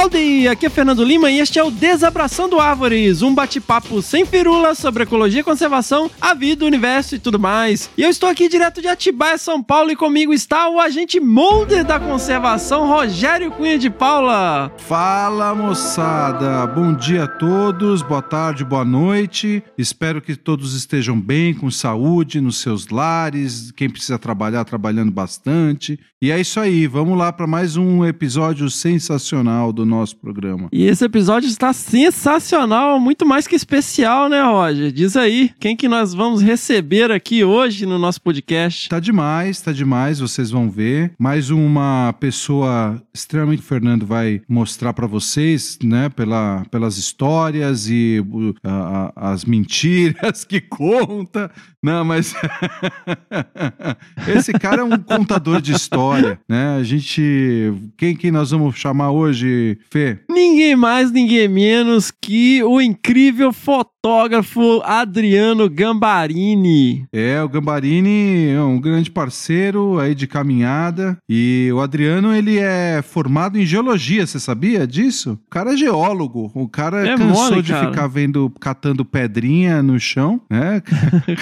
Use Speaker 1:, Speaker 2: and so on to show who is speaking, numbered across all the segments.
Speaker 1: Howdy! Aqui é Fernando Lima e este é o Desabraçando Árvores, um bate-papo sem firula sobre ecologia, conservação, a vida, o universo e tudo mais. E eu estou aqui direto de Atibaia, São Paulo, e comigo está o agente molder da conservação, Rogério Cunha de Paula.
Speaker 2: Fala moçada, bom dia a todos, boa tarde, boa noite. Espero que todos estejam bem, com saúde, nos seus lares. Quem precisa trabalhar, trabalhando bastante. E é isso aí, vamos lá para mais um episódio sensacional do nosso programa.
Speaker 1: E esse episódio está sensacional, muito mais que especial, né, Roger? Diz aí, quem que nós vamos receber aqui hoje no nosso podcast?
Speaker 2: Tá demais, tá demais, vocês vão ver. Mais uma pessoa extremamente Fernando vai mostrar para vocês, né, pela, pelas histórias e uh, as mentiras que conta. Não, mas esse cara é um contador de história, né? A gente, quem que nós vamos chamar hoje, Fê?
Speaker 1: Ninguém mais, ninguém menos que o incrível fotógrafo Adriano Gambarini.
Speaker 2: É, o Gambarini é um grande parceiro aí de caminhada. E o Adriano, ele é formado em geologia, você sabia disso? O cara é geólogo. O cara
Speaker 1: É
Speaker 2: cansou
Speaker 1: mole,
Speaker 2: de
Speaker 1: cara.
Speaker 2: ficar vendo, catando pedrinha no chão, né?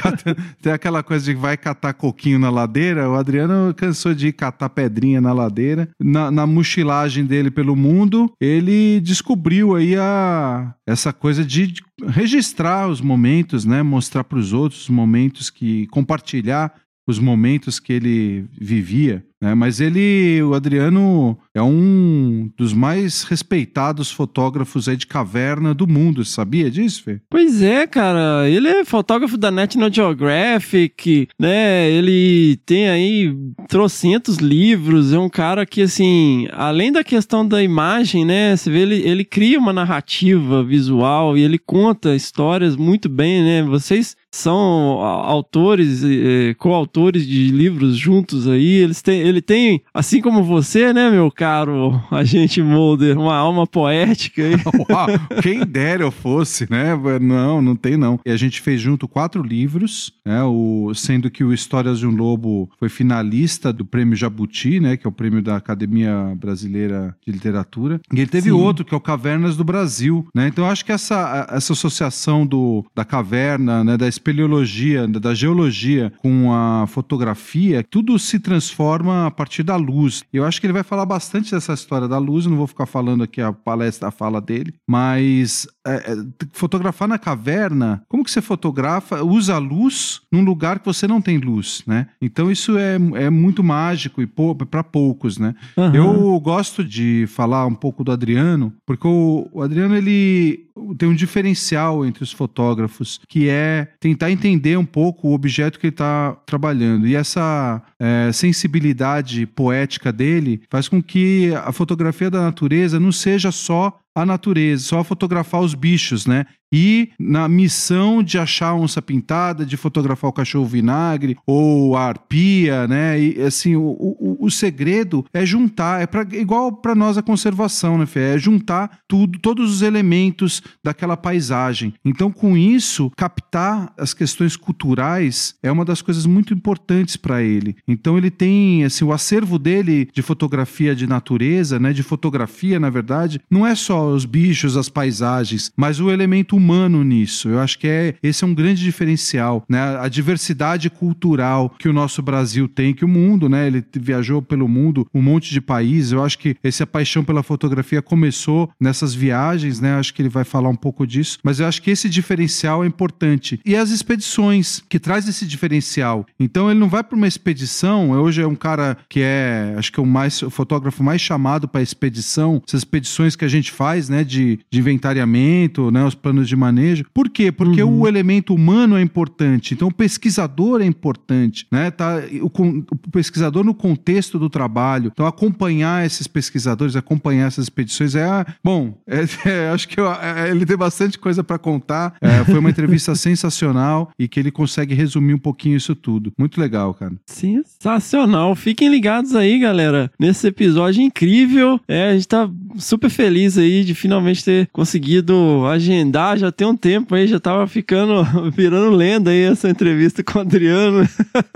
Speaker 2: Tem aquela coisa de vai catar coquinho na ladeira. O Adriano cansou de catar pedrinha na ladeira. Na, na mochilagem dele pelo mundo, ele descobriu aí a, essa coisa de registrar os momentos, né? Mostrar para os outros os momentos que compartilhar os momentos que ele vivia, né? Mas ele, o Adriano, é um dos mais respeitados fotógrafos aí de caverna do mundo, sabia disso, Fê?
Speaker 1: Pois é, cara, ele é fotógrafo da National Geographic, né? Ele tem aí trocentos livros, é um cara que, assim, além da questão da imagem, né? Você vê, ele, ele cria uma narrativa visual e ele conta histórias muito bem, né? Vocês são autores, eh, coautores de livros juntos aí. Eles têm, ele tem, assim como você, né, meu caro agente Mulder, uma alma poética aí.
Speaker 2: Uau, quem dera eu fosse, né? Não, não tem não. E a gente fez junto quatro livros, né? O, sendo que o Histórias de um Lobo foi finalista do Prêmio Jabuti, né? Que é o prêmio da Academia Brasileira de Literatura. E ele teve
Speaker 1: Sim.
Speaker 2: outro, que é o Cavernas do Brasil, né? Então eu acho que essa, essa associação do, da caverna, né? Da espeleologia, da geologia com a fotografia, tudo se transforma a partir da luz. Eu acho que ele vai falar bastante dessa história da luz, não vou ficar falando aqui a palestra, a fala dele, mas é, é, fotografar na caverna, como que você fotografa, usa a luz num lugar que você não tem luz, né? Então isso é, é muito mágico e para poucos, né?
Speaker 1: Aham.
Speaker 2: Eu gosto de falar um pouco do Adriano, porque o, o Adriano ele tem um diferencial entre os fotógrafos, que é tentar entender um pouco o objeto que ele está trabalhando. E essa é, sensibilidade poética dele faz com que a fotografia da natureza não seja só a natureza, só fotografar os bichos, né? E na missão de achar onça pintada, de fotografar o cachorro vinagre ou a arpia, né? E assim, o, o, o segredo é juntar, é pra, igual para nós a conservação, né, Fê? É juntar tudo, todos os elementos daquela paisagem. Então, com isso, captar as questões culturais é uma das coisas muito importantes para ele. Então, ele tem, assim, o acervo dele de fotografia de natureza, né? De fotografia, na verdade, não é só os bichos, as paisagens, mas o elemento humano nisso. Eu acho que é esse é um grande diferencial, né? A diversidade cultural que o nosso Brasil tem, que o mundo, né? Ele viajou pelo mundo, um monte de países. Eu acho que essa paixão pela fotografia começou nessas viagens, né? Acho que ele vai falar um pouco disso, mas eu acho que esse diferencial é importante. E as expedições que traz esse diferencial. Então ele não vai para uma expedição. Hoje é um cara que é, acho que é o mais o fotógrafo mais chamado para expedição. Essas expedições que a gente faz faz, né, de, de inventariamento, né, os planos de manejo. Por quê? Porque
Speaker 1: Uhum.
Speaker 2: o elemento humano é importante. Então, o pesquisador é importante, né? Tá, o, o pesquisador no contexto do trabalho. Então, acompanhar esses pesquisadores, acompanhar essas expedições é, ah, bom, é- é, acho que eu- é, ele tem bastante coisa para contar. É, foi uma entrevista sensacional e que ele consegue resumir um pouquinho isso tudo. Muito legal, cara.
Speaker 1: Sensacional. Fiquem ligados aí, galera, nesse episódio incrível. É, a gente tá super feliz aí de finalmente ter conseguido agendar. Já tem um tempo aí, já tava ficando, virando lenda aí essa entrevista com o Adriano.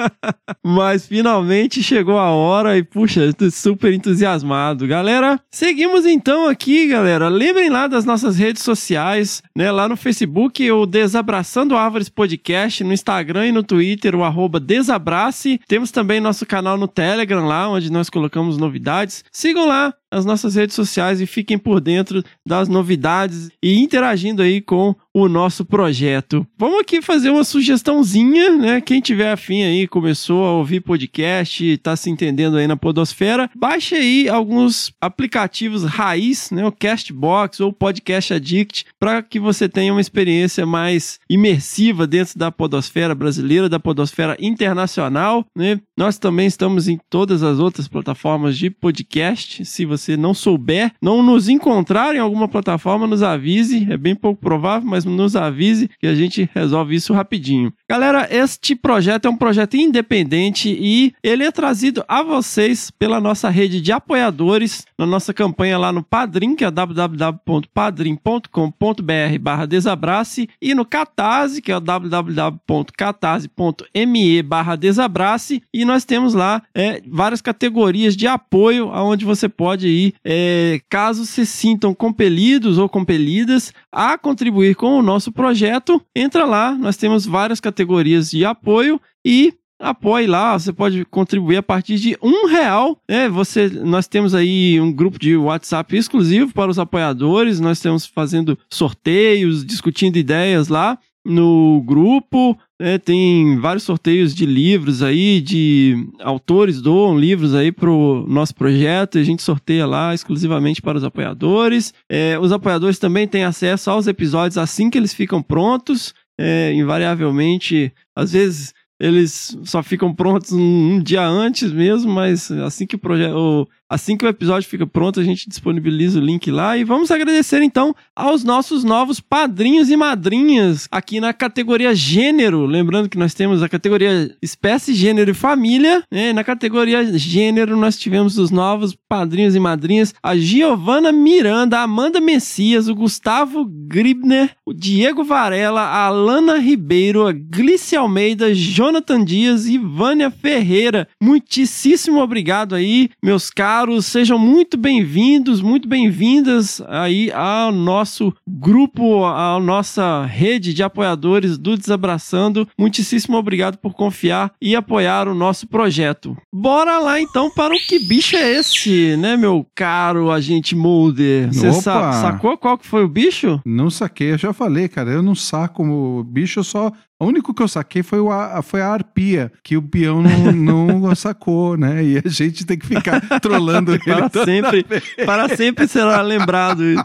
Speaker 1: Mas finalmente chegou a hora e, puxa, tô super entusiasmado. Galera, seguimos então aqui, galera. Lembrem lá das nossas redes sociais, né? Lá no Facebook, o Desabraçando Árvores Podcast, no Instagram e no Twitter, o arroba Desabrace. Temos também nosso canal no Telegram lá, onde nós colocamos novidades. Sigam lá as nossas redes sociais e fiquem por dentro das novidades e interagindo aí com o nosso projeto. Vamos aqui fazer uma sugestãozinha, né? Quem tiver afim aí, começou a ouvir podcast, tá se entendendo aí na podosfera, baixe aí alguns aplicativos raiz, né? O Castbox ou Podcast Addict, para que você tenha uma experiência mais imersiva dentro da podosfera brasileira, da podosfera internacional, né? Nós também estamos em todas as outras plataformas de podcast. Se você não souber, não nos encontrar em alguma plataforma, nos avise. É bem pouco provável, mas nos avise que a gente resolve isso rapidinho. Galera, este projeto é um projeto independente e ele é trazido a vocês pela nossa rede de apoiadores na nossa campanha lá no Padrim, que é www.padrim.com.br barra desabrace e no Catarse, que é www.catarse.me barra desabrace e nós temos lá é, várias categorias de apoio aonde você pode ir, é, caso se sintam compelidos ou compelidas a contribuir com o nosso projeto, entra lá, nós temos várias categorias de apoio e apoie lá, você pode contribuir a partir de um real, né? Você, nós temos aí um grupo de WhatsApp exclusivo para os apoiadores, nós estamos fazendo sorteios, discutindo ideias lá no grupo, né? tem vários sorteios de livros aí, de autores doam livros aí pro nosso projeto, e a gente sorteia lá exclusivamente para os apoiadores. É, os apoiadores também têm acesso aos episódios assim que eles ficam prontos, é, invariavelmente, às vezes eles só ficam prontos um, um dia antes mesmo, mas assim que o projeto, assim que o episódio fica pronto, a gente disponibiliza o link lá e vamos agradecer então aos nossos novos padrinhos e madrinhas aqui na categoria gênero, lembrando que nós temos a categoria espécie, gênero e família, né? Na categoria gênero nós tivemos os novos padrinhos e madrinhas, a Giovana Miranda, a Amanda Messias, o Gustavo Gribner, o Diego Varela, a Alana Ribeiro, a Glice Almeida, Jonathan Dias e Vânia Ferreira. Muitíssimo obrigado aí, meus caros. Sejam muito bem-vindos, muito bem-vindas aí ao nosso grupo, à nossa rede de apoiadores do Desabraçando. Muitíssimo obrigado por confiar e apoiar o nosso projeto. Bora lá então para o que bicho é esse, né, meu caro agente Mulder? Você sa sacou qual que foi o bicho?
Speaker 2: Não saquei, eu já falei, cara. Eu não saco o bicho, eu só. O único que eu saquei foi, o, a, foi a arpia, que o peão não, não sacou, né? E a gente tem que ficar trolando ele.
Speaker 1: Para
Speaker 2: toda
Speaker 1: sempre,
Speaker 2: vez.
Speaker 1: para sempre será lembrado isso.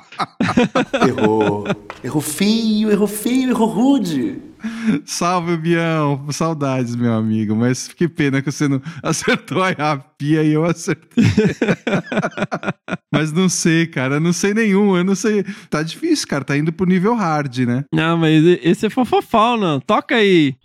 Speaker 3: Errou. Errou feio, errou feio, errou rude.
Speaker 2: Salve, Bião. Saudades, meu amigo. Mas que pena que você não acertou a arpia e eu acertei. Mas não sei, cara. Não sei nenhum. Eu não sei. Tá difícil, cara. Tá indo pro nível hard, né?
Speaker 1: Não, mas esse é fofofal, não. Toca aí.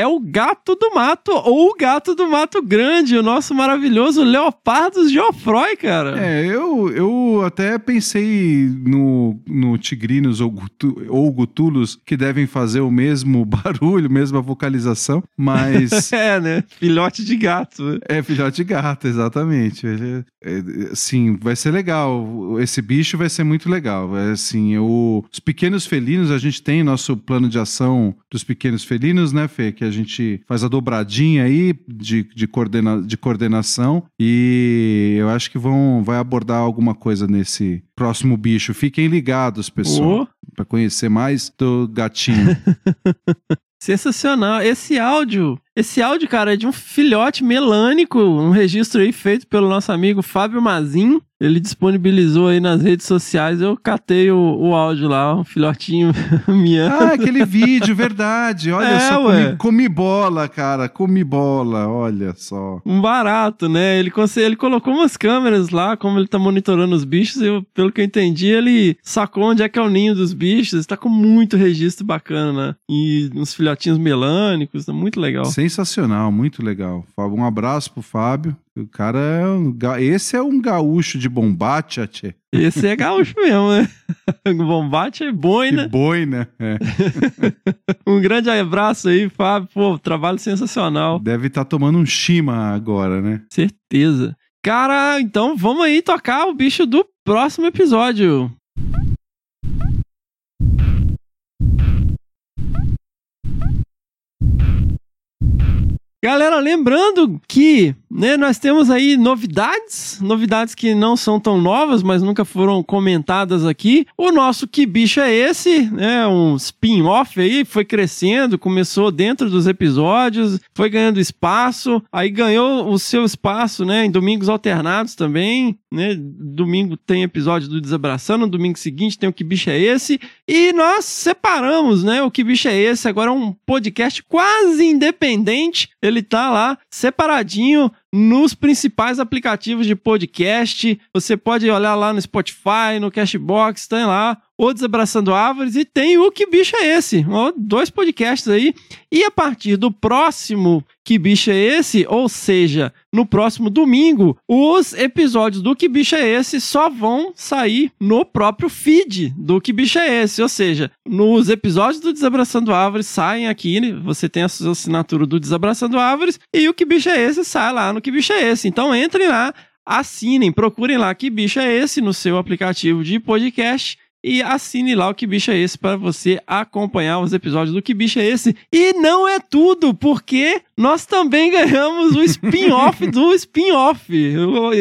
Speaker 1: É o gato do mato, ou o gato do mato grande, o nosso maravilhoso Leopardos Geoffroy, cara.
Speaker 2: É, eu, eu até pensei no, no Tigrinos ou, Gutu, ou Gutulos que devem fazer o mesmo barulho, mesma vocalização, mas.
Speaker 1: é, né? Filhote de gato.
Speaker 2: É filhote de gato, exatamente. Ele- é, Sim, vai ser legal. Esse bicho vai ser muito legal. É, Assim, o- os pequenos felinos, a gente tem nosso plano de ação dos pequenos felinos, né, Fê? Que a gente faz a dobradinha aí de, de, coordena, de coordenação e eu acho que vão vai abordar alguma coisa nesse próximo bicho. Fiquem ligados, pessoal,
Speaker 1: Ô,
Speaker 2: para conhecer mais do gatinho.
Speaker 1: sensacional. Esse áudio, esse áudio, cara, é de um filhote melânico, um registro aí feito pelo nosso amigo Fábio Mazin. Ele disponibilizou aí nas redes sociais. Eu catei o, o áudio lá, um filhotinho miando.
Speaker 2: Ah, aquele vídeo, verdade. Olha
Speaker 1: É,
Speaker 2: só, comi, comi bola, cara. Comi bola, olha só.
Speaker 1: Um barato, né? Ele, ele colocou umas câmeras lá, como ele tá monitorando os bichos, eu, pelo que eu entendi, ele sacou onde é que é o ninho dos bichos, tá com muito registro bacana, né? E uns filhotinhos melânicos, tá muito legal.
Speaker 2: Sensacional, muito legal. Fábio, Um abraço pro Fábio. O cara é um, ga- esse é um gaúcho de bombate, tchê.
Speaker 1: Esse é gaúcho mesmo, né? Bombate é boina.
Speaker 2: Que boi, né? É.
Speaker 1: Um grande abraço aí, Fábio. Pô, trabalho sensacional.
Speaker 2: Deve estar tomando um chima agora, né?
Speaker 1: Certeza. Cara, então vamos aí tocar o bicho do próximo episódio. Galera, lembrando que né, nós temos aí novidades, novidades que não são tão novas, mas nunca foram comentadas aqui. O nosso Que Bicho é Esse? né, um spin-off aí, foi crescendo, começou dentro dos episódios, foi ganhando espaço, aí ganhou o seu espaço né, em domingos alternados também. Né? Domingo tem episódio do Desabraçando, no domingo seguinte tem o Que Bicho é Esse? E nós separamos, né? O Que Bicho é Esse? Agora é um podcast quase independente. Ele tá lá separadinho nos principais aplicativos de podcast. Você pode olhar lá no Spotify, no Cashbox, tem lá o Desabraçando Árvores e tem o Que Bicho é Esse? Dois podcasts aí. E a partir do próximo Que Bicho é Esse? Ou seja, no próximo domingo, os episódios do Que Bicho é Esse só vão sair no próprio feed do Que Bicho é Esse. Ou seja, nos episódios do Desabraçando Árvores saem aqui, né? você tem a sua assinatura do Desabraçando Árvores e o Que Bicho é Esse sai lá no Que Bicho é Esse. Então entrem lá, assinem, procurem lá Que Bicho é Esse no seu aplicativo de podcast e assine lá o Que Bicho é Esse para você acompanhar os episódios do Que Bicho é Esse. E não é tudo, porque nós também ganhamos o spin-off do spin-off.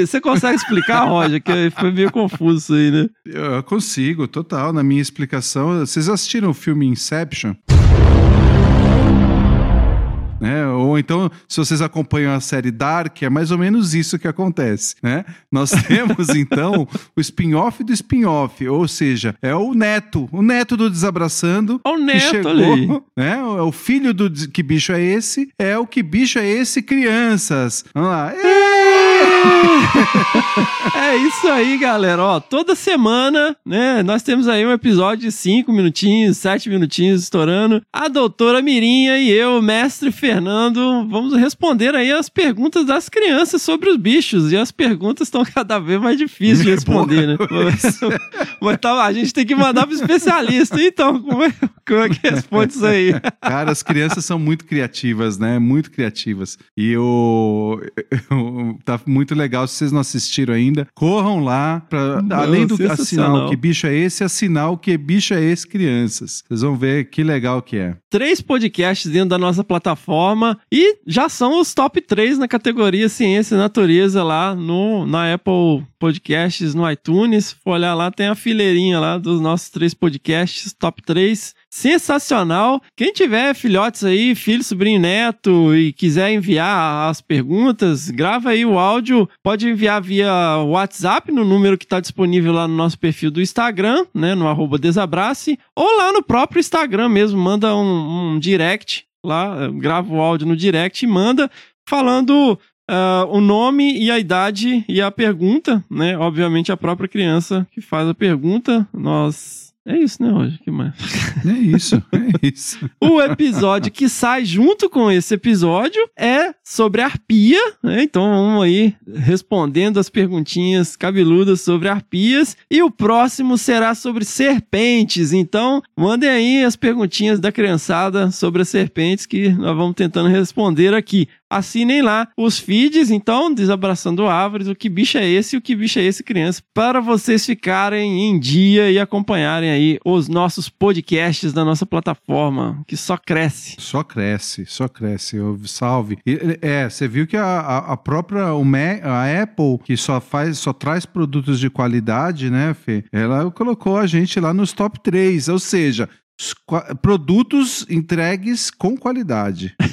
Speaker 1: Você consegue explicar, Roger? Que foi meio confuso aí, né?
Speaker 2: Eu consigo, total. Na minha explicação, vocês assistiram o filme Inception? Né? Ou então, se vocês acompanham a série Dark, é mais ou menos isso que acontece, né? Nós temos, então, o spin-off do spin-off, ou seja, é o neto, o neto do Desabraçando,
Speaker 1: Ó o
Speaker 2: que
Speaker 1: neto,
Speaker 2: chegou,
Speaker 1: olha aí.
Speaker 2: né? O o filho do Que Bicho é Esse? É o Que Bicho é Esse Crianças. Vamos lá.
Speaker 1: É isso aí, galera. Ó, toda semana, né? Nós temos aí um episódio de 5 minutinhos, 7 minutinhos estourando. A doutora Mirinha e eu, mestre Fernando, vamos responder aí as perguntas das crianças sobre os bichos. E as perguntas estão cada vez mais difíceis de responder, né? Mas tá, a gente tem que mandar pro especialista. Então, como é, como é que responde isso aí?
Speaker 2: Cara, as crianças são muito criativas, né? Muito criativas. E eu, eu- tá muito legal. Se vocês não assistiram ainda, corram lá para além do assinar o que bicho é esse, assinar o que bicho é esse, crianças. Vocês vão ver que legal que é.
Speaker 1: três podcasts dentro da nossa plataforma e já são os top 3 na categoria Ciência e Natureza lá no, na Apple Podcasts, no iTunes. Se for olhar lá, tem a fileirinha lá dos nossos três podcasts, top 3. Sensacional! Quem tiver filhotes aí, filho, sobrinho, neto e quiser enviar as perguntas, grava aí o áudio. Pode enviar via WhatsApp no número que está disponível lá no nosso perfil do Instagram, né? No Desabrace, ou lá no próprio Instagram mesmo, manda um, um direct lá, grava o áudio no direct e manda falando ah, o nome e a idade e a pergunta, né? Obviamente a própria criança que faz a pergunta. Nós É isso, né, hoje? que mais?
Speaker 2: É isso, é isso.
Speaker 1: o episódio que sai junto com esse episódio é sobre arpia, né? Então vamos aí respondendo as perguntinhas cabeludas sobre arpias. E o próximo será sobre serpentes. Então mandem aí as perguntinhas da criançada sobre as serpentes que nós vamos tentando responder aqui assinem lá os feeds, então, Desabraçando Árvores, o que bicho é esse o que bicho é esse, criança, para vocês ficarem em dia e acompanharem aí os nossos podcasts da nossa plataforma, que só cresce.
Speaker 2: Só cresce, só cresce. Eu, salve. E, é, você viu que a, a, própria Mac, a Apple, que só faz, só traz produtos de qualidade, né, Fê? Ela colocou a gente lá nos top 3, ou seja, produtos entregues com qualidade.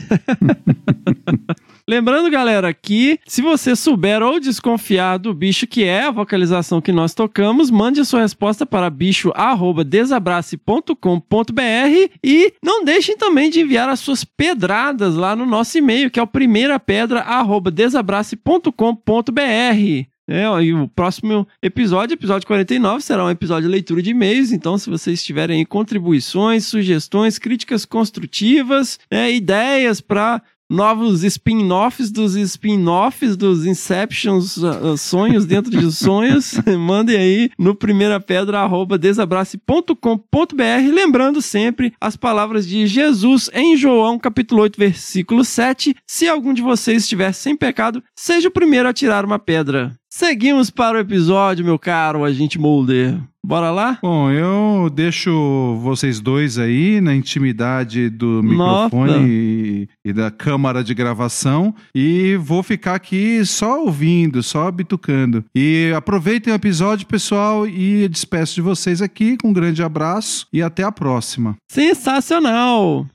Speaker 1: Lembrando, galera, que se você souber ou desconfiar do bicho que é a vocalização que nós tocamos, mande a sua resposta para bicho@desabrace.com.br e não deixem também de enviar as suas pedradas lá no nosso e-mail, que é o primeirapedra@desabrace.com.br. É, e o próximo episódio, episódio 49, será um episódio de leitura de e-mails. Então, se vocês tiverem contribuições, sugestões, críticas construtivas, né, ideias para novos spin-offs dos spin-offs dos Inceptions, uh, sonhos dentro de sonhos, mandem aí no primeira pedra arroba desabrace.com.br, lembrando sempre as palavras de Jesus em João capítulo 8, versículo 7, se algum de vocês estiver sem pecado, seja o primeiro a tirar uma pedra. Seguimos para o episódio, meu caro agente Molder. Bora lá?
Speaker 2: Bom, eu deixo vocês dois aí na intimidade do microfone e, e, da câmara de gravação e vou ficar aqui só ouvindo, só bitucando. E aproveitem o episódio, pessoal, e despeço de vocês aqui com um grande abraço e até a próxima.
Speaker 1: Sensacional!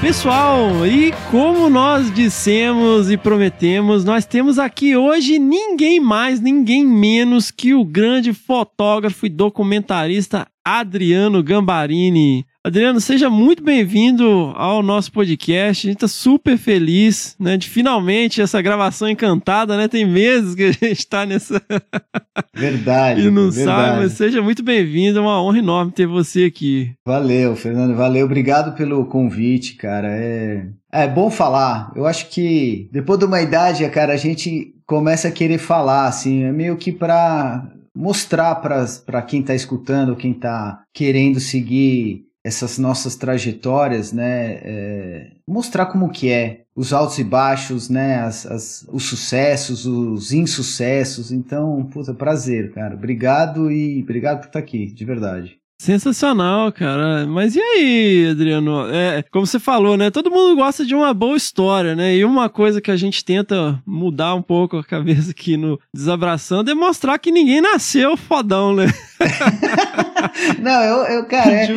Speaker 1: Pessoal, e como nós dissemos e prometemos, nós temos aqui hoje ninguém mais, ninguém menos que o grande fotógrafo e documentarista Adriano Gambarini. Adriano, seja muito bem-vindo ao nosso podcast. A gente está super feliz, né, de finalmente essa gravação encantada, né? Tem meses que a gente está nessa.
Speaker 4: Verdade.
Speaker 1: e não
Speaker 4: verdade.
Speaker 1: sabe, mas seja muito bem-vindo. É uma honra enorme ter você aqui.
Speaker 4: Valeu, Fernando. Valeu. Obrigado pelo convite, cara. É, é bom falar. Eu acho que depois de uma idade, cara, a gente começa a querer falar, assim, é meio que para mostrar para quem está escutando, quem está querendo seguir essas nossas trajetórias, né? É, mostrar como que é os altos e baixos, né? As, as, os sucessos, os insucessos. Então, puta, prazer, cara. Obrigado e obrigado por estar aqui, de verdade.
Speaker 1: Sensacional, cara. Mas e aí, Adriano? É, como você falou, né? Todo mundo gosta de uma boa história, né? E uma coisa que a gente tenta mudar um pouco a cabeça aqui no Desabraçando é mostrar que ninguém nasceu fodão, né?
Speaker 4: Não, eu, eu cara, é,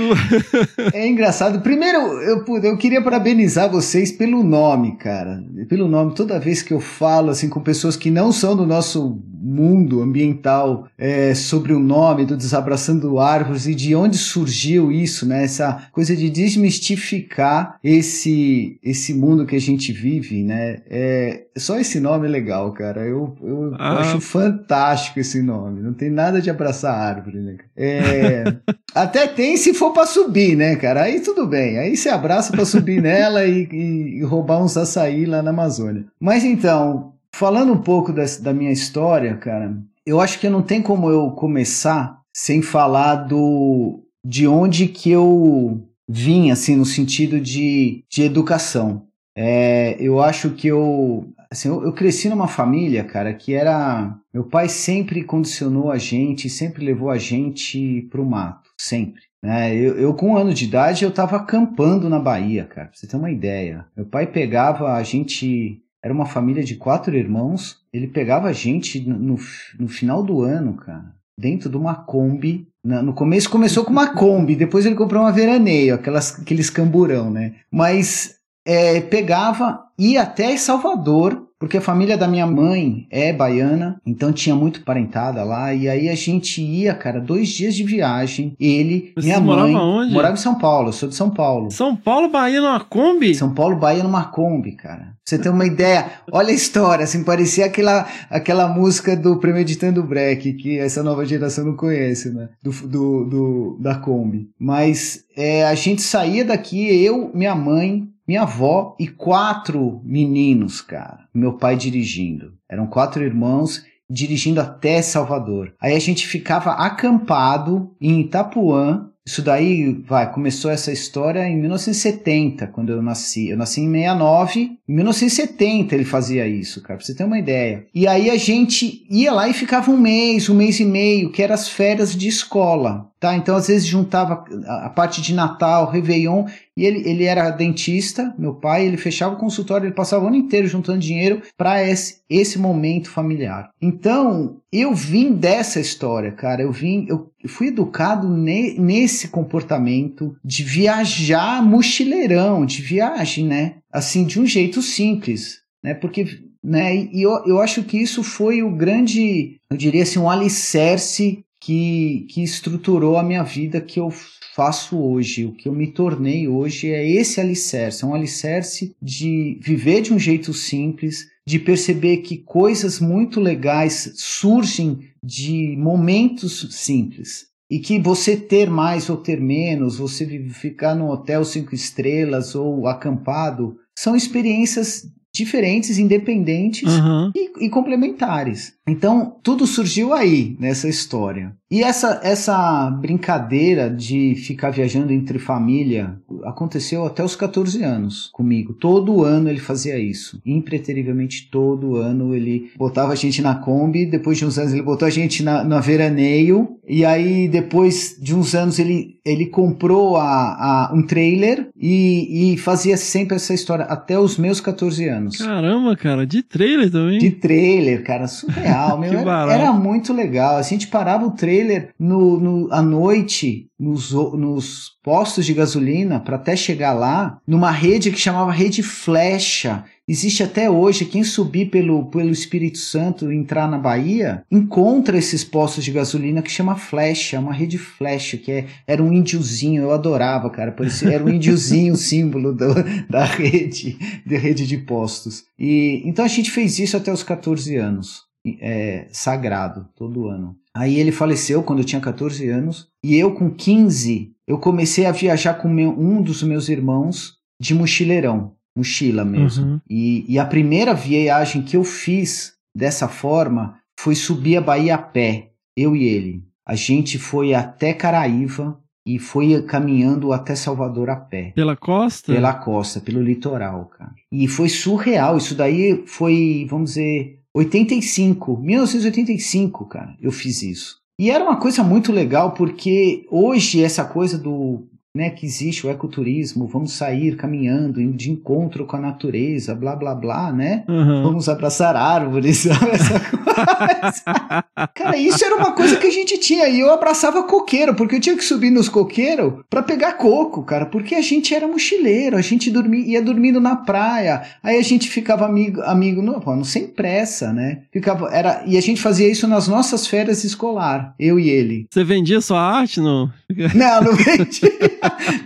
Speaker 4: é, engraçado. Primeiro, eu, eu queria parabenizar vocês pelo nome, cara. Pelo nome. Toda vez que eu falo assim com pessoas que não são do nosso mundo ambiental é, sobre o nome do Desabraçando Árvores e de onde surgiu isso, né? Essa coisa de desmistificar esse, esse mundo que a gente vive, né? É, só esse nome é legal, cara. Eu, eu, ah. acho fantástico esse nome. Não tem nada de abraçar árvore, né? É, até tem se for para subir, né, cara? Aí tudo bem. Aí você abraça para subir nela e, e, e roubar uns açaí lá na Amazônia. Mas então, Falando um pouco dessa, da minha história, cara, eu acho que não tem como eu começar sem falar do de onde que eu vim, assim, no sentido de, de educação. É, eu acho que eu, assim, eu, eu, cresci numa família, cara, que era. Meu pai sempre condicionou a gente, sempre levou a gente pro mato, sempre. É, eu, eu, com um ano de idade, eu estava acampando na Bahia, cara, pra você ter uma ideia. Meu pai pegava a gente era uma família de quatro irmãos. Ele pegava a gente no, no final do ano, cara, dentro de uma Kombi. No começo começou com uma Kombi, depois ele comprou uma veraneio, aquelas, aqueles camburão, né? Mas é, pegava, ia até Salvador, porque a família da minha mãe é baiana, então tinha muito parentada lá. E aí a gente ia, cara, dois dias de viagem. Ele,
Speaker 1: Vocês
Speaker 4: minha mãe.
Speaker 1: moravam onde?
Speaker 4: Morava em São Paulo, eu sou de São Paulo.
Speaker 1: São Paulo, Bahia, numa Kombi?
Speaker 4: São Paulo, Bahia numa Kombi, cara. Pra você ter uma ideia, olha a história, assim, parecia aquela, aquela música do Premeditando Break, que essa nova geração não conhece, né? Do, do, do- da Kombi. Mas é, a gente saía daqui, eu, minha mãe, minha avó e quatro meninos, cara. Meu pai dirigindo. Eram quatro irmãos dirigindo até Salvador. Aí a gente ficava acampado em Itapuã. Isso daí, vai, começou essa história em 1970, quando eu nasci. Eu nasci em 69. Em 1970 ele fazia isso, cara, pra você ter uma ideia. E aí a gente ia lá e ficava um mês, um mês e meio, que eram as férias de escola. Tá, então às vezes juntava a parte de Natal, Réveillon, e ele, ele era dentista, meu pai, ele fechava o consultório, ele passava o ano inteiro juntando dinheiro para esse, esse momento familiar. Então, eu vim dessa história, cara, eu vim, eu fui educado ne- nesse comportamento de viajar mochileirão, de viagem, né? Assim, de um jeito simples, né? Porque né? E eu, eu acho que isso foi o grande, eu diria assim, um alicerce que, que estruturou a minha vida que eu faço hoje. O que eu me tornei hoje é esse alicerce, é um alicerce de viver de um jeito simples, de perceber que coisas muito legais surgem de momentos simples. E que você ter mais ou ter menos, você ficar num hotel cinco estrelas ou acampado, são experiências diferentes, independentes
Speaker 1: Aham.
Speaker 4: e, e complementares. Então, tudo surgiu aí, nessa história. E essa, essa brincadeira de ficar viajando entre família aconteceu até os 14 anos comigo. Todo ano ele fazia isso. Impreterivelmente todo ano ele botava a gente na Kombi, depois de uns anos ele botou a gente na, na veraneio, e aí depois de uns anos ele, ele comprou a, a, um trailer e, e fazia sempre essa história até os meus 14 anos.
Speaker 1: Caramba, cara, de trailer também.
Speaker 4: De trailer, cara, surreal, meu. Era, era muito legal. A gente parava o trailer no, no, à noite nos, nos postos de gasolina para até chegar lá, numa rede que chamava Rede Flecha. Existe até hoje. Quem subir pelo, pelo Espírito Santo entrar na Bahia, encontra esses postos de gasolina que chama Flecha, uma rede Flecha, que é, era um índiozinho. Eu adorava, cara. Parecia, era um índiozinho o símbolo do- da rede, da rede de postos. E então a gente fez isso até os 14 anos é, sagrado todo ano. Aí ele faleceu quando eu tinha 14 anos e eu com 15 eu comecei a viajar com meu- um dos meus irmãos de mochileirão, mochila mesmo.
Speaker 1: Uhum.
Speaker 4: E, e a primeira viagem que eu fiz dessa forma foi subir a Bahia a pé, eu e ele. A gente foi até Caraíva e foi caminhando até Salvador a pé.
Speaker 1: Pela costa?
Speaker 4: Pela costa, pelo litoral, cara. E foi surreal. Isso daí foi, vamos dizer, 85, 1985, cara. Eu fiz isso. E era uma coisa muito legal porque hoje essa coisa do né, que existe o ecoturismo, vamos sair caminhando em- de encontro com a natureza, blá blá blá, né?
Speaker 1: Aham.
Speaker 4: Vamos abraçar árvores? Essa coisa. Cara, isso era uma coisa que a gente tinha. E eu abraçava coqueiro, porque eu tinha que subir nos coqueiros pra pegar coco, cara. Porque a gente era mochileiro, a gente dormia, ia dormindo na praia. Aí a gente ficava amigo, amigo não, pô, sem pressa, né? Ficava, era, e a gente fazia isso nas nossas férias escolar, eu e ele.
Speaker 1: Você vendia sua arte, não?
Speaker 4: Não, não vendi.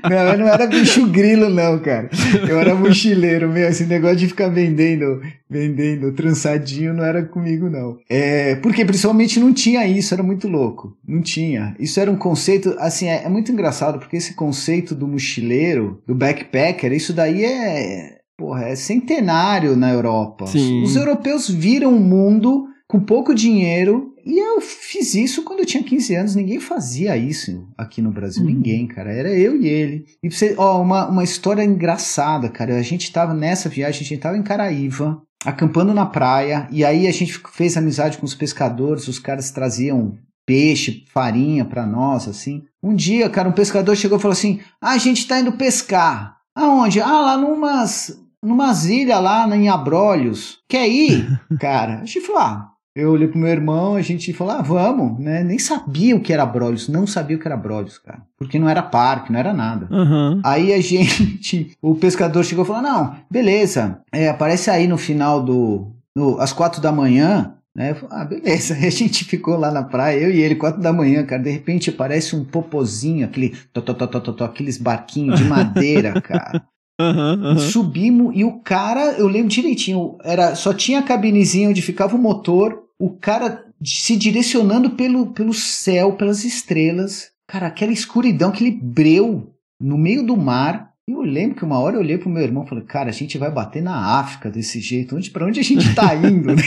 Speaker 4: Não, eu não era bicho grilo, não, cara. Eu era mochileiro, meu. Esse negócio de ficar vendendo, vendendo trançadinho não era comigo, não. É, porque principalmente não tinha isso, era muito louco. Não tinha. Isso era um conceito, assim, é, é muito engraçado, porque esse conceito do mochileiro, do backpacker, isso daí é. Porra, é centenário na Europa.
Speaker 1: Sim.
Speaker 4: Os europeus viram o mundo com pouco dinheiro. E eu fiz isso quando eu tinha 15 anos. Ninguém fazia isso aqui no Brasil.
Speaker 1: Uhum.
Speaker 4: Ninguém, cara. Era eu e ele. E pra você, ó, uma, uma história engraçada, cara. A gente tava nessa viagem, a gente tava em Caraíva, acampando na praia. E aí a gente fez amizade com os pescadores. Os caras traziam peixe, farinha pra nós, assim. Um dia, cara, um pescador chegou e falou assim: Ah, a gente tá indo pescar. Aonde? Ah, lá numas, numas ilhas lá em Abrolhos. Quer ir? cara, a gente falou: Ah, eu olhei pro meu irmão, a gente falou, ah, vamos, né? Nem sabia o que era Brolhos, não sabia o que era Brolhos, cara. Porque não era parque, não era nada.
Speaker 1: Aham.
Speaker 4: Aí a gente, o pescador chegou e falou: Não, beleza, é, aparece aí no final do. No, às quatro da manhã. Né? Eu falei, ah, beleza. Aí a gente ficou lá na praia, eu e ele, quatro da manhã, cara. De repente aparece um popozinho, aquele. Tó, tó, tó, tó, tó, tó, aqueles barquinhos de madeira, cara.
Speaker 1: Aham, aham.
Speaker 4: Subimos e o cara, eu lembro direitinho, era só tinha a cabinezinha onde ficava o motor, o cara se direcionando pelo, pelo céu, pelas estrelas. Cara, aquela escuridão, aquele breu no meio do mar. Eu lembro que uma hora eu olhei pro meu irmão e falei, cara, a gente vai bater na África desse jeito. Onde, pra onde a gente tá indo? né?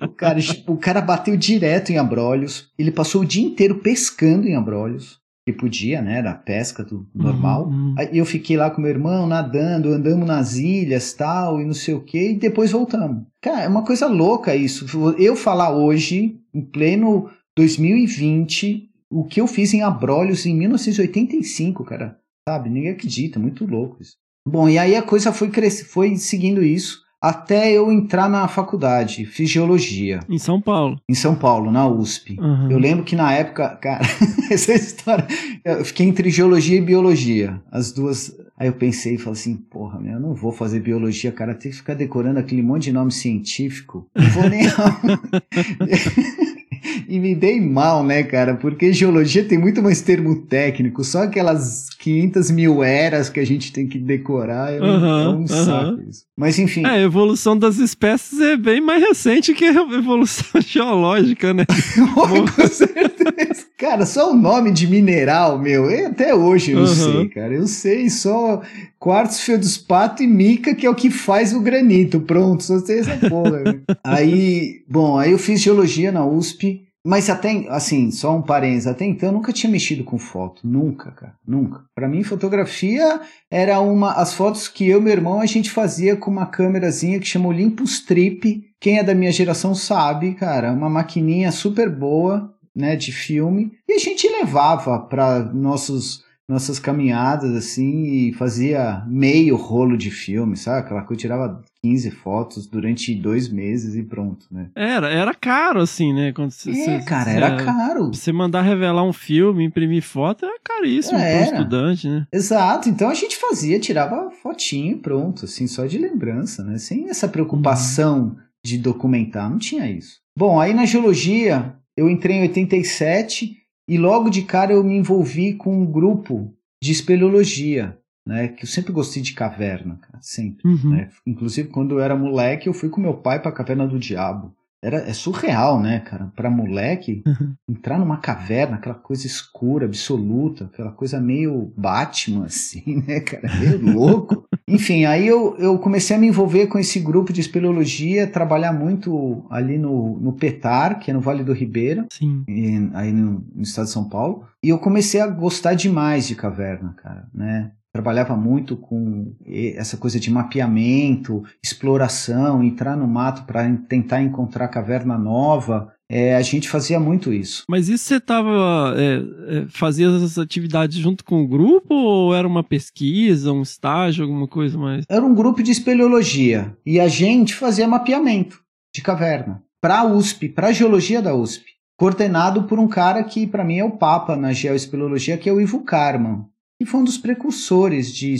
Speaker 4: o, cara, o cara bateu direto em abrolhos. Ele passou o dia inteiro pescando em abrolhos. Que podia, né? Era pesca do normal.
Speaker 1: Uhum.
Speaker 4: Aí eu fiquei lá com meu irmão nadando, andamos nas ilhas tal, e não sei o que, e depois voltamos. Cara, é uma coisa louca isso. Eu falar hoje, em pleno 2020, o que eu fiz em Abrolhos em 1985, cara. Sabe? Ninguém acredita, muito louco isso. Bom, e aí a coisa foi crescendo, foi seguindo isso até eu entrar na faculdade, fiz geologia,
Speaker 1: Em São Paulo.
Speaker 4: em São Paulo, na USP.
Speaker 1: Uhum.
Speaker 4: Eu lembro que na época, cara, essa história, eu fiquei entre geologia e biologia, as duas. Aí eu pensei e falei assim, porra, meu, eu não vou fazer biologia, cara, tem que ficar decorando aquele monte de nome científico. Não vou nem. E me dei mal, né, cara? Porque geologia tem muito mais termo técnico, só aquelas 500 mil eras que a gente tem que decorar é um,
Speaker 1: Aham,
Speaker 4: é um saco
Speaker 1: aham.
Speaker 4: isso. Mas enfim,
Speaker 1: É, a evolução das espécies é bem mais recente que a evolução geológica, né?
Speaker 4: com certeza. Cara, só o nome de mineral, meu, eu até hoje eu não sei, cara. Eu sei só quartzo, feldspato e mica, que é o que faz o granito. Pronto, só sei essa porra. né? aí, bom, aí eu fiz geologia na USP. Mas até, assim, só um parênteses, até então eu nunca tinha mexido com foto, nunca, cara, nunca. Pra mim, fotografia era uma, as fotos que eu e meu irmão a gente fazia com uma câmerazinha que chama Olympus Trip. Quem é da minha geração sabe, cara, uma maquininha super boa, né, de filme. E a gente levava para nossos nossas caminhadas assim e fazia meio rolo de filme, sabe? Aquela coisa tirava 15 fotos durante dois meses e pronto, né?
Speaker 1: Era, era caro, assim, né? Quando cê-
Speaker 4: É,
Speaker 1: cê-
Speaker 4: cara,
Speaker 1: cê-
Speaker 4: era caro.
Speaker 1: Você mandar revelar um filme, imprimir foto, era caríssimo
Speaker 4: É,
Speaker 1: para
Speaker 4: era.
Speaker 1: estudante, né?
Speaker 4: Exato, então a gente fazia, tirava fotinho e pronto, assim, só de lembrança, né? Sem essa preocupação de documentar, não tinha isso. Bom, aí na geologia, eu entrei em 87 e logo de cara eu me envolvi com um grupo de espeleologia, né? Que eu sempre gostei de caverna, cara, sempre.
Speaker 1: Uhum.
Speaker 4: né? Inclusive, quando eu era moleque, eu fui com meu pai pra Caverna do Diabo. Era, é surreal, né, cara? Pra moleque, entrar numa caverna, aquela coisa escura, absoluta, aquela coisa meio Batman, assim, né, cara? Meio louco. Enfim, aí eu, eu comecei a me envolver com esse grupo de espeleologia, trabalhar muito ali no, no Petar, que é no Vale do Ribeira,
Speaker 1: Sim.
Speaker 4: e- aí no, no estado de São Paulo. E eu comecei a gostar demais de caverna, cara, né? Trabalhava muito com essa coisa de mapeamento, exploração, entrar no mato para tentar encontrar caverna nova. É, a gente fazia muito isso.
Speaker 1: Mas isso você tava. é, é, fazia essas atividades junto com o grupo ou era uma pesquisa, um estágio, alguma coisa mais?
Speaker 4: Era um grupo de espeleologia e a gente fazia mapeamento de caverna para a USP, para a geologia da USP, coordenado por um cara que para mim é o papa na geoespeleologia, que é o Ivo Karman, que foi um dos precursores de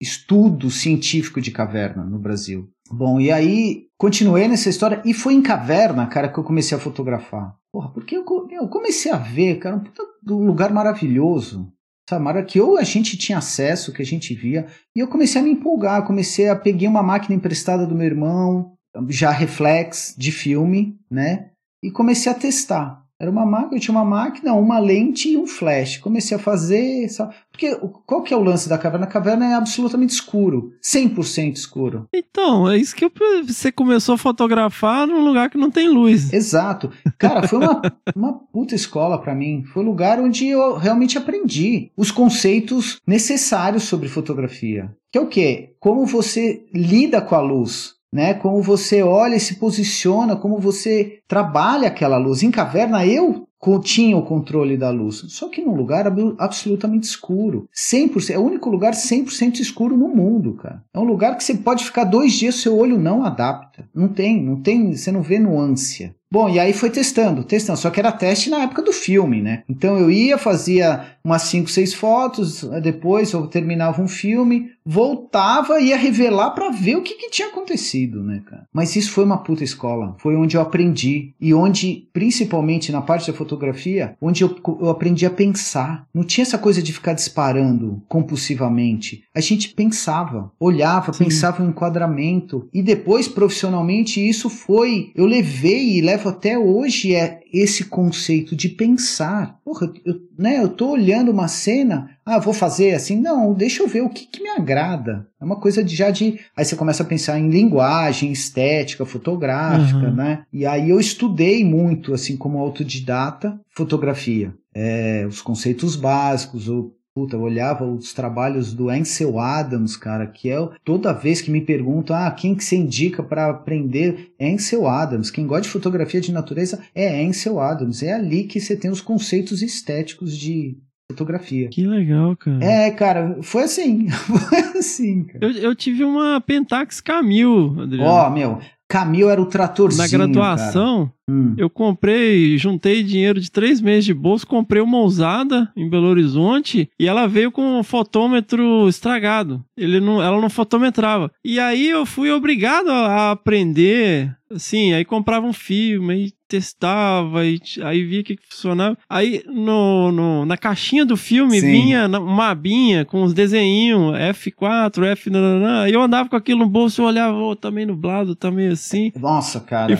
Speaker 4: estudo científico de caverna no Brasil. Bom, e aí continuei nessa história e foi em caverna, cara, que eu comecei a fotografar. Porra, porque eu, eu comecei a ver, cara, um lugar maravilhoso. Sabe, mara- que ou a gente tinha acesso, que a gente via, e eu comecei a me empolgar, comecei a peguei uma máquina emprestada do meu irmão, já reflex de filme, né? E comecei a testar. Era uma máquina, eu tinha uma máquina, uma lente e um flash. Comecei a fazer, sabe? Porque qual que é o lance da caverna? A caverna é absolutamente escuro, 100% escuro.
Speaker 1: Então, é isso que eu, você começou a fotografar num lugar que não tem luz.
Speaker 4: Exato. Cara, foi uma, uma puta escola pra mim. Foi o lugar onde eu realmente aprendi os conceitos necessários sobre fotografia. Que é o quê? Como você lida com a luz. Né? Como você olha e se posiciona, como você trabalha aquela luz. Em caverna, eu tinha o controle da luz. Só que num lugar ab- absolutamente escuro. 100%, é o único lugar 100% escuro no mundo, cara. É um lugar que você pode ficar dois dias, seu olho não adapta. Não tem, não tem, você não vê nuance. Bom, e aí foi testando, testando. Só que era teste na época do filme, né? Então eu ia, fazia umas 5, 6 fotos, depois eu terminava um filme, voltava e ia revelar pra ver o que, que tinha acontecido, né, cara? Mas isso foi uma puta escola. Foi onde eu aprendi. E onde, principalmente na parte da fotografia, onde eu, eu aprendi a pensar. Não tinha essa coisa de ficar disparando compulsivamente. A gente pensava, olhava,
Speaker 1: Sim.
Speaker 4: pensava em enquadramento. E depois, profissionalmente, isso foi. Eu levei e levo até hoje é esse conceito de pensar. Porra, eu, né, eu tô olhando uma cena, ah, vou fazer assim. Não, deixa eu ver o que, que me agrada. É uma coisa de, já de. Aí você começa a pensar em linguagem, estética, fotográfica,
Speaker 1: Uhum.
Speaker 4: né? E aí eu estudei muito, assim, como autodidata, fotografia. É, os conceitos básicos, o Puta, eu olhava os trabalhos do Ansel Adams, cara, que é o- toda vez que me perguntam, ah, quem que você indica para aprender? É Ansel Adams. Quem gosta de fotografia de natureza é Ansel Adams. É ali que você tem os conceitos estéticos de fotografia.
Speaker 1: Que legal, cara.
Speaker 4: É, cara, foi assim. Foi assim, cara.
Speaker 1: Eu, eu tive uma Pentax Camil, Adriano.
Speaker 4: Ó, meu, Camil era o tratorzinho.
Speaker 1: Na graduação,
Speaker 4: cara. Hum.
Speaker 1: eu comprei, juntei dinheiro de três meses de bolso, comprei uma usada em Belo Horizonte e ela veio com um fotômetro estragado. Ele não, ela não fotometrava. E aí eu fui obrigado a aprender, assim, aí comprava um filme, aí testava, aí, aí via que funcionava. Aí no, no- na caixinha do filme
Speaker 4: Sim.
Speaker 1: vinha uma abinha com os desenhinhos, F4, F, nananã. aí eu andava com aquilo no bolso, eu olhava, ô, tá meio nublado, tá meio assim.
Speaker 4: Nossa, cara.
Speaker 1: E-.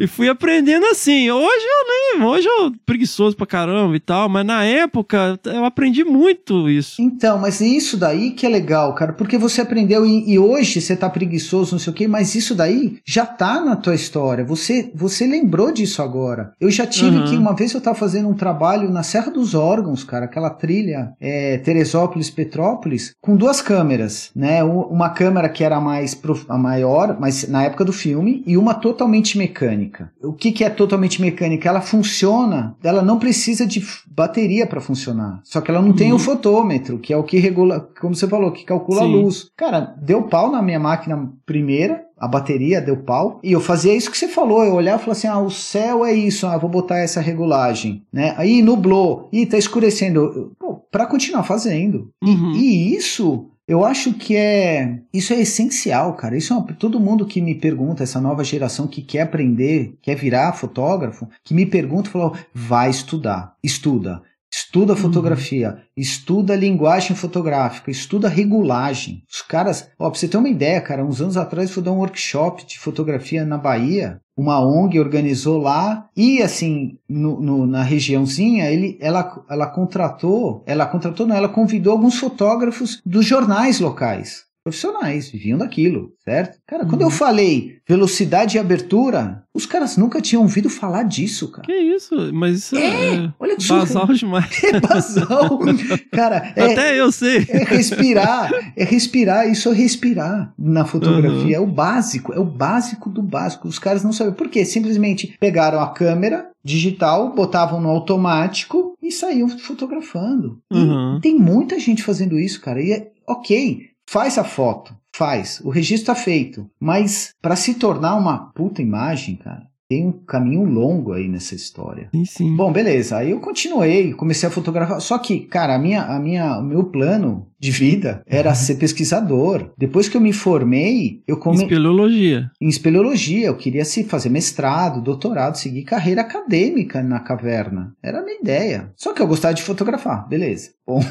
Speaker 1: E fui aprendendo assim. Hoje eu nem. Hoje eu preguiçoso pra caramba e tal, mas na época eu aprendi muito isso.
Speaker 4: Então, mas isso daí que é legal, cara, porque você aprendeu e, e hoje você tá preguiçoso, não sei o quê, mas isso daí já tá na tua história. Você você lembrou disso agora. Eu já tive
Speaker 1: Uhum.
Speaker 4: que uma vez eu tava fazendo um trabalho na Serra dos Órgãos, cara, aquela trilha é, Teresópolis Petrópolis, com duas câmeras, né? Uma câmera que era mais a maior, mas na época do filme, e uma totalmente mecânica. O que que é totalmente mecânica? Ela funciona, ela não precisa de bateria para funcionar. Só que ela não tem
Speaker 1: Uhum.
Speaker 4: o fotômetro, que é o que regula, como você falou, que calcula a
Speaker 1: Sim.
Speaker 4: luz. Cara, deu pau na minha máquina primeira, a bateria deu pau, e eu fazia isso que você falou, eu olhava e falava assim, ah, o céu é isso, ah, vou botar essa regulagem, né? Aí nublou, ih, tá escurecendo. Pô, pra continuar fazendo. E-
Speaker 1: Uhum.
Speaker 4: e isso eu acho que é isso é essencial, cara. Isso é uma, todo mundo que me pergunta, essa nova geração que quer aprender, quer virar fotógrafo, que me pergunta, falou, vai estudar, estuda. Estuda fotografia, estuda linguagem fotográfica, estuda regulagem. Os caras, ó, pra você ter uma ideia, cara, uns anos atrás eu fui dar um workshop de fotografia na Bahia. Uma ONG organizou lá e assim, no, no- na regiãozinha, ele, ela, ela contratou, ela contratou, não, ela convidou alguns fotógrafos dos jornais locais. Profissionais, viviam daquilo, certo? Cara, quando eu falei velocidade e abertura, os caras nunca tinham ouvido falar disso, cara.
Speaker 1: Que isso? Mas isso é,
Speaker 4: Olha que
Speaker 1: basal demais.
Speaker 4: É basal. Cara, é,
Speaker 1: Até eu sei.
Speaker 4: é respirar, é respirar, isso é respirar na fotografia, é o básico, é o básico do básico. Os caras não sabem por quê, simplesmente pegaram a câmera digital, botavam no automático e saíam fotografando. E
Speaker 1: Uhum.
Speaker 4: tem muita gente fazendo isso, cara. E é ok, faz a foto, faz, o registro está feito, mas para se tornar uma puta imagem, cara, tem um caminho longo aí nessa história.
Speaker 1: Sim, sim.
Speaker 4: Bom, beleza. Aí eu continuei, comecei a fotografar. Só que, cara, a minha, a minha, o meu plano de vida era ser pesquisador. Depois que eu me formei, eu comecei
Speaker 1: Espeleologia.
Speaker 4: em espeleologia. Eu queria se fazer mestrado, doutorado, seguir carreira acadêmica na caverna. Era a minha ideia. Só que eu gostava de fotografar, beleza. Ponto.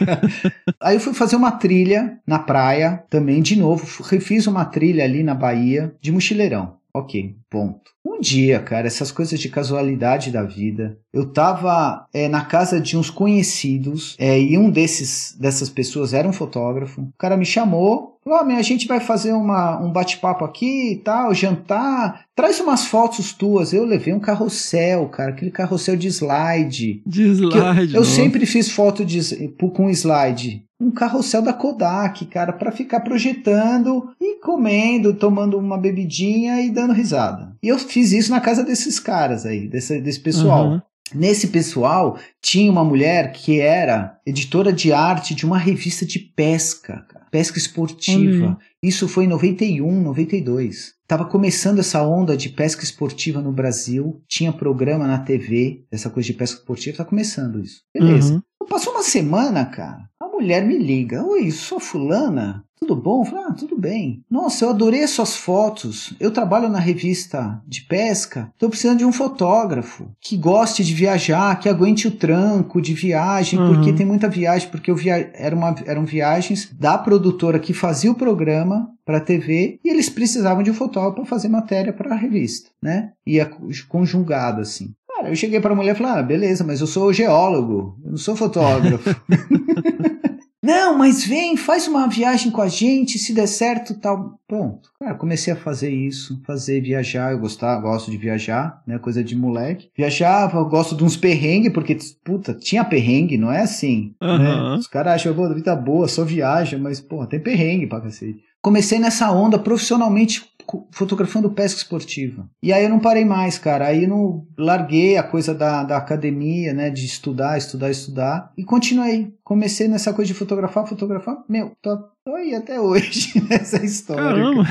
Speaker 4: Aí eu fui fazer uma trilha na praia, também de novo. Refiz uma trilha ali na Bahia de mochileirão. Ok, ponto. Um dia, cara, essas coisas de casualidade da vida, eu tava é, na casa de uns conhecidos, é, e um desses dessas pessoas era um fotógrafo. O cara me chamou, falou: "Ó, a gente vai fazer uma, um bate-papo aqui e tal, jantar. Traz umas fotos tuas. Eu levei um carrossel, cara, aquele carrossel de slide.
Speaker 1: De
Speaker 4: eu-
Speaker 1: slide.
Speaker 4: eu
Speaker 1: nossa.
Speaker 4: sempre fiz foto de, com slide. Um carrossel da Kodak, cara, pra ficar projetando e comendo, tomando uma bebidinha e dando risada. E eu fiz isso na casa desses caras aí, desse, desse pessoal.
Speaker 1: Uhum.
Speaker 4: Nesse pessoal tinha uma mulher que era editora de arte de uma revista de pesca, pesca esportiva.
Speaker 1: Olha
Speaker 4: Isso foi em 91, 92. Tava começando essa onda de pesca esportiva no Brasil, tinha programa na TV, essa coisa de pesca esportiva, tá começando isso. Beleza.
Speaker 1: Uhum.
Speaker 4: Passou uma semana, cara, a mulher me liga. Oi, sou fulana. Tudo bom? Falei, ah, tudo bem. Nossa, eu adorei as suas fotos. Eu trabalho na revista de pesca. Tô precisando de um fotógrafo que goste de viajar, que aguente o tranco de viagem,
Speaker 1: Uhum.
Speaker 4: porque tem muita viagem, porque eu via... Era uma... eram viagens da produtora que fazia o programa para TV e eles precisavam de um fotógrafo para fazer matéria para a revista, né? Ia conjugado assim. Cara, eu cheguei para a mulher e falei: ah, beleza, mas eu sou geólogo, eu não sou fotógrafo. não, mas vem, faz uma viagem com a gente, se der certo, tal. Pronto. Cara, comecei a fazer isso, fazer viajar. Eu gostava, gosto de viajar, né? Coisa de moleque. Viajava, eu gosto de uns perrengues, porque, puta, tinha perrengue, não é assim. Né?
Speaker 1: Aham.
Speaker 4: Os caras acham, pô, vida boa, só viaja, mas, pô, tem perrengue pra cacete. Comecei nessa onda profissionalmente fotografando pesca esportiva. E aí eu não parei mais, cara. Aí eu não larguei a coisa da, da academia, né? De estudar, estudar, estudar. E continuei. Comecei nessa coisa de fotografar, fotografar. Meu, tô, tô aí até hoje nessa história.
Speaker 1: Caramba,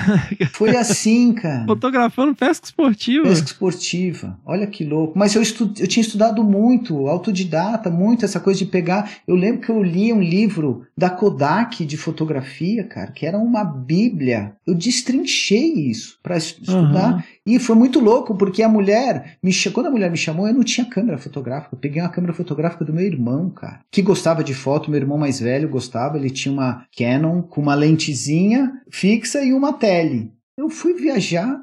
Speaker 4: Foi assim, cara.
Speaker 1: fotografando pesca esportiva.
Speaker 4: Pesca esportiva. Olha que louco. Mas eu, estu eu tinha estudado muito, autodidata, muito essa coisa de pegar. Eu lembro que eu li um livro da Kodak de fotografia, cara, que era uma bíblia. Eu destrinchei isso para estudar.
Speaker 1: Aham.
Speaker 4: E foi muito louco, porque a mulher, me quando a mulher me chamou, eu não tinha câmera fotográfica. Eu peguei uma câmera fotográfica do meu irmão, cara, que gostava de foto. Meu irmão mais velho gostava, ele tinha uma Canon com uma lentezinha fixa e uma tele. Eu fui viajar,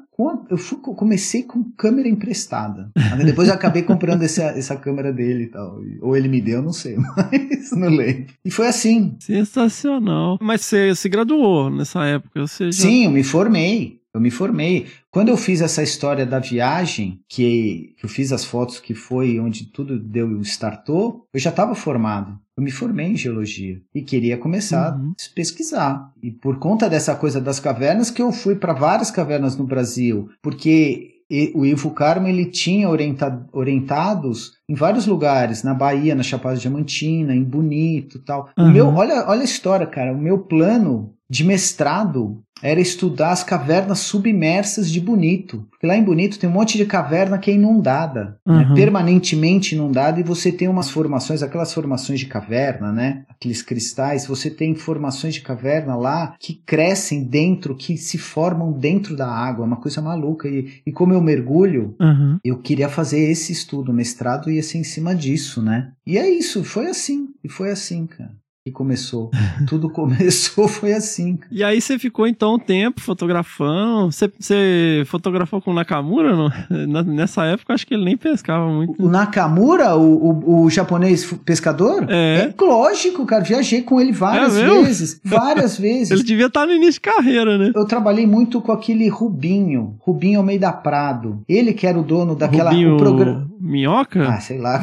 Speaker 4: eu fui, comecei com câmera emprestada. Depois eu acabei comprando essa, essa câmera dele e tal. Ou ele me deu, não sei, mas não lembro. E foi assim.
Speaker 1: Sensacional. Mas você se graduou nessa época, ou seja...
Speaker 4: Sim, eu me formei. Eu me formei. Quando eu fiz essa história da viagem, que, eu fiz as fotos que foi onde tudo deu startou, eu já estava formado. Eu me formei em geologia e queria começar
Speaker 1: Uhum.
Speaker 4: a pesquisar. E por conta dessa coisa das cavernas que eu fui para várias cavernas no Brasil, porque e- o Ivo Carmo ele tinha orienta- orientados em vários lugares, na Bahia, na Chapada Diamantina, em Bonito, tal. O
Speaker 1: Uhum.
Speaker 4: meu, olha, olha a história, cara. O meu plano de mestrado era estudar as cavernas submersas de Bonito. Porque lá em Bonito tem um monte de caverna que é inundada, né?
Speaker 1: Uhum.
Speaker 4: permanentemente inundada, e você tem umas formações, aquelas formações de caverna, né? Aqueles cristais, você tem formações de caverna lá que crescem dentro, que se formam dentro da água, é uma coisa maluca. E, e como eu mergulho,
Speaker 1: Aham.
Speaker 4: eu queria fazer esse estudo, o mestrado ia ser em cima disso, né? E é isso, foi assim, e foi assim, cara. Que começou. Tudo começou, foi assim.
Speaker 1: E aí você ficou então um tempo fotografando. Você, você fotografou com o Nakamura? Não? Nessa época acho que ele nem pescava muito.
Speaker 4: O Nakamura, o, o, o japonês pescador?
Speaker 1: É.
Speaker 4: lógico, cara. Viajei com ele várias
Speaker 1: É
Speaker 4: vezes. Várias vezes.
Speaker 1: Ele devia estar no início de carreira, né?
Speaker 4: Eu trabalhei muito com aquele Rubinho, Rubinho Almeida Prado. Ele que era o dono daquela.
Speaker 1: Rubinho
Speaker 4: o programa.
Speaker 1: Minhoca?
Speaker 4: Ah, sei lá.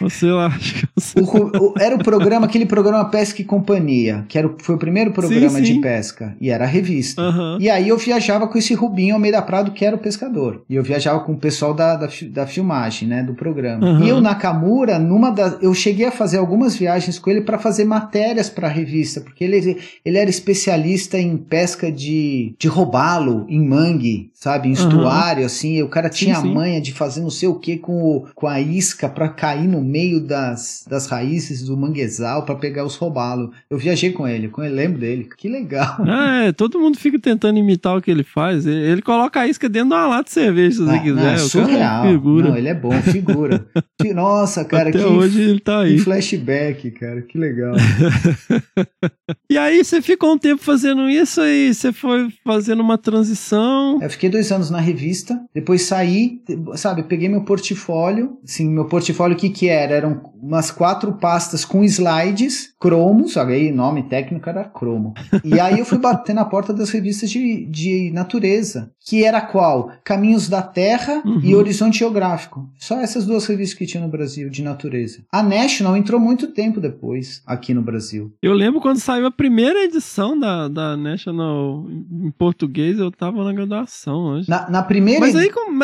Speaker 1: Você lá, acho que eu sei.
Speaker 4: O o- era o programa, aquele programa Pesca e Companhia, que era, o- foi o primeiro programa
Speaker 1: Sim, sim.
Speaker 4: de pesca, e era a revista.
Speaker 1: Aham.
Speaker 4: E aí eu viajava com esse Rubinho Almeida Prado, que era o pescador. E eu viajava com o pessoal da, da, da filmagem, né, do programa.
Speaker 1: Uhum.
Speaker 4: E eu, Nakamura, numa das... Eu cheguei a fazer algumas viagens com ele para fazer matérias para a revista, porque ele, ele era especialista em pesca de, de robalo, em mangue, sabe, em
Speaker 1: Uhum.
Speaker 4: estuário, assim. E o cara
Speaker 1: Sim,
Speaker 4: tinha a
Speaker 1: sim.
Speaker 4: manha de fazer não sei o que com, o, com a isca para cair no meio das, das raízes do manguezal para pegar os robalos. Eu viajei com ele, com ele, lembro dele. Que legal.
Speaker 1: É, todo mundo fica tentando imitar o que ele faz. Ele, ele coloca a isca dentro de uma lata de cerveja, se você
Speaker 4: Ah,
Speaker 1: quiser.
Speaker 4: não, é surreal.
Speaker 1: é figura.
Speaker 4: Não, ele é bom, figura. Que- Nossa, cara,
Speaker 1: Até
Speaker 4: que,
Speaker 1: hoje ele tá aí.
Speaker 4: flashback, cara, que legal.
Speaker 1: E aí você ficou um tempo fazendo isso aí, você foi fazendo uma transição.
Speaker 4: Eu fiquei dois anos na revista, depois saí, sabe, peguei meu portfólio, assim, meu portfólio o que que era? Eram umas quatro pastas com cromos, sabe, aí nome técnico era cromo. E aí eu fui bater na porta das revistas de, de natureza, que era qual? Caminhos da Terra
Speaker 1: Uhum.
Speaker 4: e Horizonte Geográfico. Só essas duas revistas que tinha no Brasil, de natureza. A National entrou muito tempo depois, aqui no Brasil.
Speaker 1: Eu lembro quando saiu a primeira edição da, da National em português, eu tava na graduação hoje.
Speaker 4: Na, na primeira
Speaker 1: Mas aí, como-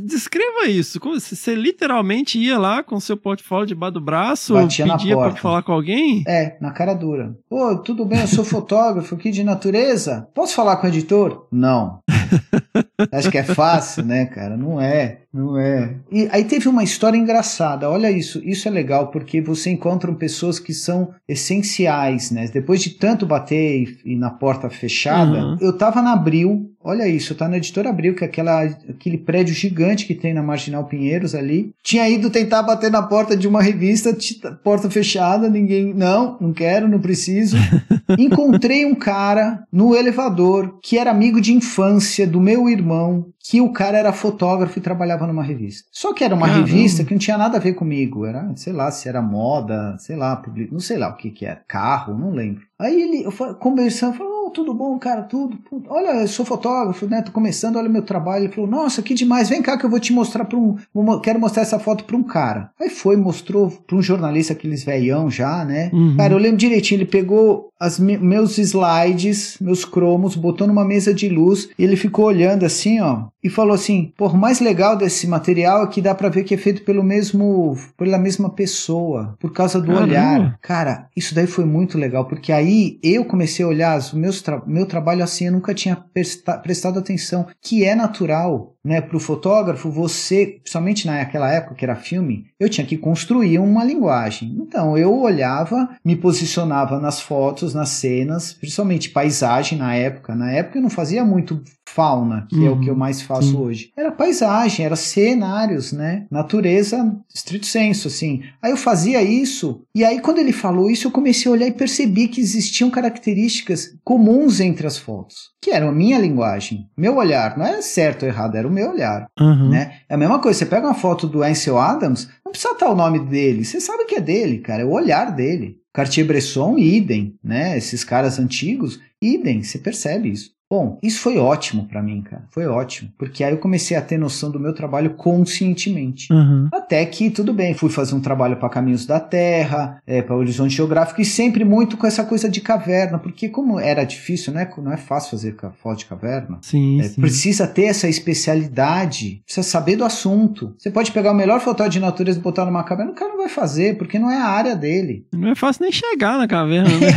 Speaker 1: descreva isso. Como- Você literalmente ia lá com seu portfólio debaixo do braço,
Speaker 4: Batia na
Speaker 1: pedia pra falar com alguém?
Speaker 4: É, na cara dura. Pô, tudo bem, eu sou fotógrafo aqui de natureza. Posso falar com o editor? Não. Acho que é fácil, né, cara? Não é, não é. E aí teve uma história engraçada. Olha isso, isso é legal porque você encontra pessoas que são essenciais, né? Depois de tanto bater e, e na porta fechada,
Speaker 1: Uhum.
Speaker 4: eu tava na Abril. Olha isso, tava na editora Abril, que é aquela, aquele prédio gigante que tem na Marginal Pinheiros ali. Tinha ido tentar bater na porta de uma revista, porta fechada, ninguém. Não, não quero, não preciso. Encontrei um cara no elevador que era amigo de infância do meu irmão, que o cara era fotógrafo e trabalhava numa revista. Só que era uma
Speaker 1: Caramba.
Speaker 4: revista que não tinha nada a ver comigo. Era, sei lá, se era moda, sei lá, publi- não sei lá o que que era, carro, não lembro. Aí ele, eu conversando, falou, "Ô, tudo bom, cara, tudo. Olha, eu sou fotógrafo, né? Tô começando, olha o meu trabalho. Ele falou, nossa, que demais, vem cá que eu vou te mostrar para um. quero mostrar essa foto para um cara. Aí foi, mostrou para um jornalista, aqueles velhão já, né?
Speaker 1: Uhum.
Speaker 4: Cara, eu lembro direitinho, ele pegou as me- meus slides, meus cromos, botou numa mesa de luz e ele ficou olhando assim, ó, e falou assim: "Pô, o mais legal desse material é que dá pra ver que é feito pelo mesmo, pela mesma pessoa, por causa do
Speaker 1: Caramba.
Speaker 4: olhar". Cara, isso daí foi muito legal, porque aí eu comecei a olhar os meus tra- meu trabalho assim, eu nunca tinha presta- prestado atenção, que é natural, né, para o fotógrafo, você, principalmente naquela época que era filme, eu tinha que construir uma linguagem. Então eu olhava, me posicionava nas fotos, nas cenas, principalmente paisagem na época. Na época eu não fazia muito fauna, que é o
Speaker 1: Uhum,
Speaker 4: que eu mais faço
Speaker 1: sim.
Speaker 4: hoje. Era paisagem, era cenários, né? Natureza, estrito senso, assim. Aí eu fazia isso, e aí quando ele falou isso, eu comecei a olhar e percebi que existiam características comuns entre as fotos, que eram a minha linguagem, meu olhar. Não é certo ou errado, era o meu olhar
Speaker 1: Aham.
Speaker 4: né? É a mesma coisa, você pega uma foto do Ansel Adams, não precisa estar o nome dele, você sabe que é dele, cara, é o olhar dele. Cartier-Bresson, idem, né? Esses caras antigos, idem, você percebe isso. Bom, isso foi ótimo pra mim, cara, foi ótimo, porque aí eu comecei a ter noção do meu trabalho conscientemente.
Speaker 1: Aham.
Speaker 4: Até que tudo bem, fui fazer um trabalho para Caminhos da Terra, é, para Horizonte Geográfico e sempre muito com essa coisa de caverna, porque como era difícil, né? Não é fácil fazer foto de caverna.
Speaker 1: Sim,
Speaker 4: É,
Speaker 1: sim.
Speaker 4: precisa ter essa especialidade, precisa saber do assunto. Você pode pegar o melhor fotógrafo de natureza e botar numa caverna, o cara não vai fazer, porque não é a área dele.
Speaker 1: Não é fácil nem chegar na caverna, né?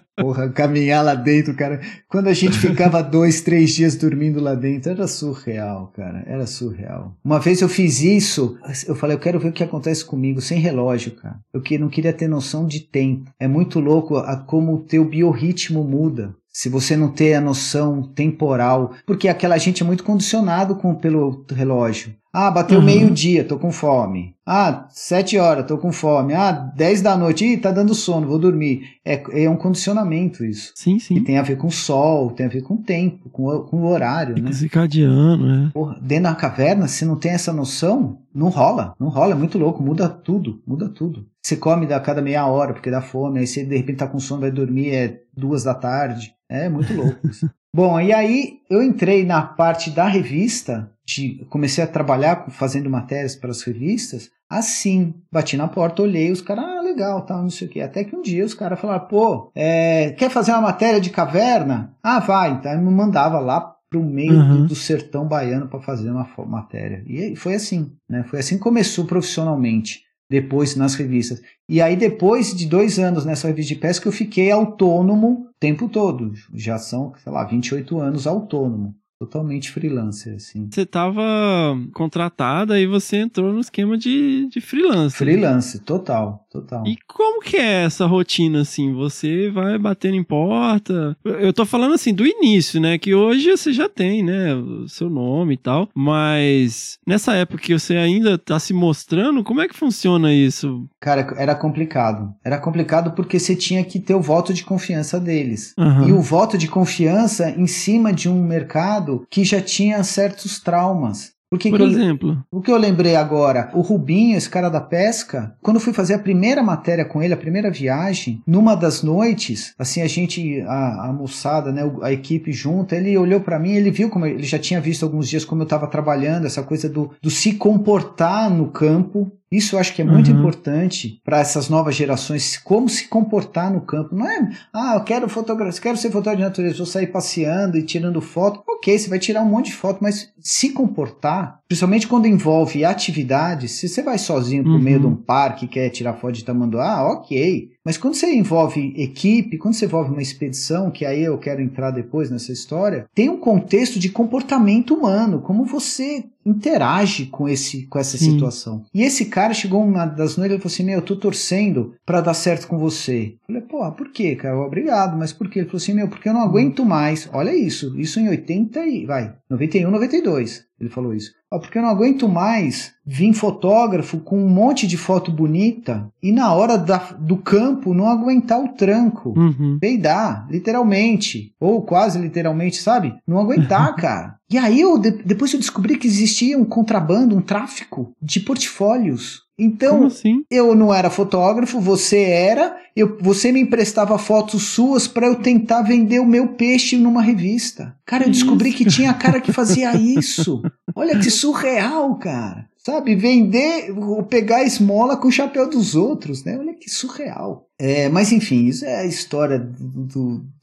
Speaker 4: Porra, caminhar lá dentro, cara. Quando a gente ficava dois, três dias dormindo lá dentro, era surreal, cara. Era surreal. Uma vez eu fiz isso, eu falei, eu quero ver o que acontece comigo sem relógio, cara. Eu que não queria ter noção de tempo. É muito louco a como o teu biorritmo muda. Se você não ter a noção temporal, porque aquela gente é muito condicionado com pelo relógio. Ah, bateu
Speaker 1: Uhum.
Speaker 4: meio-dia, tô com fome. Ah, sete horas, tô com fome. Ah, dez da noite, ih, tá dando sono, vou dormir. É, é um condicionamento isso.
Speaker 1: Sim,
Speaker 4: E
Speaker 1: sim.
Speaker 4: tem a ver com o sol, tem a ver com o tempo, com o, com o horário, né?
Speaker 1: Circadiano, é.
Speaker 4: Porra, dentro da caverna, se não tem essa noção, não rola. Não rola, é muito louco, muda tudo, muda tudo. Você come a cada meia hora porque dá fome, aí você de repente tá com sono, vai dormir, é duas da tarde. É muito louco isso. Bom, e aí eu entrei na parte da revista, de, comecei a trabalhar fazendo matérias para as revistas, assim, bati na porta, olhei, os caras, ah, legal, tal, não sei o quê. Até que um dia os caras falaram, pô, é, quer fazer uma matéria de caverna? Ah, vai. Então eu me mandava lá pro meio
Speaker 1: Uhum.
Speaker 4: do, do sertão baiano para fazer uma matéria. E foi assim, né? Foi assim que começou profissionalmente, depois nas revistas. E aí depois de dois anos nessa revista de pesca eu fiquei autônomo o tempo todo. Já são, sei lá, 28 anos autônomo. Totalmente freelancer, assim.
Speaker 1: Você tava contratada e você entrou no esquema de, de freelancer.
Speaker 4: Freelance, total, total.
Speaker 1: E como que é essa rotina, assim? Você vai batendo em porta? Eu tô falando, assim, do início, né? Que hoje você já tem, né? O seu nome e tal. Mas nessa época que você ainda tá se mostrando, como é que funciona isso?
Speaker 4: Cara, era complicado. Era complicado porque você tinha que ter o voto de confiança deles.
Speaker 1: Aham.
Speaker 4: E o voto de confiança em cima de um mercado que já tinha certos traumas. Porque
Speaker 1: Por
Speaker 4: eu-
Speaker 1: exemplo.
Speaker 4: o que eu lembrei agora, o Rubinho, esse cara da pesca, quando eu fui fazer a primeira matéria com ele, a primeira viagem, numa das noites, assim, a gente, a, a moçada, né, a equipe junta, ele olhou pra mim, ele viu como, eu- ele já tinha visto alguns dias como eu tava trabalhando, essa coisa do, do se comportar no campo, Isso eu acho que é muito
Speaker 1: Uhum.
Speaker 4: importante para essas novas gerações, como se comportar no campo. Não é, ah, eu quero fotografia, quero ser fotógrafo de natureza, vou sair passeando e tirando foto. Ok, você vai tirar um monte de foto, mas se comportar, principalmente quando envolve atividades, se você vai sozinho pro
Speaker 1: Uhum.
Speaker 4: meio de um parque e quer tirar foto de tamanduá, ok. Mas quando você envolve equipe, quando você envolve uma expedição, que aí eu quero entrar depois nessa história, tem um contexto de comportamento humano, como você interage com esse com essa
Speaker 1: Sim.
Speaker 4: situação. E esse cara chegou uma das noites e falou assim: Meu, eu tô torcendo pra dar certo com você. Eu falei, porra, por quê, cara? Obrigado, mas por quê? Ele falou assim: Meu, porque eu não aguento mais. Olha isso, isso em 80 e. Vai, 91, 92. Ele falou isso. Ó, porque eu não aguento mais vir fotógrafo com um monte de foto bonita e na hora da, do campo não aguentar o tranco
Speaker 1: Uhum.
Speaker 4: peidar, literalmente, ou quase literalmente, sabe? Não aguentar, cara. E aí eu de- depois eu descobri que existia um contrabando, um tráfico de portfólios. Então,
Speaker 1: assim?
Speaker 4: eu não era fotógrafo, você era, eu, você me emprestava fotos suas para eu tentar vender o meu peixe numa revista. Cara, eu descobri
Speaker 1: isso,
Speaker 4: que tinha cara que fazia isso. Olha que surreal, cara. Sabe, vender, ou pegar a esmola com o chapéu dos outros, né? Olha que surreal. É, mas enfim, isso é a história do-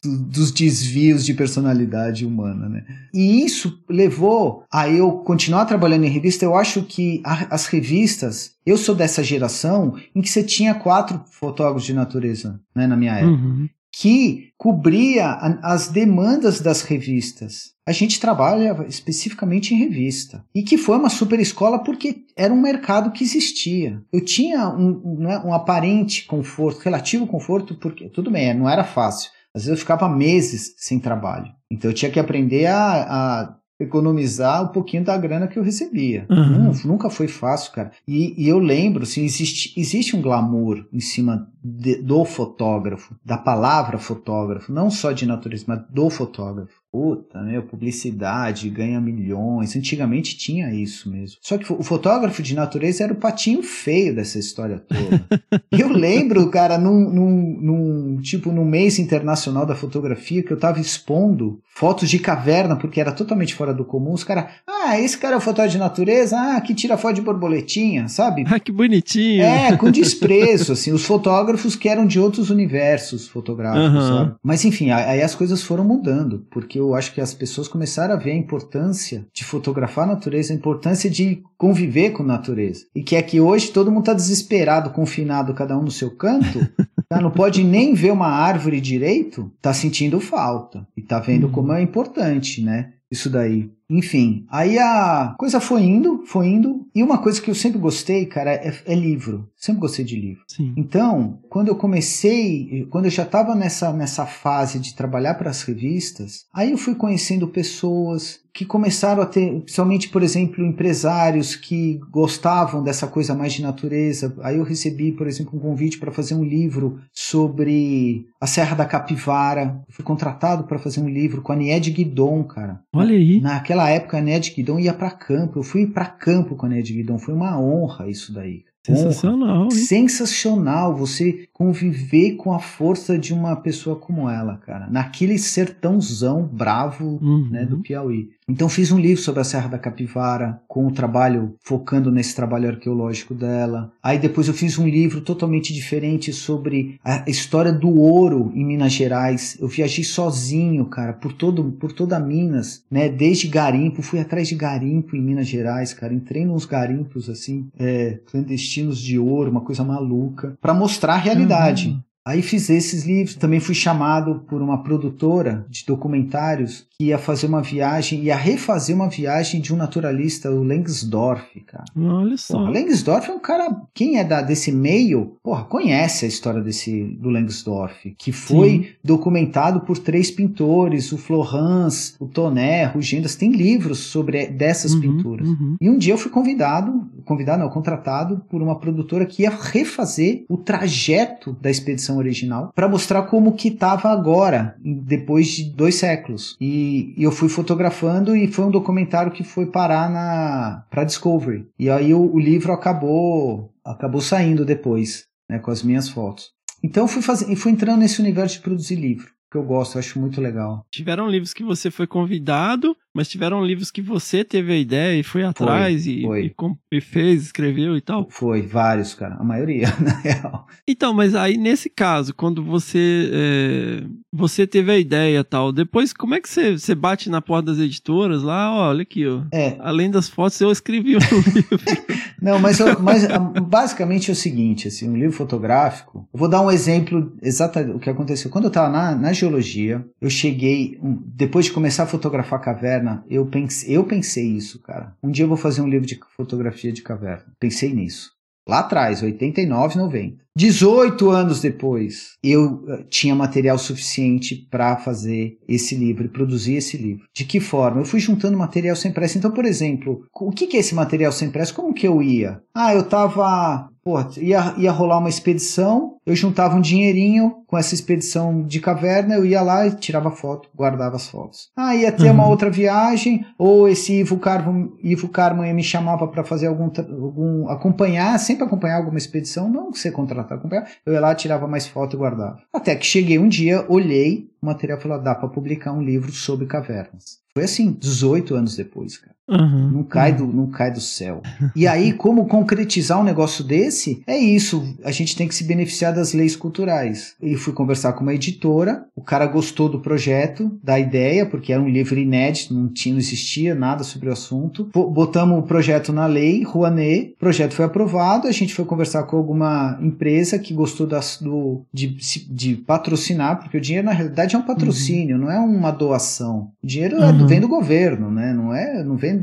Speaker 4: do- dos desvios de personalidade humana, né? E isso levou a eu continuar trabalhando em revista. Eu acho que a- as revistas, eu sou dessa geração em que você tinha quatro fotógrafos de natureza, né, na minha época
Speaker 1: Uhum.
Speaker 4: Que cobria as demandas das revistas. A gente trabalha especificamente em revista. E que foi uma super escola porque era um mercado que existia. Eu tinha um, um, né, aparente conforto, relativo conforto, porque tudo bem, não era fácil. Às vezes eu ficava meses sem trabalho. Então eu tinha que aprender a, a economizar um pouquinho da grana que eu recebia.
Speaker 1: Uhum.
Speaker 4: Nun- Nunca foi fácil, cara. E, e eu lembro, assim, existe, existe um glamour em cima de- do fotógrafo, da palavra fotógrafo, não só de natureza, mas do fotógrafo. Puta, meu, publicidade, ganha milhões. Antigamente tinha isso mesmo. Só que o fotógrafo de natureza era o patinho feio dessa história toda. Eu lembro, cara, num, num, num, tipo, num mês internacional da fotografia que eu tava expondo fotos de caverna, porque era totalmente fora do comum. Os caras, ah, esse cara é o fotógrafo de natureza, ah, que tira foto de borboletinha, sabe?
Speaker 1: Ah, que bonitinho.
Speaker 4: É, com desprezo, assim, os fotógrafos que eram de outros universos fotográficos,
Speaker 1: Aham.
Speaker 4: sabe? Mas enfim, aí as coisas foram mudando, porque eu acho que as pessoas começaram a ver a importância de fotografar a natureza, a importância de conviver com a natureza. E que é que hoje todo mundo tá desesperado, confinado, cada um no seu canto, tá? não pode nem ver uma árvore direito, tá sentindo falta. E tá vendo
Speaker 1: Uhum.
Speaker 4: como é importante, né? Isso daí. Enfim, aí a coisa foi indo, foi indo. E uma coisa que eu sempre gostei, cara, é, é livro. Sempre gostei de livro.
Speaker 1: Sim.
Speaker 4: Então, quando eu comecei, quando eu já estava nessa, nessa fase de trabalhar para as revistas, aí eu fui conhecendo pessoas que começaram a ter, principalmente, por exemplo, empresários que gostavam dessa coisa mais de natureza. Aí eu recebi, por exemplo, um convite para fazer um livro sobre a Serra da Capivara. Eu fui contratado para fazer um livro com a Nied Guidon, cara.
Speaker 1: Olha aí.
Speaker 4: Naquela época, a Ned Guidon ia para campo. Eu fui para campo com a Ned Guidon. Foi uma honra isso daí.
Speaker 1: Sensacional?
Speaker 4: Sensacional você conviver com a força de uma pessoa como ela, cara. Naquele sertãozão bravo
Speaker 1: Uhum.
Speaker 4: né, do Piauí. Então fiz um livro sobre a Serra da Capivara, com o trabalho, focando nesse trabalho arqueológico dela. Aí depois eu fiz um livro totalmente diferente sobre a história do ouro em Minas Gerais. Eu viajei sozinho, cara, por todo por toda Minas, né? Desde garimpo, fui atrás de garimpo em Minas Gerais, cara. Entrei nos garimpos assim, é, clandestinos de ouro, uma coisa maluca, para mostrar a realidade.
Speaker 1: Uhum.
Speaker 4: Aí fiz esses livros. Também fui chamado por uma produtora de documentários ia fazer uma viagem, ia refazer uma viagem de um naturalista, o Lengsdorff, cara.
Speaker 1: Olha só.
Speaker 4: Porra, Lengsdorff é um cara. Quem é da, desse meio, porra, conhece a história desse do Lengsdorff, que foi
Speaker 1: Sim.
Speaker 4: documentado por três pintores, o Florence, o Toné, Rugendas, tem livros sobre dessas
Speaker 1: Uhum,
Speaker 4: pinturas.
Speaker 1: uhum.
Speaker 4: E um dia eu fui convidado, convidado não, contratado por uma produtora que ia refazer o trajeto da expedição original para mostrar como que estava agora, depois de dois séculos. E, e eu fui fotografando e foi um documentário que foi parar na para Discovery. E aí o, o livro acabou acabou saindo depois, né, com as minhas fotos. Então fui fazer, e fui entrando nesse universo de produzir livro, que eu gosto, eu acho muito legal.
Speaker 1: Tiveram livros que você foi convidado mas tiveram livros que você teve a ideia e foi atrás e,
Speaker 4: foi.
Speaker 1: e e fez, escreveu e tal.
Speaker 4: Foi, vários, cara. A maioria, na real.
Speaker 1: Então, mas aí nesse caso, quando você é, você teve a ideia e tal, depois como é que você, você bate na porta das editoras lá? Olha aqui, ó.
Speaker 4: É,
Speaker 1: Além das fotos, eu escrevi um livro.
Speaker 4: Não, mas, eu- mas ah, basicamente é o seguinte, assim, um livro fotográfico. Eu vou dar um exemplo exato o que aconteceu. Quando eu estava na, na geologia, eu cheguei, um- depois de começar a fotografar caverna, eu pensei, eu pensei isso, cara. Um dia eu vou fazer um livro de fotografia de caverna. Pensei nisso. Lá atrás, 89, 90. 18 anos depois, eu eh, tinha material suficiente para fazer esse livro e produzir esse livro. De que forma? Eu fui juntando material sem pressa. Então, por exemplo, o que é esse material sem pressa? Como que eu ia? Ah, eu tava. Pô, ia, ia rolar uma expedição, eu juntava um dinheirinho com essa expedição de caverna, eu ia lá e tirava foto, guardava as fotos. Ah, ia ter uma
Speaker 1: Uhum.
Speaker 4: outra viagem, ou esse Ivo Carman, Ivo Carman me chamava para fazer algum, algum. acompanhar, sempre acompanhar alguma expedição, não que você contratar, acompanhar. Eu ia lá, tirava mais foto e guardava. Até que cheguei um dia, olhei o material e falei: "Ah, dá para publicar um livro sobre cavernas. Foi assim, 18 anos depois, cara.
Speaker 1: Aham.
Speaker 4: Não cai, do, não cai do céu. E aí, como concretizar um negócio desse? É isso. A gente tem que se beneficiar das leis culturais. E fui conversar com uma editora. O cara gostou do projeto, da ideia, porque era um livro inédito, não, tinha, não existia nada sobre o assunto. Bo- Botamos o projeto na lei, Rouanet. O projeto foi aprovado. A gente foi conversar com alguma empresa que gostou das- do, de, de patrocinar, porque o dinheiro, na realidade, é um patrocínio, não é uma doação. O dinheiro é
Speaker 1: Uhum.
Speaker 4: vem do governo, né? Não é, não vem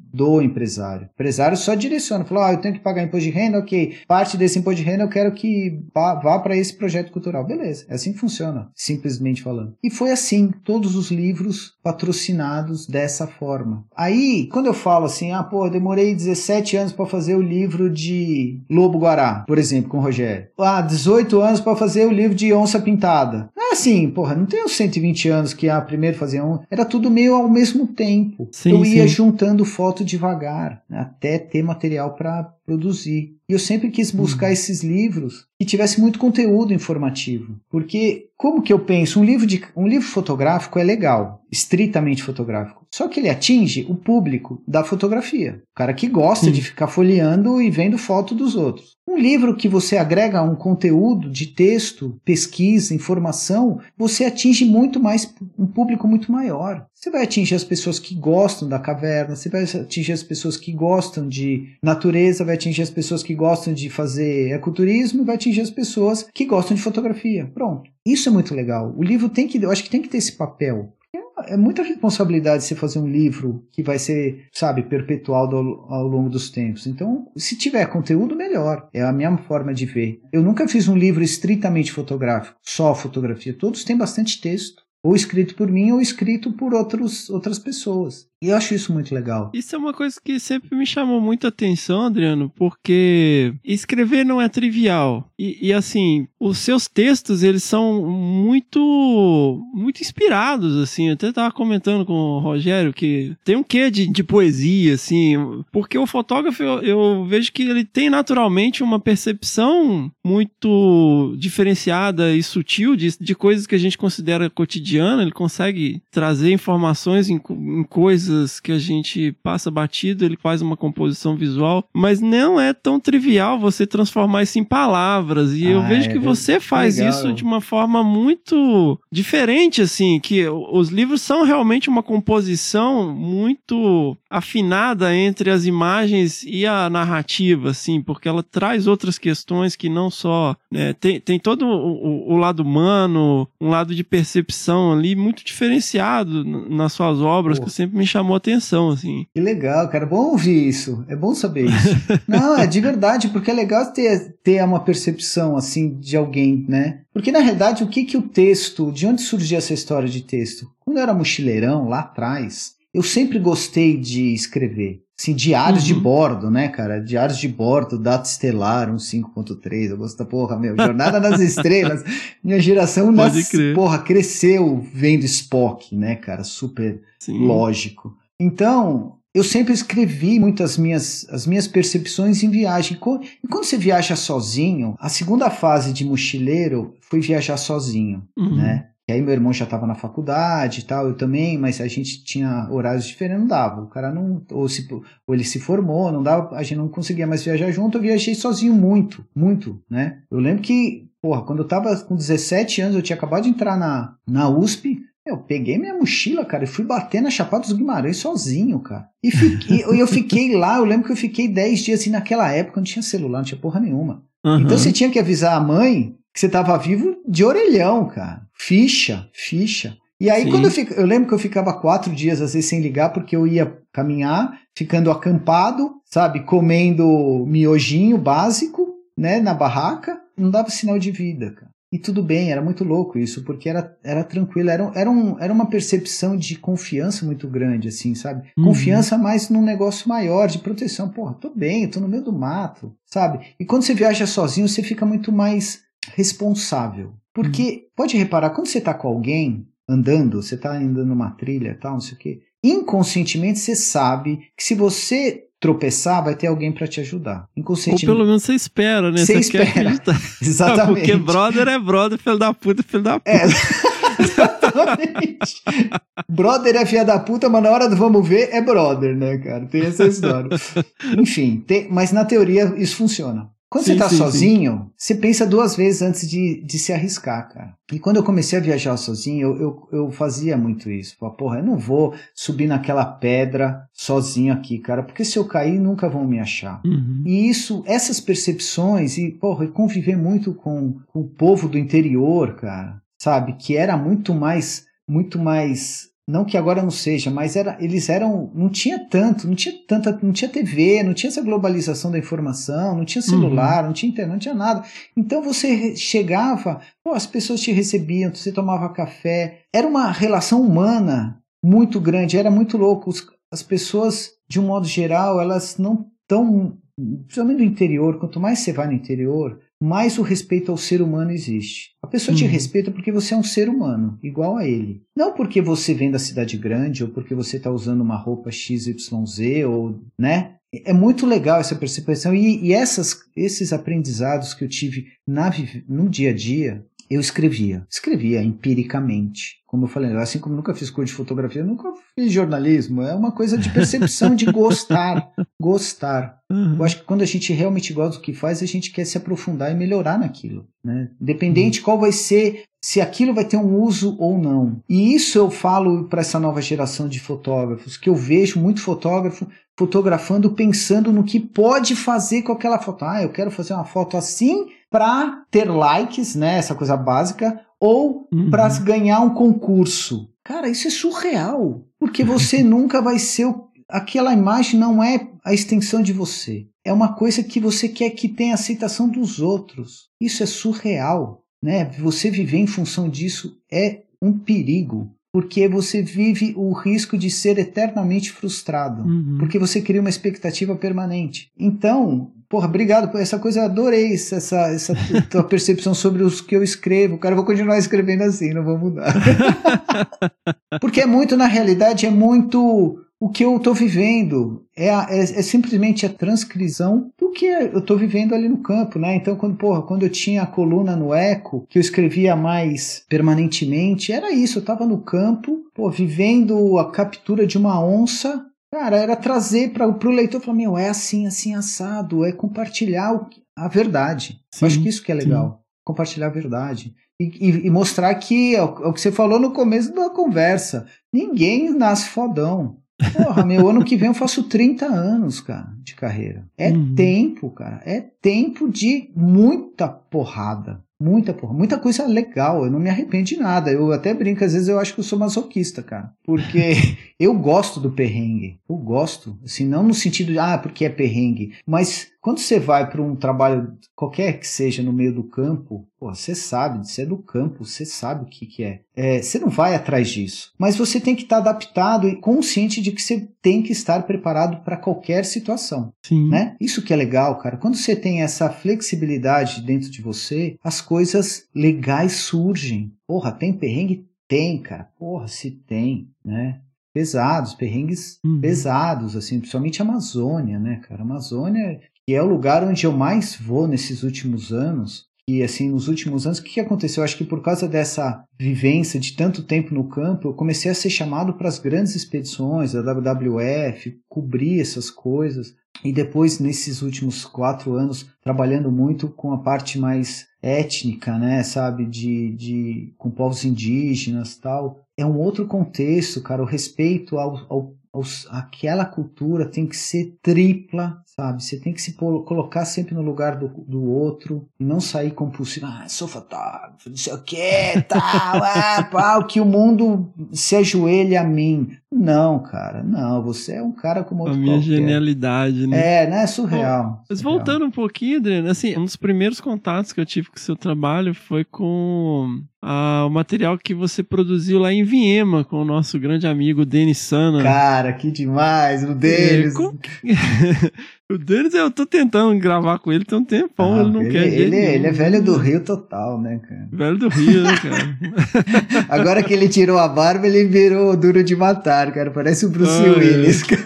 Speaker 4: do empresário. O empresário só direciona, falou: ah, eu tenho que pagar imposto de renda, ok. Parte desse imposto de renda eu quero que vá, para esse projeto cultural. Beleza, é assim que funciona, simplesmente falando. E foi assim, todos os livros patrocinados dessa forma. Aí, quando eu falo assim, ah, pô, demorei 17 anos para fazer o livro de Lobo Guará, por exemplo, com o Rogério. Ah, 18 anos para fazer o livro de Onça Pintada. Não é assim, porra, não tem os 120 anos que a primeiro fazia um. Era tudo meio ao mesmo tempo.
Speaker 1: Sim,
Speaker 4: eu ia
Speaker 1: sim.
Speaker 4: juntando devagar, né, até ter material para produzir. E eu sempre quis buscar
Speaker 1: Uhum.
Speaker 4: esses livros que tivesse muito conteúdo informativo, porque como que eu penso, um livro de um livro fotográfico é legal, estritamente fotográfico. Só que ele atinge o público da fotografia, o cara que gosta
Speaker 1: Sim.
Speaker 4: de ficar folheando e vendo foto dos outros. Um livro que você agrega um conteúdo de texto, pesquisa, informação, você atinge muito mais um público muito maior. Você vai atingir as pessoas que gostam da caverna, você vai atingir as pessoas que gostam de natureza, vai atingir as pessoas que gostam de fazer ecoturismo, e vai atingir as pessoas que gostam de fotografia. Pronto. Isso é muito legal. O livro tem que, eu acho que tem que ter esse papel. É muita responsabilidade você fazer um livro que vai ser, sabe, perpetuado ao, ao longo dos tempos. Então, se tiver conteúdo, melhor. É a minha forma de ver. Eu nunca fiz um livro estritamente fotográfico, só fotografia. Todos têm bastante texto. Ou escrito por mim ou escrito por outros, outras pessoas. E eu acho isso muito legal.
Speaker 1: Isso é uma coisa que sempre me chamou muita atenção, Adriano, porque escrever não é trivial. E, e, assim, os seus textos, eles são muito muito inspirados, assim. Eu até tava comentando com o Rogério que tem um quê de, de poesia, assim, porque o fotógrafo, eu, eu vejo que ele tem naturalmente uma percepção muito diferenciada e sutil de, de coisas que a gente considera cotidiana. Ele consegue trazer informações em, em coisas que a gente passa batido, ele faz uma composição visual, mas não é tão trivial você transformar isso em palavras. E eu
Speaker 4: Ah,
Speaker 1: vejo
Speaker 4: é
Speaker 1: que você faz
Speaker 4: legal.
Speaker 1: isso de uma forma muito diferente, assim, que os livros são realmente uma composição muito afinada entre as imagens e a narrativa, assim, porque ela traz outras questões que não só. né, tem, tem todo o- o lado humano, um lado de percepção ali muito diferenciado nas suas obras,
Speaker 4: Pô.
Speaker 1: que sempre me chamou a atenção, assim.
Speaker 4: Que legal, cara. É bom ouvir isso. É bom saber isso. Não, é de verdade, porque é legal ter, ter uma percepção assim de alguém, né? Porque na realidade, o que que o texto, de onde surgiu essa história de texto? Quando eu era mochileirão lá atrás, eu sempre gostei de escrever. Assim, diários de
Speaker 1: Uhum.
Speaker 4: bordo, né, cara? Diários de bordo, data estelar, um 5.3. Eu gosto da porra, meu. Jornada nas Estrelas. Minha geração,
Speaker 1: Pode
Speaker 4: nas,
Speaker 1: crer.
Speaker 4: porra, cresceu vendo Spock, né, cara? Super
Speaker 1: Sim.
Speaker 4: lógico. Então, eu sempre escrevi muitas minhas as minhas percepções em viagem. E quando você viaja sozinho, a segunda fase de mochileiro foi viajar sozinho,
Speaker 1: Uhum.
Speaker 4: né? E aí meu irmão já estava na faculdade e tal, eu também, mas a gente tinha horários diferentes, não dava. O cara não, ou, se, ou ele se formou, não dava, a gente não conseguia mais viajar junto, eu viajei sozinho muito, muito, né? Eu lembro que, porra, quando eu tava com 17 anos, eu tinha acabado de entrar na, na USP, eu peguei minha mochila, cara, e fui bater na Chapada dos Guimarães sozinho, cara. E fiquei, eu fiquei lá, eu lembro que eu fiquei 10 dias, assim, naquela época não tinha celular, não tinha porra nenhuma.
Speaker 1: Uhum.
Speaker 4: Então você tinha que avisar a mãe que você tava vivo de orelhão, cara. Ficha, ficha. E aí,
Speaker 1: Sim.
Speaker 4: quando eu, fico, eu lembro que eu ficava quatro dias, às vezes, sem ligar, porque eu ia caminhar, ficando acampado, sabe, comendo miojinho básico, né, na barraca, não dava sinal de vida, cara. E tudo bem, era muito louco isso, porque era, era tranquilo, era, era, um, era uma percepção de confiança muito grande, assim, sabe?
Speaker 1: Uhum.
Speaker 4: Confiança mais num negócio maior, de proteção. Porra, tô bem, tô no meio do mato, sabe? E quando você viaja sozinho, você fica muito mais responsável. Porque, pode reparar, quando você tá com alguém andando, você tá andando numa trilha tal, não sei o quê, inconscientemente você sabe que se você tropeçar, vai ter alguém para te ajudar.
Speaker 1: Ou
Speaker 4: Inconscientemente.
Speaker 1: pelo menos você espera, né?
Speaker 4: Você
Speaker 1: quer
Speaker 4: espera. Exatamente.
Speaker 1: Porque brother é brother, filho da puta, filho da puta.
Speaker 4: É, exatamente. brother é filha da puta, mas na hora do vamos ver é brother, né, cara? Tem essa história. Enfim, tem- mas na teoria isso funciona. Quando
Speaker 1: Sim,
Speaker 4: você tá
Speaker 1: sim,
Speaker 4: sozinho, você pensa duas vezes antes de, de se arriscar, cara. E quando eu comecei a viajar sozinho, eu, eu, eu fazia muito isso. Falei, porra, eu não vou subir naquela pedra sozinho aqui, cara, porque se eu cair, nunca vão me achar.
Speaker 1: Uhum.
Speaker 4: E isso, essas percepções, e, porra, e conviver muito com, com o povo do interior, cara, sabe? Que era muito mais, muito mais. Não que agora não seja, mas era, eles eram. Não tinha tanto, não tinha tanta. Não tinha TV, não tinha essa globalização da informação, não tinha celular, não tinha internet, não tinha nada. Então você chegava, pô, as pessoas te recebiam, você tomava café. Era uma relação humana muito grande, era muito louco. Os- as pessoas, de um modo geral, elas não estão principalmente no interior, quanto mais você vai no interior, mais o respeito ao ser humano existe. A pessoa te
Speaker 1: Uhum.
Speaker 4: respeita porque você é um ser humano, igual a ele. Não porque você vem da cidade grande ou porque você está usando uma roupa XYZ ou, né? É muito legal essa percepção e, e essas, esses aprendizados que eu tive na, no dia a dia, eu escrevia. Escrevia empiricamente. Como eu falei, assim como nunca fiz curso de fotografia, eu nunca fiz jornalismo. É uma coisa de percepção, de gostar. Gostar.
Speaker 1: Uhum.
Speaker 4: Eu acho que quando a gente realmente gosta do que faz, a gente quer se aprofundar e melhorar naquilo, né? Independente qual vai ser, se aquilo vai ter um uso ou não. E isso eu falo para essa nova geração de fotógrafos, que eu vejo muito fotógrafo fotografando pensando no que pode fazer com aquela foto. Ah, eu quero fazer uma foto assim para ter likes, né? Essa coisa básica, ou
Speaker 1: Uhum.
Speaker 4: para ganhar um concurso. Cara, isso é surreal, porque você nunca vai ser o aquela imagem não é a extensão de você. É uma coisa que você quer que tenha aceitação dos outros. Isso é surreal, né? Você viver em função disso é um perigo, porque você vive o risco de ser eternamente frustrado,
Speaker 1: Uhum.
Speaker 4: porque você cria uma expectativa permanente. Então, porra, obrigado por essa coisa, eu adorei essa, essa tua percepção sobre os que eu escrevo. Cara, eu vou continuar escrevendo assim, não vou mudar. Porque é muito, na realidade, é muito o que eu estou vivendo. É, a- é, é simplesmente a transcrição do que eu estou vivendo ali no campo, né? Então, quando, porra, quando eu tinha a coluna no Eco, que eu escrevia mais permanentemente, era isso. Eu estava no campo, pô, vivendo a captura de uma onça. Cara, era trazer para o leitor falar: meu, é assim, assim, assado. É compartilhar o a verdade.
Speaker 1: Sim,
Speaker 4: eu acho que isso que é legal. Compartilhar a verdade. E, e- mostrar que o, é o que você falou no começo da conversa. Ninguém nasce fodão. Porra, meu, ano que vem eu faço 30 anos, cara, de carreira. É
Speaker 1: Uhum.
Speaker 4: tempo, cara. É tempo de muita porrada. Muita porra, muita coisa legal. Eu não me arrependo de nada. Eu até brinco, às vezes eu acho que eu sou masoquista, cara. Porque eu gosto do perrengue. Eu gosto. Assim, não no sentido de, ah, porque é perrengue. Mas quando você vai para um trabalho, qualquer que seja, no meio do campo, pô, você sabe, você é do campo, você sabe o que, que é. é. Você não vai atrás disso. Mas você tem que estar adaptado e consciente de que você tem que estar preparado para qualquer situação
Speaker 1: Sim.
Speaker 4: né? Isso que é legal, cara. Quando você tem essa flexibilidade dentro de você, as coisas legais surgem. Porra, tem perrengue? Tem, cara. Porra, se tem, né? Pesados, perrengues
Speaker 1: Uhum.
Speaker 4: pesados, assim, principalmente a Amazônia, né, cara? A Amazônia, que é o lugar onde eu mais vou nesses últimos anos, que assim nos últimos anos, o que, que aconteceu? Eu acho que por causa dessa vivência de tanto tempo no campo, eu comecei a ser chamado para as grandes expedições da WWF, cobrir essas coisas. E depois, nesses últimos quatro anos, trabalhando muito com a parte mais étnica, né, sabe, de, de com povos indígenas tal, é um outro contexto, cara. O respeito ao, ao os, aquela cultura tem que ser tripla, sabe? Você tem que se colocar sempre no lugar do, do outro e não sair compulsivo. Ah, sou fotógrafo, não sei o que, tal, ah, pau, que o mundo se ajoelhe a mim. Não, cara, não. Você é um cara como outro
Speaker 1: A minha
Speaker 4: qualquer.
Speaker 1: genialidade, né?
Speaker 4: É, né? Surreal.
Speaker 1: Bom, mas
Speaker 4: surreal.
Speaker 1: voltando um pouquinho, Adriano, assim, um dos primeiros contatos que eu tive com o seu trabalho foi com ah, o material que você produziu lá em Viema com o nosso grande amigo Denis Sana.
Speaker 4: Cara, que demais, o Denis.
Speaker 1: É, como o Denis, eu tô tentando gravar com ele tem um tempão,
Speaker 4: Ah,
Speaker 1: ele não
Speaker 4: ele,
Speaker 1: quer. de jeito
Speaker 4: ele,
Speaker 1: nenhum.
Speaker 4: ele é velho do Rio total, né, cara?
Speaker 1: Velho do Rio, né, cara?
Speaker 4: Agora que ele tirou a barba, ele virou duro de matar, cara. Parece o Bruce
Speaker 1: Ah, é.
Speaker 4: Willis. cara.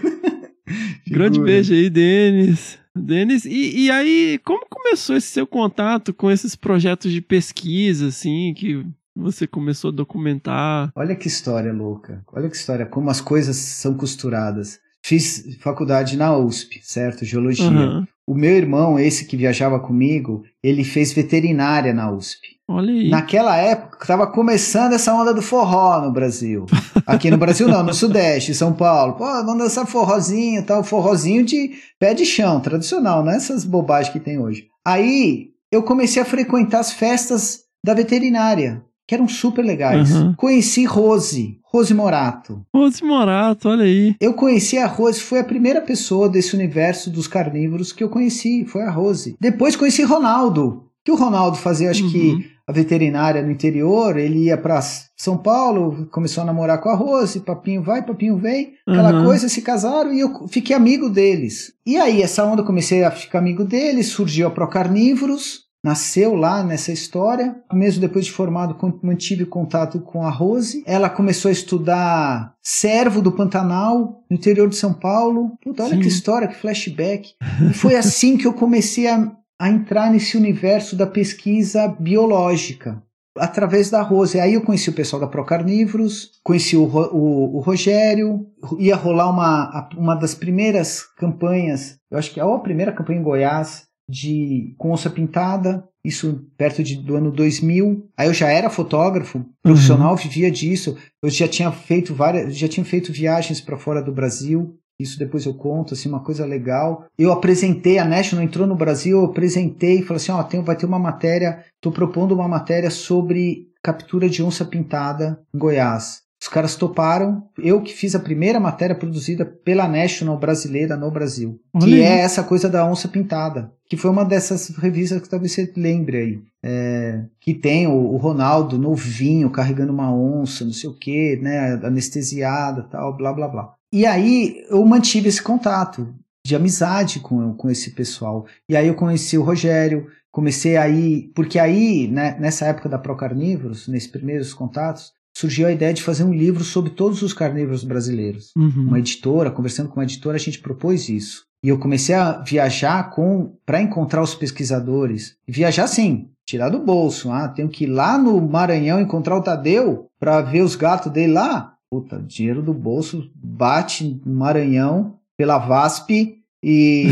Speaker 1: Grande
Speaker 4: Figura.
Speaker 1: beijo aí, Denis. Denis, e, e aí, como começou esse seu contato com esses projetos de pesquisa, assim, que você começou a documentar?
Speaker 4: Olha que história louca. Olha que história, como as coisas são costuradas. Fiz faculdade na USP, certo? Geologia.
Speaker 1: Aham.
Speaker 4: O meu irmão, esse que viajava comigo, ele fez veterinária na USP.
Speaker 1: Olha aí.
Speaker 4: Naquela época, estava começando essa onda do forró no Brasil. Aqui no Brasil não, no Sudeste, São Paulo. Pô, vamos dançar forrozinho e tal, forrozinho de pé de chão, tradicional, não é essas bobagens que tem hoje. Aí, eu comecei a frequentar as festas da veterinária, que eram super legais.
Speaker 1: Uhum.
Speaker 4: Conheci Rose, Rose Morato.
Speaker 1: Rose Morato, olha aí.
Speaker 4: Eu conheci a Rose, foi a primeira pessoa desse universo dos carnívoros que eu conheci, foi a Rose. Depois conheci Ronaldo, que o Ronaldo fazia, acho
Speaker 1: Uhum.
Speaker 4: que a veterinária no interior, ele ia para São Paulo, começou a namorar com a Rose, papinho vai, papinho vem, aquela
Speaker 1: Uhum.
Speaker 4: coisa, se casaram e eu fiquei amigo deles. E aí, essa onda, eu comecei a ficar amigo deles, surgiu a Procarnívoros, nasceu lá nessa história. Mesmo depois de formado, mantive contato com a Rose. Ela começou a estudar servo do Pantanal, no interior de São Paulo. Puta, olha
Speaker 1: Sim.
Speaker 4: que história, que flashback. E foi assim que eu comecei a, a entrar nesse universo da pesquisa biológica. Através da Rose. Aí eu conheci o pessoal da Procarnívoros, conheci o, o, o Rogério, ia rolar uma, uma das primeiras campanhas, eu acho que é a primeira campanha em Goiás, de com onça pintada, isso perto de, do ano 2000. Aí eu já era fotógrafo profissional, vivia disso. Eu já tinha feito várias, já tinha feito viagens para fora do Brasil. Isso depois eu conto, assim, uma coisa legal. Eu apresentei, a National entrou no Brasil, eu apresentei, falei assim, ó, tem, vai ter uma matéria, tô propondo uma matéria sobre captura de onça pintada em Goiás. Os caras toparam, eu que fiz a primeira matéria produzida pela National brasileira no Brasil,
Speaker 1: Olha
Speaker 4: que
Speaker 1: aí.
Speaker 4: é essa coisa da onça pintada, que foi uma dessas revistas que talvez você lembre aí. É, que tem o, o Ronaldo novinho carregando uma onça, não sei o que, né, anestesiada, tal, blá blá blá. E aí eu mantive esse contato de amizade com, com esse pessoal. E aí eu conheci o Rogério, comecei aí, porque aí, né, nessa época da Procarnívoros, nesses primeiros contatos, surgiu a ideia de fazer um livro sobre todos os carnívoros brasileiros.
Speaker 1: Uhum.
Speaker 4: Uma editora, conversando com uma editora, a gente propôs isso. E eu comecei a viajar com para encontrar os pesquisadores. E viajar sim, tirar do bolso. Ah, tenho que ir lá no Maranhão encontrar o Tadeu para ver os gatos dele lá. Puta, dinheiro do bolso bate no Maranhão pela VASP e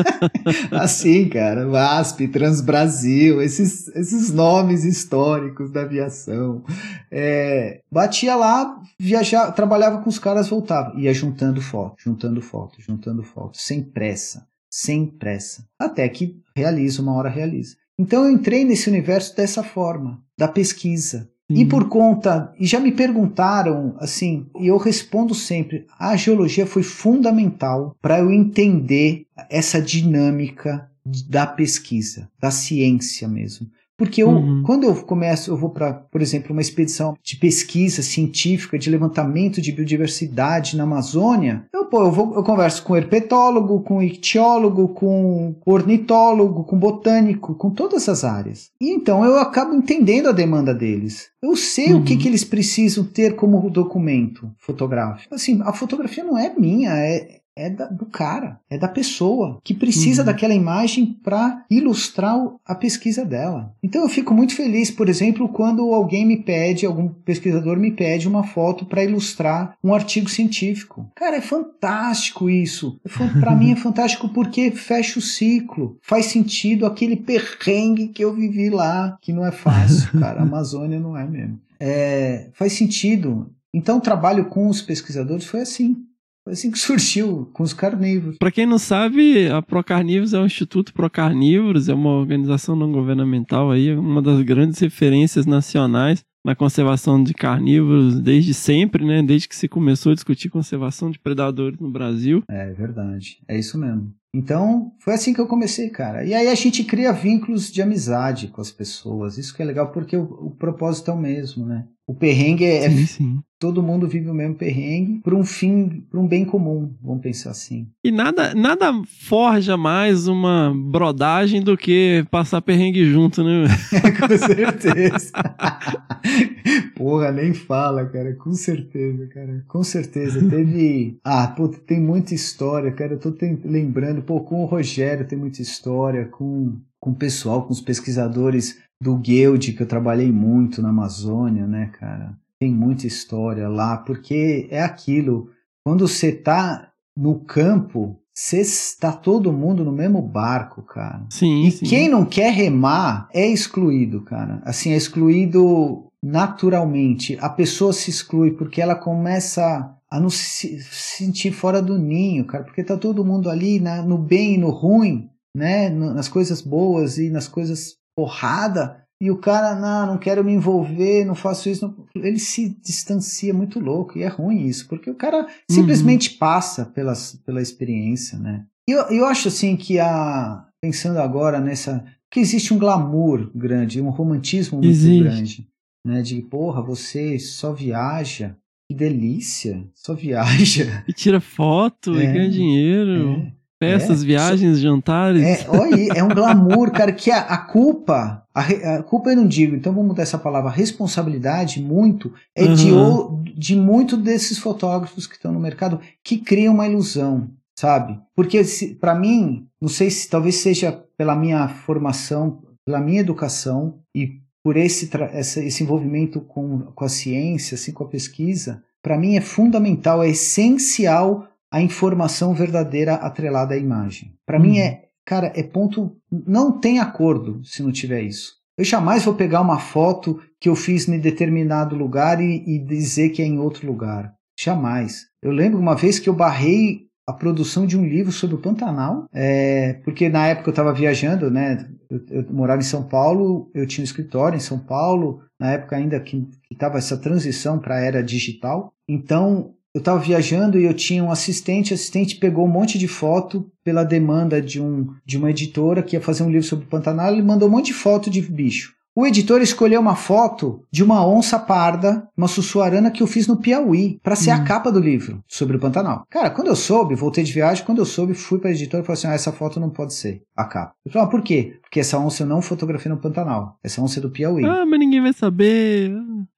Speaker 4: assim, cara, VASP, Transbrasil, esses, esses nomes históricos da aviação. É, batia lá, viajava, trabalhava com os caras, voltava, ia juntando foto, juntando foto, juntando foto, sem pressa, sem pressa, até que realiza, uma hora realiza. Então eu entrei nesse universo dessa forma, da pesquisa. E
Speaker 1: Sim.
Speaker 4: por conta, e já me perguntaram assim, e eu respondo sempre: a geologia foi fundamental para eu entender essa dinâmica da pesquisa, da ciência mesmo. Porque eu,
Speaker 1: Uhum.
Speaker 4: quando eu começo, eu vou para, por exemplo, uma expedição de pesquisa científica, de levantamento de biodiversidade na Amazônia, eu, pô, eu, vou, eu converso com herpetólogo, com ictiólogo, com ornitólogo, com botânico, com todas as áreas. E então eu acabo entendendo a demanda deles. Eu sei o que,
Speaker 1: Uhum.
Speaker 4: que eles precisam ter como documento fotográfico. Assim, a fotografia não é minha, é, é da- do cara, é da pessoa que precisa
Speaker 1: Uhum.
Speaker 4: daquela imagem para ilustrar a pesquisa dela. Então eu fico muito feliz, por exemplo, quando alguém me pede, algum pesquisador me pede uma foto para ilustrar um artigo científico. Cara, é fantástico isso. Para mim é fantástico porque fecha o ciclo. Faz sentido aquele perrengue que eu vivi lá, que não é fácil, cara. A Amazônia não é mesmo. É, faz sentido. Então o trabalho com os pesquisadores foi assim. Foi assim que surgiu, com os carnívoros.
Speaker 1: Pra quem não sabe, a Procarnívoros é o Instituto Procarnívoros, é uma organização não governamental aí, uma das grandes referências nacionais na conservação de carnívoros desde sempre, né? Desde que se começou a discutir conservação de predadores no Brasil.
Speaker 4: É verdade, é isso mesmo. Então, foi assim que eu comecei, cara. E aí a gente cria vínculos de amizade com as pessoas. Isso que é legal, porque o, o propósito é o mesmo, né? O perrengue é, é
Speaker 1: Sim, sim.
Speaker 4: todo mundo vive o mesmo perrengue por um fim, por um bem comum, vamos pensar assim.
Speaker 1: E nada, nada forja mais uma brodagem do que passar perrengue junto, né?
Speaker 4: com certeza. Porra, nem fala, cara. Com certeza, cara. Com certeza. Teve. Ah, pô, tem muita história, cara. Eu tô tem- pô, com o Rogério tem muita história, com, com o pessoal, com os pesquisadores do Guild, que eu trabalhei muito na Amazônia, né, cara? Tem muita história lá, porque é aquilo. Quando você tá no campo, você está todo mundo no mesmo barco, cara.
Speaker 1: Sim,
Speaker 4: E
Speaker 1: sim.
Speaker 4: quem não quer remar é excluído, cara. Assim, é excluído naturalmente. A pessoa se exclui porque ela começa a não se se sentir fora do ninho, cara. Porque tá todo mundo ali na- no bem e no ruim, né? Nas coisas boas e nas coisas porrada. E o cara, não, não quero me envolver, não faço isso. não-" Ele se distancia muito louco. E é ruim isso, porque o cara simplesmente passa pelas, pela experiência, né? E eu, eu acho assim que a. Pensando agora nessa. Que existe um glamour grande, um romantismo muito
Speaker 1: Existe.
Speaker 4: grande. Né? De porra, você só viaja. Que delícia! Só viaja.
Speaker 1: E tira foto e
Speaker 4: É,
Speaker 1: ganha dinheiro.
Speaker 4: É.
Speaker 1: Festas,
Speaker 4: É,
Speaker 1: viagens, jantares.
Speaker 4: É, olha aí, é um glamour, cara, que a, a culpa, a, a culpa eu não digo, então vamos mudar essa palavra, a responsabilidade muito é de,
Speaker 1: Uhum.
Speaker 4: o- de muito desses fotógrafos que estão no mercado que criam uma ilusão, sabe? Porque para mim, não sei se talvez seja pela minha formação, pela minha educação e por esse, essa- esse envolvimento com, com a ciência, assim, com a pesquisa, para mim é fundamental, é essencial a informação verdadeira atrelada à imagem. Para mim
Speaker 1: Uhum.
Speaker 4: é, cara, é ponto. Não tem acordo se não tiver isso. Eu jamais vou pegar uma foto que eu fiz em determinado lugar e, e dizer que é em outro lugar. Jamais. Eu lembro uma vez que eu barrei a produção de um livro sobre o Pantanal, é, porque na época eu estava viajando, né? Eu, eu morava em São Paulo, eu tinha um escritório em São Paulo, na época ainda que estava essa transição para a era digital. Então eu estava viajando e eu tinha um assistente, o assistente pegou um monte de foto pela demanda de, um, de uma editora que ia fazer um livro sobre o Pantanal, ele mandou um monte de foto de bicho. O editor escolheu uma foto de uma onça parda, uma sussuarana que eu fiz no Piauí, para ser a capa do livro sobre o Pantanal. Cara, quando eu soube, voltei de viagem, quando eu soube, fui para a editora e falei assim: ah, essa foto não pode ser a capa. Eu falei, ah, por quê? Porque essa onça eu não fotografei no Pantanal. Essa onça é do Piauí.
Speaker 1: Ah, mas ninguém vai saber.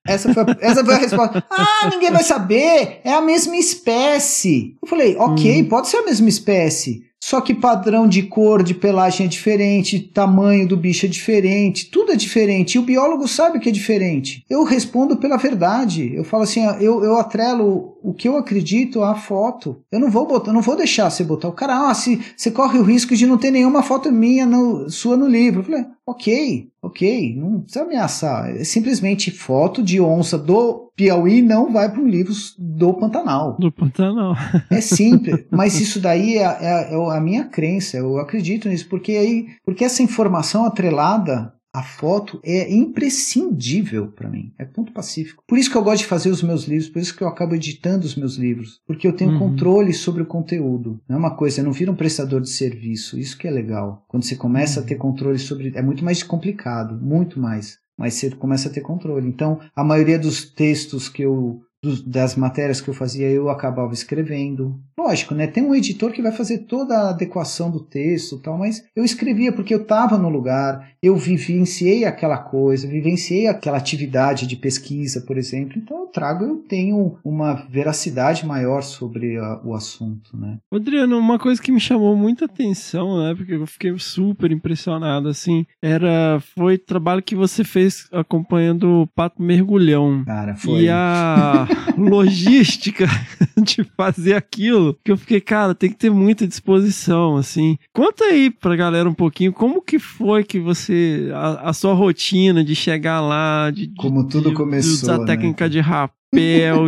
Speaker 4: Essa foi, a, essa foi a resposta. Ah, ninguém vai saber. É a mesma espécie. Eu falei, ok, pode ser a mesma espécie. Só que padrão de cor, de pelagem é diferente, tamanho do bicho é diferente, tudo é diferente. E o biólogo sabe que é diferente. Eu respondo pela verdade. Eu falo assim, eu, eu atrelo o que eu acredito à foto. Eu não vou botar, não vou deixar você botar. O cara, ah, se você corre o risco de não ter nenhuma foto minha no, sua no livro. Eu falei, ok, ok, não precisa ameaçar. É simplesmente foto de onça do Piauí não vai para um livro do Pantanal.
Speaker 1: Do Pantanal.
Speaker 4: É simples, mas isso daí é, é- é a minha crença, eu acredito nisso, porque aí, porque essa informação atrelada à foto é imprescindível para mim, é ponto pacífico. Por isso que eu gosto de fazer os meus livros, por isso que eu acabo editando os meus livros, porque eu tenho
Speaker 1: Uhum.
Speaker 4: controle sobre o conteúdo. Não é uma coisa, eu não viro um prestador de serviço, isso que é legal. Quando você começa a ter controle sobre, é muito mais complicado, muito mais mas você começa a ter controle. Então, a maioria dos textos que eu dos- das matérias que eu fazia, eu acabava escrevendo. Lógico, né? Tem um editor que vai fazer toda a adequação do texto e tal, mas eu escrevia porque eu estava no lugar, eu vivenciei aquela coisa, vivenciei aquela atividade de pesquisa, por exemplo. Então eu trago, eu tenho uma veracidade maior sobre a- o assunto, né?
Speaker 1: Adriano, uma coisa que me chamou muita atenção, né? Porque eu fiquei super impressionado, assim, era. Foi o trabalho que você fez acompanhando o Pato Mergulhão.
Speaker 4: Cara, foi.
Speaker 1: E a logística de fazer aquilo, que eu fiquei, cara, tem que ter muita disposição, assim. Conta aí pra galera um pouquinho como que foi que você, a, a sua rotina de chegar lá, de, de-
Speaker 4: Como tudo
Speaker 1: de-
Speaker 4: começou,
Speaker 1: de usar
Speaker 4: né,
Speaker 1: técnica de rapel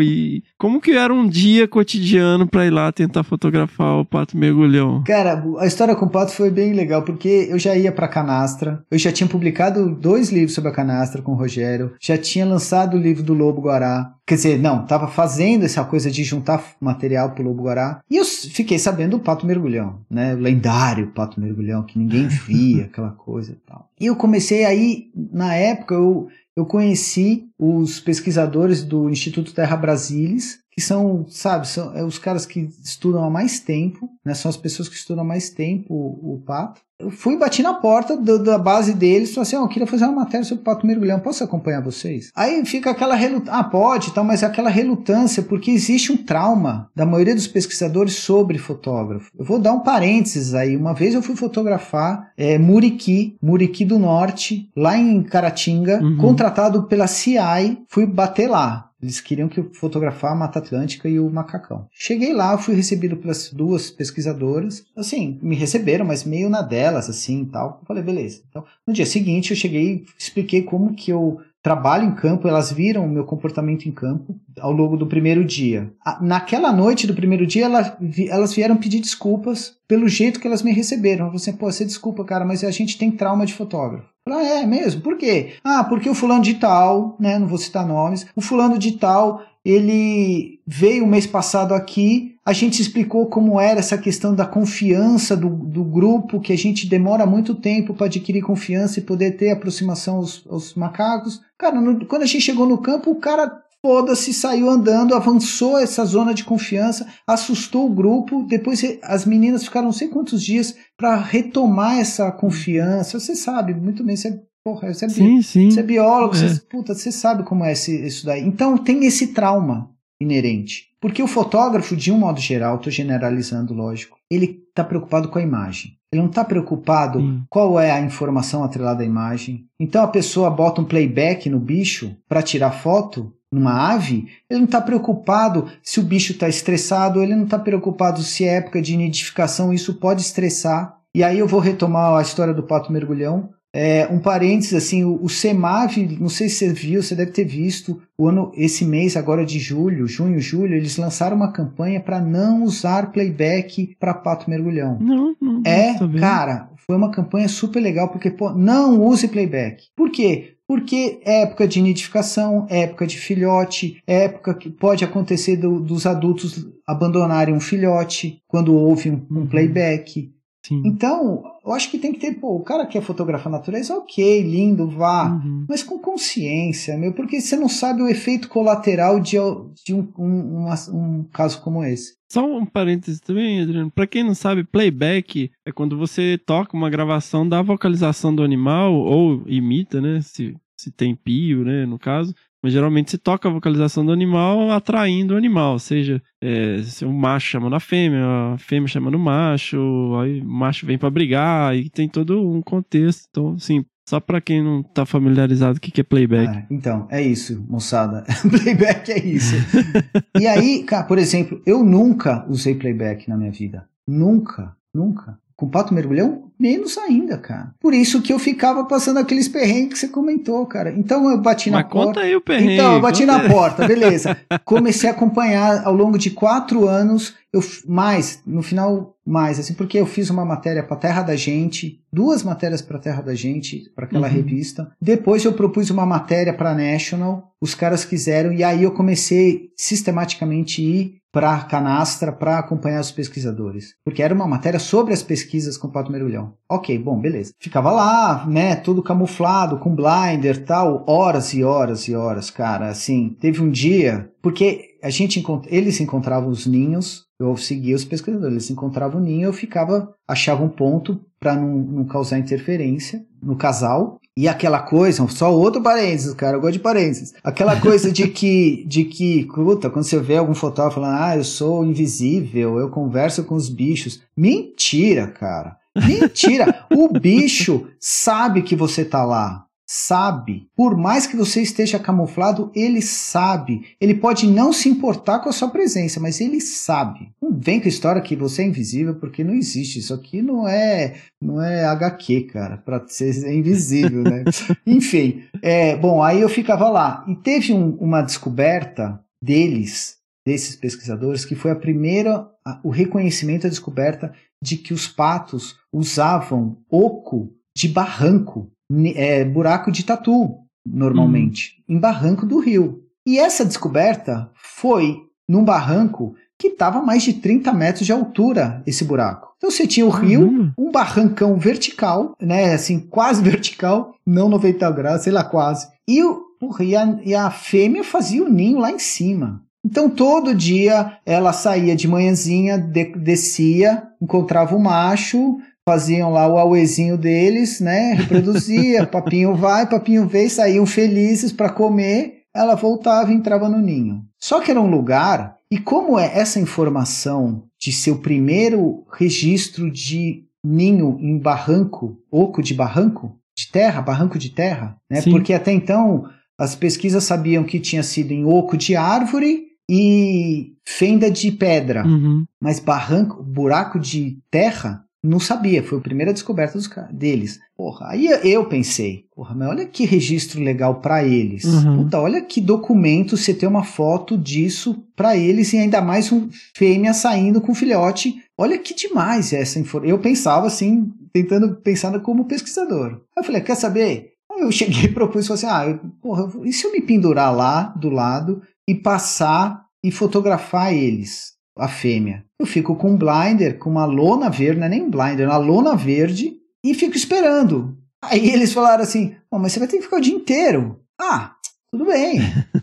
Speaker 1: e como que era um dia cotidiano pra ir lá tentar fotografar o pato mergulhão.
Speaker 4: Cara, a história com o Pato foi bem legal, porque eu já ia pra Canastra, eu já tinha publicado dois livros sobre a Canastra com o Rogério, já tinha lançado o livro do Lobo Guará. Quer dizer, não, tava fazendo essa coisa de juntar material pro Lobo Guará. E eu fiquei sabendo do Pato Mergulhão, né? O lendário Pato Mergulhão, que ninguém via, aquela coisa e tal. E eu comecei aí, na época, eu, eu conheci os pesquisadores do Instituto Terra Brasilis, que são, sabe, são é, os caras que estudam há mais tempo, né? São as pessoas que estudam há mais tempo o, o pato. Eu fui bati na porta do- da base deles, falei assim, ó, eu queria fazer uma matéria sobre o pato mergulhão, posso acompanhar vocês? Aí fica aquela relutância, ah, pode, tal, mas é aquela relutância, porque existe um trauma da maioria dos pesquisadores sobre fotógrafo. Eu vou dar um parênteses aí, uma vez eu fui fotografar é, Muriqui, Muriqui do Norte, lá em Caratinga,
Speaker 1: Uhum.
Speaker 4: contratado pela CI, fui bater lá. Eles queriam que eu fotografar a Mata Atlântica e o macacão. Cheguei lá, fui recebido pelas duas pesquisadoras. Assim, me receberam, mas meio na delas, assim tal. Eu falei, beleza. Então, no dia seguinte, eu cheguei, expliquei como que eu trabalho em campo. Elas viram o meu comportamento em campo ao longo do primeiro dia. Naquela noite do primeiro dia, elas vieram pedir desculpas pelo jeito que elas me receberam. Assim, pô, você desculpa, cara, mas a gente tem trauma de fotógrafo. Ah, é mesmo? Por quê? Ah, porque o fulano de tal, né? Não vou citar nomes. O fulano de tal, ele veio mês passado aqui. A gente explicou como era essa questão da confiança do, do grupo, que a gente demora muito tempo para adquirir confiança e poder ter aproximação aos, aos macacos. Cara, no- quando a gente chegou no campo, o cara foda-se, saiu andando, avançou essa zona de confiança, assustou o grupo. Depois as meninas ficaram não sei quantos dias para retomar essa confiança. Você sabe muito bem, você é, porra, você é, bi-
Speaker 1: Sim,
Speaker 4: você é biólogo,
Speaker 1: É.
Speaker 4: você, puta, você sabe como é esse- isso daí. Então tem esse trauma inerente. Porque o fotógrafo, de um modo geral, estou generalizando, lógico, ele está preocupado com a imagem. Ele não está preocupado
Speaker 1: Sim.
Speaker 4: qual é a informação atrelada à imagem. Então a pessoa bota um playback no bicho para tirar foto numa ave, ele não está preocupado se o bicho está estressado, ele não está preocupado se é época de nidificação, isso pode estressar. E aí eu vou retomar a história do pato mergulhão. É, um parênteses, assim, o, o CEMAV, não sei se você viu, você deve ter visto, o ano, esse mês agora de julho, junho, julho, eles lançaram uma campanha para não usar playback para pato mergulhão.
Speaker 1: Não, não.
Speaker 4: É,
Speaker 1: não
Speaker 4: cara, foi uma campanha super legal, porque, pô, não use playback. Por quê? Porque é época de nidificação, é época de filhote, é época que pode acontecer do- dos adultos abandonarem um filhote quando houve um, um
Speaker 1: Uhum.
Speaker 4: playback.
Speaker 1: Sim.
Speaker 4: Então, eu acho que tem que ter, pô, o cara quer fotografar a natureza, ok, lindo, vá,
Speaker 1: Uhum.
Speaker 4: mas com consciência, meu, porque você não sabe o efeito colateral de, de um, um, um- um caso como esse.
Speaker 1: Só um parênteses também, Adriano. Pra quem não sabe, playback é quando você toca uma gravação da vocalização do animal, ou imita, né? Se, se tem pio, né? No caso. Mas geralmente se toca a vocalização do animal atraindo o animal. Seja, é, se o macho chamando a fêmea, a fêmea chamando o macho, aí o macho vem pra brigar, e tem todo um contexto. Então, assim, só pra quem não tá familiarizado, o que que é playback?
Speaker 4: Ah, então, é isso, moçada. playback é isso. e aí, cara, por exemplo, eu nunca usei playback na minha vida. Nunca, nunca. Com pato mergulhão, menos ainda, cara. Por isso que eu ficava passando aqueles perrengues que você comentou, cara. Então eu bati na
Speaker 1: Mas conta
Speaker 4: porta.
Speaker 1: aí o perrengue.
Speaker 4: Então, eu bati na
Speaker 1: aí.
Speaker 4: porta, beleza. Comecei a acompanhar ao longo de quatro anos, eu mais, no final, mais, assim, porque eu fiz uma matéria para Terra da Gente, duas matérias para Terra da Gente, para aquela
Speaker 1: Uhum.
Speaker 4: revista. Depois eu propus uma matéria para National, os caras quiseram, e aí eu comecei sistematicamente ir para Canastra para acompanhar os pesquisadores, porque era uma matéria sobre as pesquisas com o pato mergulhão. Ok, bom, beleza. Ficava lá, né, tudo camuflado, com blinder, tal, horas e horas e horas, cara. Assim, teve um dia, porque a gente eles encontravam os ninhos, eu seguia os pesquisadores, eles encontravam o ninho, eu ficava, achava um ponto para não, não causar interferência no casal. E aquela coisa, só outro parênteses, cara, eu gosto de parênteses. Aquela coisa de que, de que, puta, quando você vê algum fotógrafo falando, ah, eu sou invisível, eu converso com os bichos. Mentira, cara. Mentira! o bicho sabe que você tá lá. Sabe. Por mais que você esteja camuflado, ele sabe. Ele pode não se importar com a sua presença, mas ele sabe. Não vem com a história que você é invisível, porque não existe. Isso aqui não é, não é HQ, cara, para ser invisível, né? Enfim, é, bom, aí eu ficava lá. E teve um- uma descoberta deles, desses pesquisadores, que foi a primeira, a- o reconhecimento, a descoberta de que os patos usavam oco de barranco, é, buraco de tatu, normalmente, em barranco do rio. E essa descoberta foi num barranco que estava a mais de 30 metros de altura, esse buraco. Então você tinha o rio,
Speaker 1: Caramba.
Speaker 4: um barrancão vertical, né, assim, quase vertical, não 90 graus, sei lá, quase. E, o, porra, e, a, e a fêmea fazia o ninho lá em cima. Então todo dia ela saía de manhãzinha, de- descia, encontrava o macho, faziam lá o auezinho deles, né? Reproduzia, papinho vai, papinho vem, saíam felizes para comer. Ela voltava e entrava no ninho. Só que era um lugar, e como é essa informação de seu primeiro registro de ninho em barranco, oco de barranco, de terra, barranco de terra, né?
Speaker 1: Sim.
Speaker 4: Porque até então as pesquisas sabiam que tinha sido em oco de árvore e fenda de pedra.
Speaker 1: Uhum.
Speaker 4: Mas barranco, buraco de terra, não sabia. Foi a primeira descoberta dos, deles. Porra, aí eu pensei, porra, mas olha que registro legal pra eles.
Speaker 1: Uhum.
Speaker 4: Puta, olha que documento você ter uma foto disso pra eles e ainda mais um fêmea saindo com filhote. Olha que demais essa informação. Eu pensava assim, tentando pensar como pesquisador. Aí eu falei, quer saber? Aí eu cheguei e propus, falei assim, ah, eu, porra, e se eu me pendurar lá do lado e passar e fotografar eles, a fêmea? Eu fico com um blinder, com uma lona verde, não é nem um blinder, uma lona verde, e fico esperando. Aí eles falaram assim, "Bom, mas você vai ter que ficar o dia inteiro. Ah, tudo bem.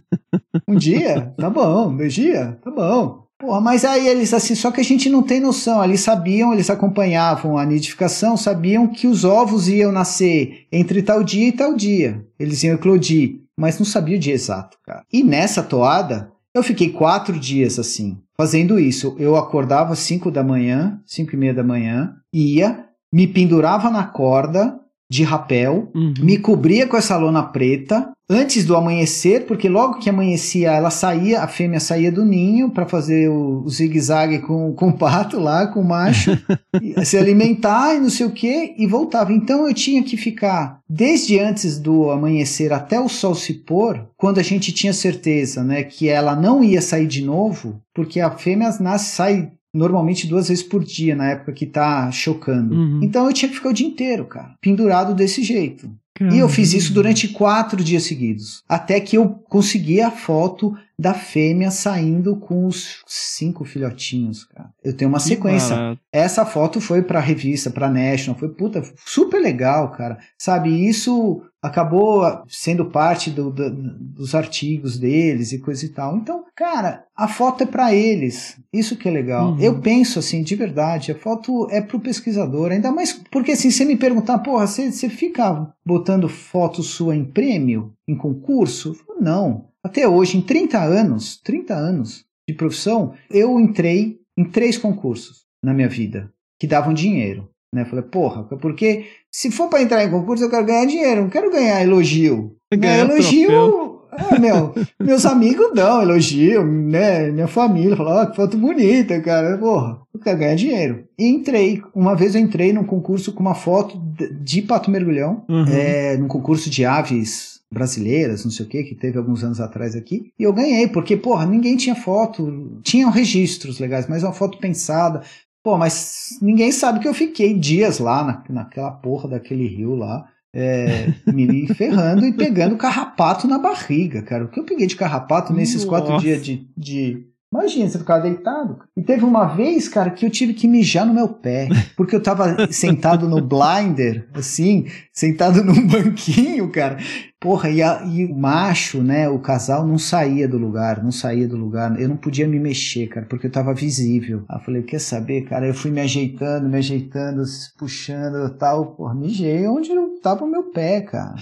Speaker 4: Um dia, tá bom. Dois dias, tá bom. Porra, mas aí eles assim, só que a gente não tem noção. Eles sabiam, eles acompanhavam a nidificação, sabiam que os ovos iam nascer entre tal dia e tal dia. Eles iam eclodir, mas não sabia o dia exato, cara. E nessa toada, eu fiquei quatro dias assim, fazendo isso. Eu acordava às cinco da manhã, cinco e meia da manhã, ia, me pendurava na corda de rapel,
Speaker 1: Uhum.
Speaker 4: me cobria com essa lona preta antes do amanhecer, porque logo que amanhecia ela saía, a fêmea saía do ninho para fazer o, o zigue-zague com, com o pato lá, com o macho, se alimentar e não sei o que, e voltava. Então eu tinha que ficar desde antes do amanhecer até o sol se pôr, quando a gente tinha certeza, né, que ela não ia sair de novo, porque a fêmea nasce, sai normalmente duas vezes por dia, na época que tá chocando.
Speaker 1: Uhum.
Speaker 4: Então eu tinha que ficar o dia inteiro, cara, pendurado desse jeito. E eu fiz isso durante quatro dias seguidos. Até que eu consegui a foto da fêmea saindo com os cinco filhotinhos, cara. Eu tenho uma
Speaker 1: Que
Speaker 4: sequência.
Speaker 1: barato.
Speaker 4: Essa foto foi pra revista, pra National, foi puta, super legal, cara. Sabe, isso acabou sendo parte do- do- dos artigos deles e coisa e tal. Então, cara, a foto é pra eles. Isso que é legal.
Speaker 1: Uhum.
Speaker 4: Eu penso assim, de verdade, a foto é pro pesquisador, ainda mais porque assim, você me perguntar, porra, você, você fica botando foto sua em prêmio, em concurso? Não. Até hoje, em 30 anos, 30 anos de profissão, eu entrei em três concursos na minha vida que davam dinheiro. Né? Falei, porra, porque se for para entrar em concurso, eu quero ganhar dinheiro, não quero ganhar elogio. Né?
Speaker 1: Ganhar
Speaker 4: Elogio, é, meu, meus amigos dão elogio, né? Minha família fala, ó, que foto bonita, cara. Porra, quero ganhar dinheiro. E entrei. Uma vez eu entrei num concurso com uma foto de- pato mergulhão,
Speaker 1: Uhum.
Speaker 4: é, num concurso de aves brasileiras, não sei o que, que teve alguns anos atrás aqui. E eu ganhei, porque, porra, ninguém tinha foto. Tinham registros legais, mas uma foto pensada. Pô, mas ninguém sabe que eu fiquei dias lá na, naquela porra daquele rio lá. é, me ferrando e pegando carrapato na barriga, cara. O que eu peguei de carrapato nesses quatro
Speaker 1: Nossa.
Speaker 4: dias de, de, Imagina, você ficava deitado. E teve uma vez, cara, que eu tive que mijar no meu pé. Porque eu tava sentado no blinder, assim, sentado num banquinho, cara. Porra, e, a, e o macho, né, o casal não saía do lugar, não saía do lugar. Eu não podia me mexer, cara, porque eu tava visível. Aí eu falei, quer saber, cara? Eu fui me ajeitando, me ajeitando, puxando e tal. Porra, mijei onde não tava o meu pé, cara.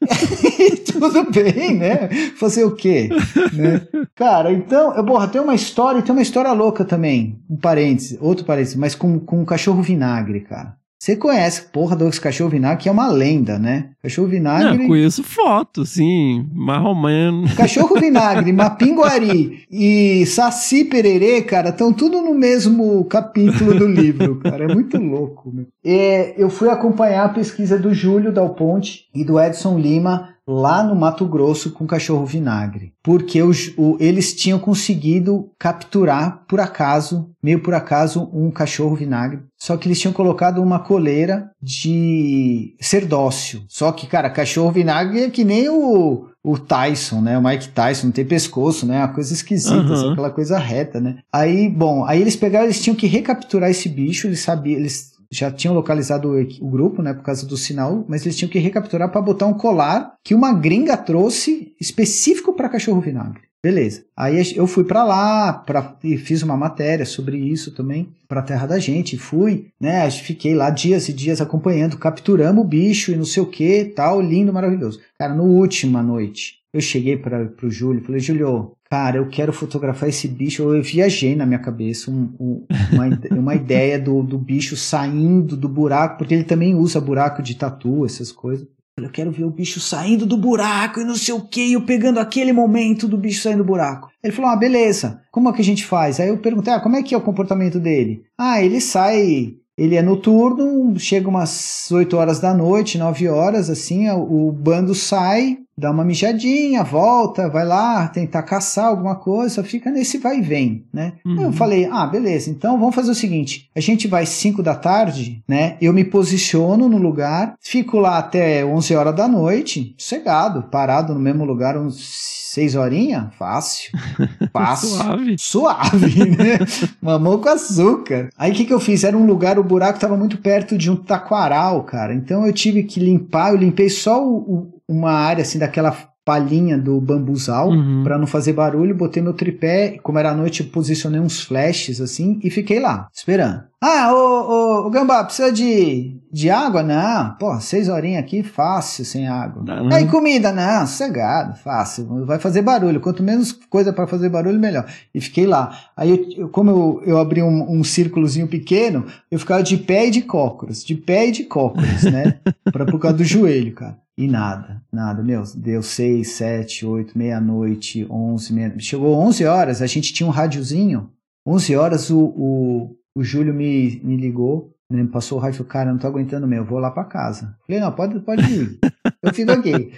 Speaker 4: Tudo bem, né? Fazer o quê? Né? Cara, então, eu, porra, tem uma história, tem uma história louca também. Um parênteses, outro parênteses, mas com, com um cachorro vinagre, cara. Você conhece, porra, Douglas Cachorro Vinagre, que é uma lenda, né? Cachorro Vinagre.
Speaker 1: Não, conheço foto, sim, marromano.
Speaker 4: Cachorro Vinagre, Mapinguari e Saci Pererê, cara, estão tudo no mesmo capítulo do livro, cara. É muito louco. Meu. É, eu fui acompanhar a pesquisa do Júlio Dal Ponte e do Edson Lima lá no Mato Grosso com cachorro vinagre, porque os, o, eles tinham conseguido capturar por acaso, meio por acaso, um cachorro vinagre. Só que eles tinham colocado uma coleira de cerdócio. Só que, cara, cachorro vinagre é que nem o, o Tyson, né? O Mike Tyson, não tem pescoço, né? Uma coisa esquisita,
Speaker 1: Uhum.
Speaker 4: assim, aquela coisa reta, né? Aí, bom, aí eles pegaram, eles tinham que recapturar esse bicho, eles sabiam, eles já tinham localizado o, o grupo, né, por causa do sinal, mas eles tinham que recapturar para botar um colar que uma gringa trouxe específico para cachorro vinagre. Beleza. Aí eu fui para lá pra, e fiz uma matéria sobre isso também para Terra da Gente. Fui, né? Fiquei lá dias e dias acompanhando, capturamos o bicho e não sei o que, tal, lindo, maravilhoso. Cara, no última noite, eu cheguei para pro Júlio, falei, Júlio, cara, eu quero fotografar esse bicho. Eu viajei na minha cabeça um- um- uma, uma ideia do, do bicho saindo do buraco, porque ele também usa buraco de tatu, essas coisas. Eu quero ver o bicho saindo do buraco e não sei o que, eu pegando aquele momento do bicho saindo do buraco. Ele falou: Ah, beleza, como é que a gente faz? Aí eu perguntei: Ah, como é que é o comportamento dele? Ah, ele sai, ele é noturno, chega umas 8 horas da noite, 9 horas, assim, o, o bando sai, dá uma mijadinha, volta, vai lá tentar caçar alguma coisa, fica nesse vai e vem, né?
Speaker 1: Uhum.
Speaker 4: Eu falei, ah, beleza, então vamos fazer o seguinte, a gente vai 5 da tarde, né? Eu me posiciono no lugar, fico lá até 11 horas da noite, sossegado, parado no mesmo lugar uns 6 horinhas, fácil, fácil.
Speaker 1: Suave.
Speaker 4: Suave, né? Mamão com açúcar. Aí o que, que eu fiz? Era um lugar, o buraco estava muito perto de um taquaral, cara. Então eu tive que limpar, eu limpei só o- o- uma área assim daquela palhinha do bambuzal
Speaker 1: Uhum.
Speaker 4: pra não fazer barulho, botei meu tripé, como era à noite, posicionei uns flashes assim e fiquei lá, esperando. Ah, ô, ô, ô Gambá, precisa de, de água? Não, pô, seis horinhas aqui, fácil, sem água.
Speaker 1: Não.
Speaker 4: Aí comida? Não, sossegado, fácil, vai fazer barulho, quanto menos coisa pra fazer barulho, melhor. E fiquei lá. Aí, eu, eu- como eu, eu abri um, um círculozinho pequeno, eu ficava de pé e de cócoras, de pé e de cócoras, né? pra, por causa do joelho, cara. E nada, nada, meu, deu seis, sete, oito, meia-noite, onze, meia... chegou onze horas, a gente tinha um rádiozinho, onze horas o, o, o Júlio me, me ligou, né, me passou o rádio, falou, cara, não tô aguentando meu, vou lá pra casa. Falei, não, pode, pode ir, eu fico aqui.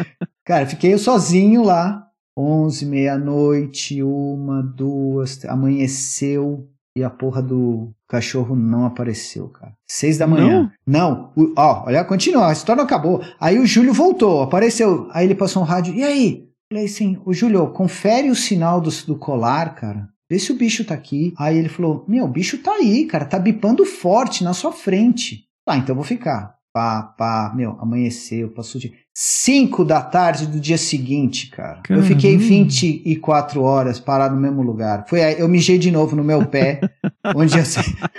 Speaker 4: Cara, fiquei eu sozinho lá, onze, meia-noite, uma, duas, amanheceu e a porra do cachorro não apareceu, cara. Seis da manhã. Não, o- ó, olha, continua, a história não acabou. Aí o Júlio voltou, apareceu. Aí ele passou um rádio. E aí? Falei assim, o Júlio, confere o sinal do, do colar, cara. Vê se o bicho tá aqui. Aí ele falou: Meu, o bicho tá aí, cara. Tá bipando forte na sua frente. Tá, então eu vou ficar. Pá, pá, meu, amanheceu, passou de 5 da tarde do dia seguinte, cara. Eu fiquei
Speaker 1: Caramba.
Speaker 4: 24 horas parado no mesmo lugar. Foi aí, eu mijei de novo no meu pé, onde eu,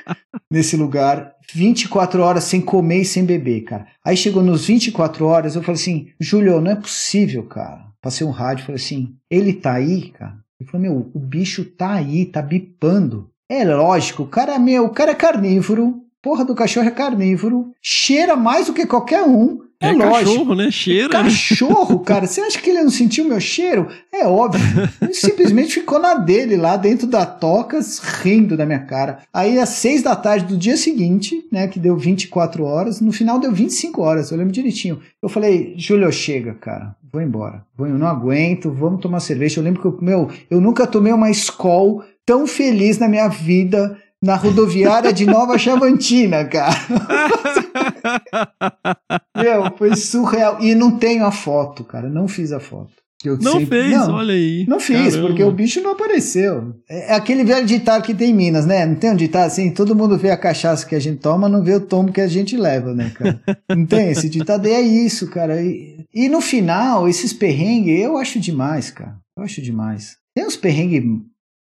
Speaker 4: nesse lugar, 24 horas sem comer e sem beber, cara. Aí chegou nos 24 horas, eu falei assim, Júlio, não é possível, cara. Passei um rádio, falei assim, ele tá aí, cara. Ele falou, meu, o bicho tá aí, tá bipando. É lógico, o cara, meu, o cara é carnívoro, porra do cachorro é carnívoro, cheira mais do que qualquer um. É,
Speaker 1: É,
Speaker 4: lógico.
Speaker 1: cachorro, né? Cheira. né?
Speaker 4: Cachorro, cara, você acha que ele não sentiu meu cheiro? É óbvio. Ele simplesmente ficou na dele lá dentro da toca, rindo da minha cara. Aí às seis da tarde do dia seguinte, né, que deu 24 horas, no final deu 25 horas, eu lembro direitinho. Eu falei, Júlio, chega, cara, vou embora. Vou, eu não aguento, vamos tomar cerveja. Eu lembro que, eu, meu, eu nunca tomei uma Skol tão feliz na minha vida na rodoviária de Nova Chavantina, cara. Meu, foi surreal. E não tenho a foto, cara. Não fiz a foto. eu
Speaker 1: Não
Speaker 4: sempre-
Speaker 1: fez,
Speaker 4: Não,
Speaker 1: olha aí.
Speaker 4: Não fiz,
Speaker 1: Caramba.
Speaker 4: porque o bicho não apareceu. É aquele velho ditado que tem em Minas, né? Não tem um ditado assim? Todo mundo vê a cachaça que a gente toma, não vê o tombo que a gente leva, né, cara? Não tem esse ditado? E é isso, cara. E, e no final, esses perrengues, eu acho demais, cara. Eu acho demais. Tem uns perrengues.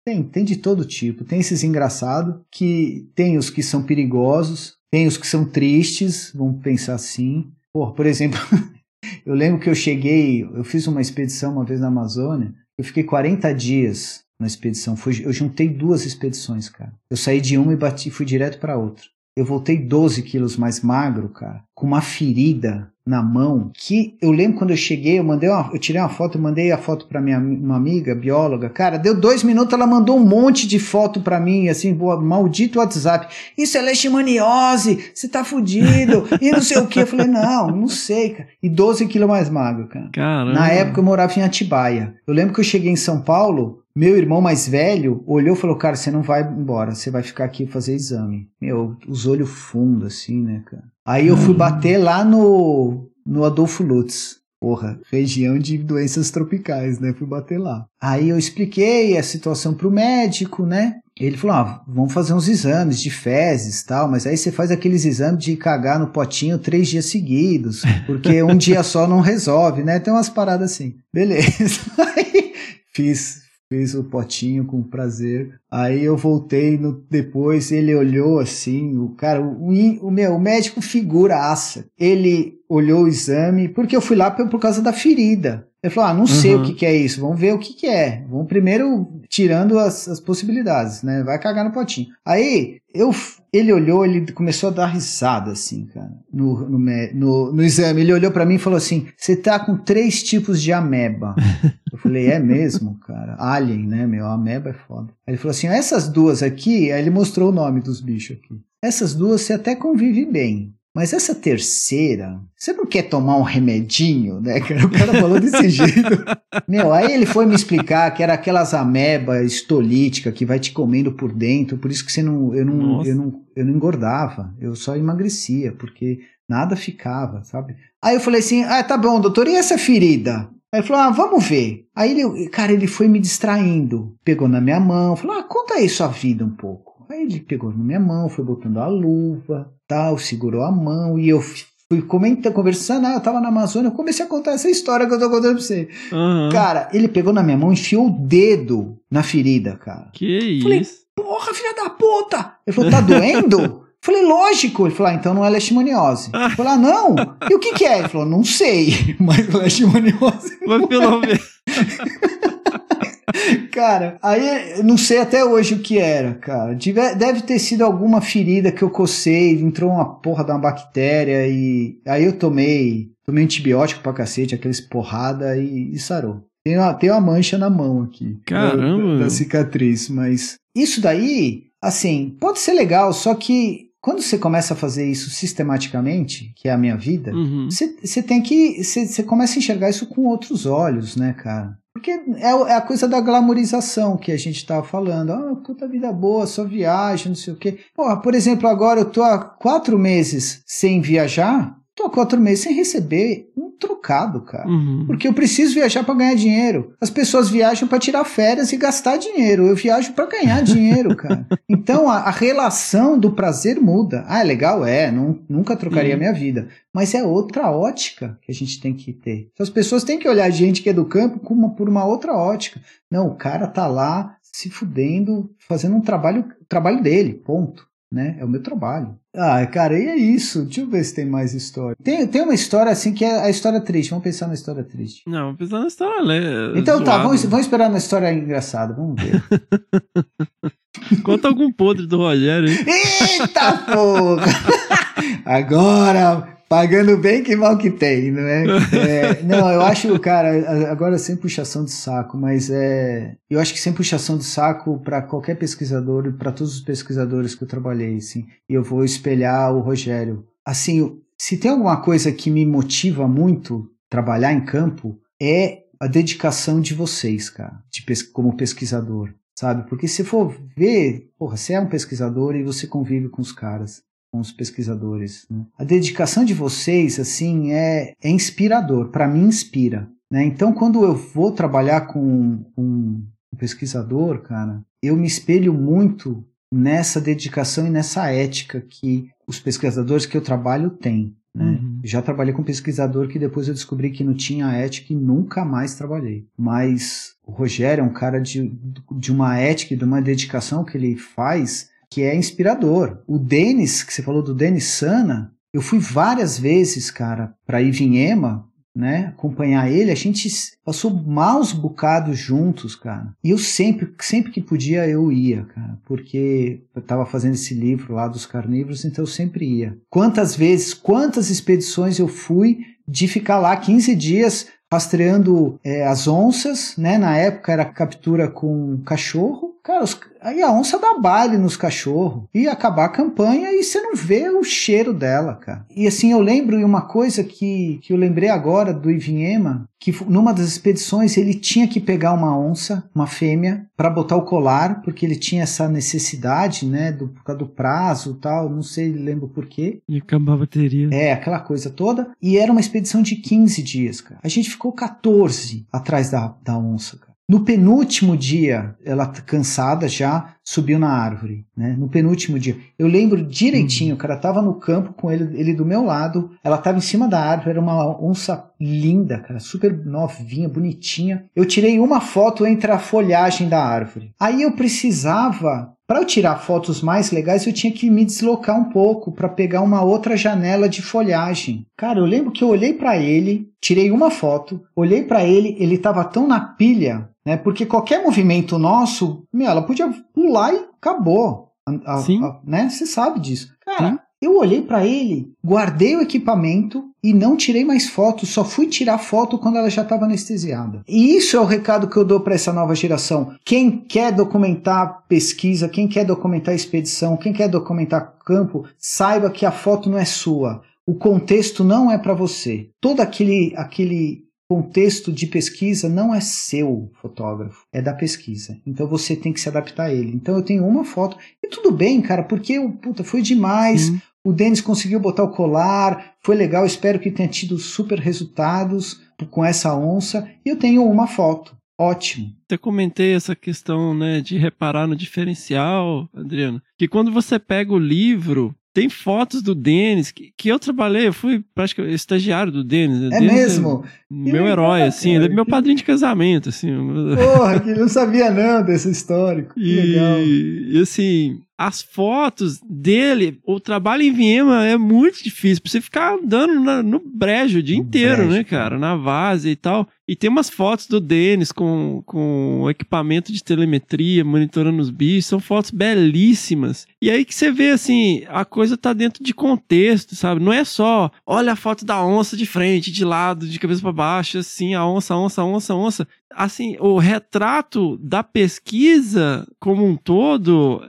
Speaker 4: Tem, tem de todo tipo. Tem esses engraçados, que tem os que são perigosos, tem os que são tristes, vamos pensar assim. Pô, por exemplo, eu lembro que eu cheguei, eu fiz uma expedição uma vez na Amazônia, eu fiquei 40 dias na expedição. Fui- eu juntei duas expedições, cara. Eu saí de uma e bati, fui direto para outra. Eu voltei 12 quilos mais magro, cara, com uma ferida na mão que eu lembro quando eu cheguei, eu mandei uma, eu tirei uma foto, eu mandei a foto para minha uma amiga bióloga, cara, deu dois minutos, ela mandou um monte de foto para mim, assim, boa, maldito WhatsApp, isso é leishmaniose, você tá fudido, e não sei o que, eu falei, não, não sei, cara, e 12 quilos mais magro, cara.
Speaker 1: Caramba.
Speaker 4: Na época eu morava em Atibaia. Eu lembro que eu cheguei em São Paulo, meu irmão mais velho olhou e falou: Cara, você não vai embora, você vai ficar aqui fazer exame. Meu, os olhos fundos, assim, né, cara? Aí eu fui bater lá no, no Adolfo Lutz. Porra, região de doenças tropicais, né? Fui bater lá. Aí eu expliquei a situação pro médico, né? Ele falou: ah, vamos fazer uns exames de fezes e tal, mas aí você faz aqueles exames de cagar no potinho três dias seguidos, porque um dia só não resolve, né? Tem umas paradas assim. Beleza. Aí fiz, fiz o potinho com prazer. Aí eu voltei no, depois, ele olhou assim, o cara, o, o, o meu o médico figuraça. Ele olhou o exame, porque eu fui lá por, por causa da ferida. Ele falou: Ah, não sei
Speaker 1: Uhum.
Speaker 4: o que, que é isso, vamos ver o que, que é. Vamos primeiro tirando as, as possibilidades, né? Vai cagar no potinho. Aí eu, ele olhou, ele começou a dar risada, assim, cara, no, no, no, no exame. Ele olhou pra mim e falou assim: Você tá com três tipos de ameba. Eu falei: É mesmo, cara? Alien, né, meu? Ameba é foda. Aí ele falou assim: Essas duas aqui, aí ele mostrou o nome dos bichos aqui. Essas duas você até convive bem. Mas essa terceira, você não quer tomar um remedinho, né, cara? O cara falou desse jeito. Meu, aí ele foi me explicar que era aquelas ameba estolítica que vai te comendo por dentro, por isso que você não, eu não,
Speaker 1: Nossa.
Speaker 4: eu não, eu não engordava, eu só emagrecia, porque nada ficava, sabe? Aí eu falei assim: "Ah, tá bom, doutor, e essa ferida?" Aí ele falou: "Ah, vamos ver". Aí ele, cara, ele foi me distraindo, pegou na minha mão, falou: "Ah, conta aí sua vida um pouco". Aí ele pegou na minha mão, foi botando a luva, tal, segurou a mão e eu fui comentando, conversando, ah, eu tava na Amazônia, eu comecei a contar essa história que eu tô contando pra você.
Speaker 1: Aham.
Speaker 4: Cara, ele pegou na minha mão e enfiou o dedo na ferida, cara.
Speaker 1: Que
Speaker 4: Falei,
Speaker 1: isso?
Speaker 4: Porra, filha da puta! Ele falou, tá doendo? Falei, lógico. Ele falou, ah, então não é leishmaniose. Eu falei, ah, não? E o que que é? Ele falou, não sei, mas leishmaniose.
Speaker 1: Mas pelo menos.
Speaker 4: Cara, aí eu não sei até hoje o que era, cara. Deve, deve ter sido alguma ferida que eu cocei, entrou uma porra de uma bactéria e aí eu tomei, tomei antibiótico pra cacete, aqueles porrada e, e sarou. Tem uma, tem uma mancha na mão aqui.
Speaker 1: Caramba,
Speaker 4: Da, da cicatriz, mas isso daí, assim, pode ser legal, só que quando você começa a fazer isso sistematicamente, que é a minha vida,
Speaker 1: Uhum.
Speaker 4: você você tem que. Você começa a enxergar isso com outros olhos, né, cara? Porque é, é a coisa da glamorização que a gente tava falando. Ah, puta vida boa, só viagem, não sei o quê. Porra, por exemplo, agora eu tô há quatro meses sem viajar, tô há quatro meses sem receber um trocado, cara.
Speaker 1: Uhum.
Speaker 4: Porque eu preciso viajar para ganhar dinheiro. As pessoas viajam para tirar férias e gastar dinheiro. Eu viajo para ganhar dinheiro, cara. Então a, a relação do prazer muda. Ah, é legal? É. Não, nunca trocaria a
Speaker 1: Uhum.
Speaker 4: minha vida. Mas é outra ótica que a gente tem que ter. Então, as pessoas têm que olhar a gente que é do campo uma- por uma outra ótica. Não, o cara tá lá se fudendo, fazendo um trabalho, o trabalho dele, ponto. Né? É o meu trabalho. Ah, cara, e é isso. Deixa eu ver se tem mais história. Tem, tem uma história assim que é a história triste. Vamos pensar na história triste.
Speaker 1: Não, pensando na história, né?
Speaker 4: Então tá,
Speaker 1: zoada.
Speaker 4: vamos, vamos esperar na história engraçada. Vamos ver.
Speaker 1: Conta algum podre do Rogério aí.
Speaker 4: Eita porra! Agora, pagando bem que mal que tem, não é? É, não, eu acho, cara, agora sem puxação de saco, mas é. Eu acho que sem puxação de saco para qualquer pesquisador e para todos os pesquisadores que eu trabalhei, assim, e eu vou espelhar o Rogério. Assim, se tem alguma coisa que me motiva muito trabalhar em campo, é a dedicação de vocês, cara, de pes- como pesquisador, sabe? Porque se for ver, porra, você é um pesquisador e você convive com os caras, com os pesquisadores, né? A dedicação de vocês, assim, é, é inspirador, para mim inspira. Né? Então, quando eu vou trabalhar com, com um pesquisador, cara, eu me espelho muito nessa dedicação e nessa ética que os pesquisadores que eu trabalho têm. Né?
Speaker 1: Uhum.
Speaker 4: Já trabalhei com pesquisador que depois eu descobri que não tinha ética e nunca mais trabalhei. Mas o Rogério é um cara de, de uma ética e de uma dedicação que ele faz que é inspirador. O Denis, que você falou do Denis Sana, eu fui várias vezes, cara, para Ivinhema né, acompanhar ele, a gente passou maus bocados juntos, cara. E eu sempre, sempre que podia eu ia, cara, porque eu tava fazendo esse livro lá dos carnívoros, então eu sempre ia. Quantas vezes, quantas expedições eu fui de ficar lá 15 dias rastreando é, as onças, né? Na época era captura com cachorro. Cara, os, aí a onça dá baile nos cachorros. E acabar a campanha e você não vê o cheiro dela, cara. E assim, eu lembro de uma coisa que, que eu lembrei agora do Ivinhema, que numa das expedições ele tinha que pegar uma onça, uma fêmea, para botar o colar, porque ele tinha essa necessidade, né? Do, por causa do prazo tal, não sei, lembro por quê.
Speaker 1: E acabar a bateria.
Speaker 4: É, aquela coisa toda. E era uma expedição de 15 dias, cara. A gente ficou 14 atrás da, da onça, cara. No penúltimo dia, ela cansada já subiu na árvore, né? No penúltimo dia. Eu lembro direitinho, o cara tava no campo com ele, ele do meu lado, ela tava em cima da árvore, era uma onça linda, cara, super novinha, bonitinha. Eu tirei uma foto entre a folhagem da árvore. Aí eu precisava para eu tirar fotos mais legais, eu tinha que me deslocar um pouco para pegar uma outra janela de folhagem. Cara, eu lembro que eu olhei para ele, tirei uma foto, olhei para ele, ele estava tão na pilha, né? Porque qualquer movimento nosso, meu, ela podia pular e acabou. A, a,
Speaker 1: Sim.
Speaker 4: a- né? Você sabe disso. Cara,
Speaker 1: Sim.
Speaker 4: Eu olhei para ele, guardei o equipamento e não tirei mais fotos, só fui tirar foto quando ela já estava anestesiada. E isso é o recado que eu dou para essa nova geração. Quem quer documentar pesquisa, quem quer documentar expedição, quem quer documentar campo, saiba que a foto não é sua. O contexto não é para você. Todo aquele aquele contexto de pesquisa não é seu, fotógrafo, é da pesquisa. Então você tem que se adaptar a ele. Então eu tenho uma foto e tudo bem, cara, porque puta, foi demais. O Denis conseguiu botar o colar, foi legal, espero que tenha tido super resultados com essa onça. E eu tenho uma foto. Ótimo.
Speaker 1: Até comentei essa questão, né, de reparar no diferencial, Adriano, que quando você pega o livro, tem fotos do Denis, que, que eu trabalhei, eu fui praticamente estagiário do Denis. né?
Speaker 4: É
Speaker 1: Denis
Speaker 4: mesmo?
Speaker 1: meu
Speaker 4: Que
Speaker 1: herói,
Speaker 4: legal,
Speaker 1: assim, ele é meu padrinho de casamento, assim.
Speaker 4: Porra, que não sabia não desse histórico. Que legal.
Speaker 1: E, e, assim, as fotos dele, o trabalho em Viema é muito difícil, pra você ficar andando na- no brejo o dia
Speaker 4: No
Speaker 1: inteiro,
Speaker 4: brejo,
Speaker 1: né, cara? Na vase e tal. E tem umas fotos do Denis com, com equipamento de telemetria, monitorando os bichos, são fotos belíssimas. E aí que você vê, assim, a coisa tá dentro de contexto, sabe? Não é só, olha a foto da onça de frente, de lado, de cabeça para baixo, assim, a onça, onça, onça, onça. Assim, o retrato da pesquisa como um todo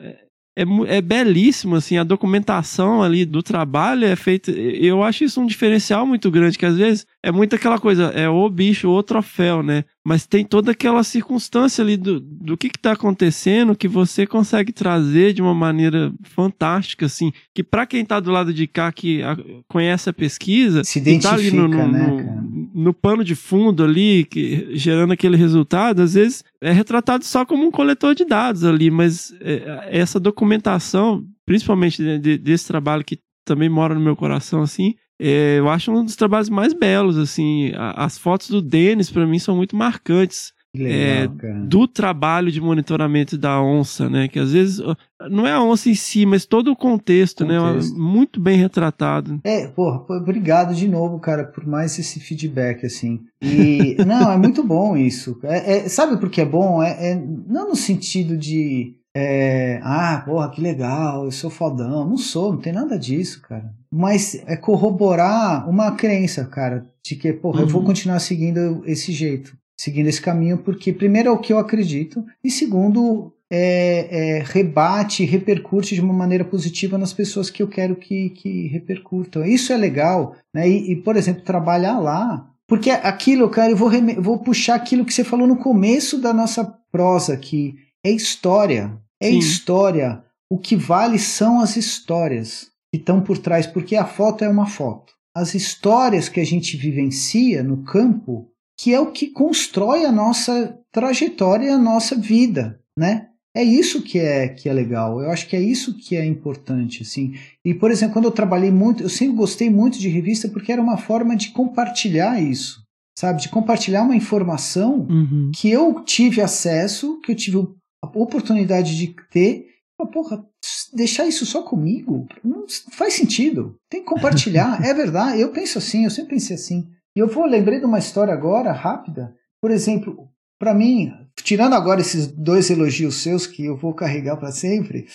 Speaker 1: é- é, belíssimo, assim, a documentação ali do trabalho é feita. Eu acho isso um diferencial muito grande, que às vezes é muito aquela coisa, é o bicho, o troféu, né? Mas tem toda aquela circunstância ali do, do que, que tá acontecendo que você consegue trazer de uma maneira fantástica, assim, que para quem tá do lado de cá, que a- conhece a pesquisa,
Speaker 4: Se
Speaker 1: tá ali no,
Speaker 4: identifica,
Speaker 1: no-
Speaker 4: né,
Speaker 1: no-
Speaker 4: cara?
Speaker 1: No pano de fundo ali, que, gerando aquele resultado, às vezes é retratado só como um coletor de dados ali, mas é, essa documentação, principalmente de- desse trabalho que também mora no meu coração, assim, é, eu acho um dos trabalhos mais belos, assim, as fotos do Denis, para mim, são muito marcantes
Speaker 4: legal,
Speaker 1: é, do trabalho de monitoramento da onça, né, que às vezes não é a onça em si, mas todo o contexto, né,
Speaker 4: Contexto.
Speaker 1: muito bem retratado.
Speaker 4: É, porra, obrigado de novo, cara, por mais esse feedback, assim. E, não, é muito bom isso. É, é- sabe por que é bom? É, é- não no sentido de, é, ah, porra, que legal, eu sou fodão. Não sou, não tem nada disso, cara. Mas é corroborar uma crença, cara, de que, porra, eu vou
Speaker 1: Uhum.
Speaker 4: continuar seguindo esse jeito, seguindo esse caminho, porque primeiro é o que eu acredito, e segundo, é, é, rebate, repercute de uma maneira positiva nas pessoas que eu quero que, que repercutam. Isso é legal, né? E, e, por exemplo, trabalhar lá. Porque aquilo, cara, eu vou, vou puxar aquilo que você falou no começo da nossa prosa aqui. É história. É
Speaker 1: Sim.
Speaker 4: história. O que vale são as histórias que estão por trás, porque a foto é uma foto. As histórias que a gente vivencia no campo que é o que constrói a nossa trajetória a nossa vida, né? É isso que é que é legal. Eu acho que é isso que é importante, assim. E por exemplo, quando eu trabalhei muito, eu sempre gostei muito de revista porque era uma forma de compartilhar isso, sabe? De compartilhar uma informação
Speaker 1: Uhum.
Speaker 4: que eu tive acesso, que eu tive a oportunidade de ter. Mas, Porra, deixar isso só comigo não faz sentido. Tem que compartilhar. é verdade. Eu penso assim, eu sempre pensei assim. E eu vou lembrei de uma história agora, rápida. Por exemplo, para mim, tirando agora esses dois elogios seus que eu vou carregar para sempre.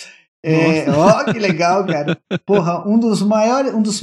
Speaker 4: É, ó, que legal, cara. Porra, um dos maiores, um dos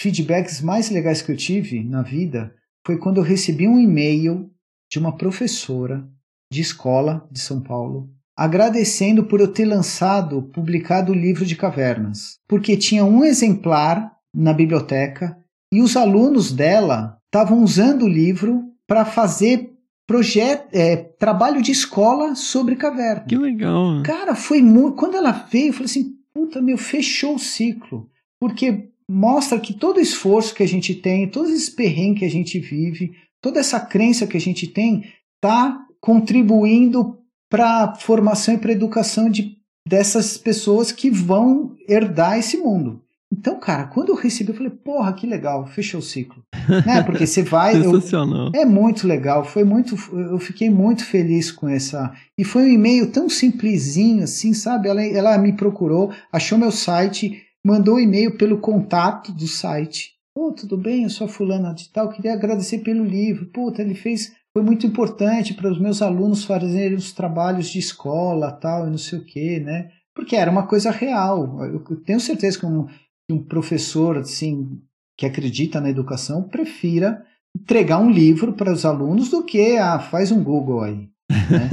Speaker 4: feedbacks mais legais que eu tive na vida foi quando eu recebi um e-mail de uma professora de escola de São Paulo agradecendo por eu ter lançado, publicado o livro de cavernas, porque tinha um exemplar na biblioteca e os alunos dela estavam usando o livro para fazer projeto, é, trabalho de escola sobre caverna.
Speaker 1: Que legal.
Speaker 4: Cara, foi muito. Quando ela veio, eu falei assim: puta, meu, fechou o ciclo. Porque mostra que todo esforço que a gente tem, todos esses perrengues que a gente vive, toda essa crença que a gente tem, tá contribuindo para a formação e para a educação de, dessas pessoas que vão herdar esse mundo. Então, cara, quando eu recebi, eu falei, porra, que legal, fechou o ciclo. né? Porque você vai. eu-
Speaker 1: Sensacional.
Speaker 4: é muito legal, foi muito, eu fiquei muito feliz com essa. E foi um e-mail tão simplesinho assim, sabe? Ela, ela me procurou, achou meu site, mandou o e-mail pelo contato do site. Pô, tudo bem, eu sou a fulana de tal, queria agradecer pelo livro. Puta, ele fez, foi muito importante para os meus alunos fazerem os trabalhos de escola, tal, e não sei o quê, né? Porque era uma coisa real. Eu tenho certeza que um, que um professor, assim, que acredita na educação, prefira entregar um livro para os alunos do que ah, faz um Google aí. né?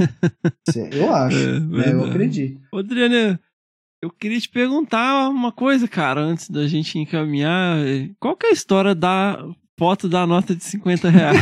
Speaker 4: Eu acho,
Speaker 1: É,
Speaker 4: né? eu acredito.
Speaker 1: Adriana, eu queria te perguntar uma coisa, cara, antes da gente encaminhar. Qual que é a história da foto da nota de 50 reais?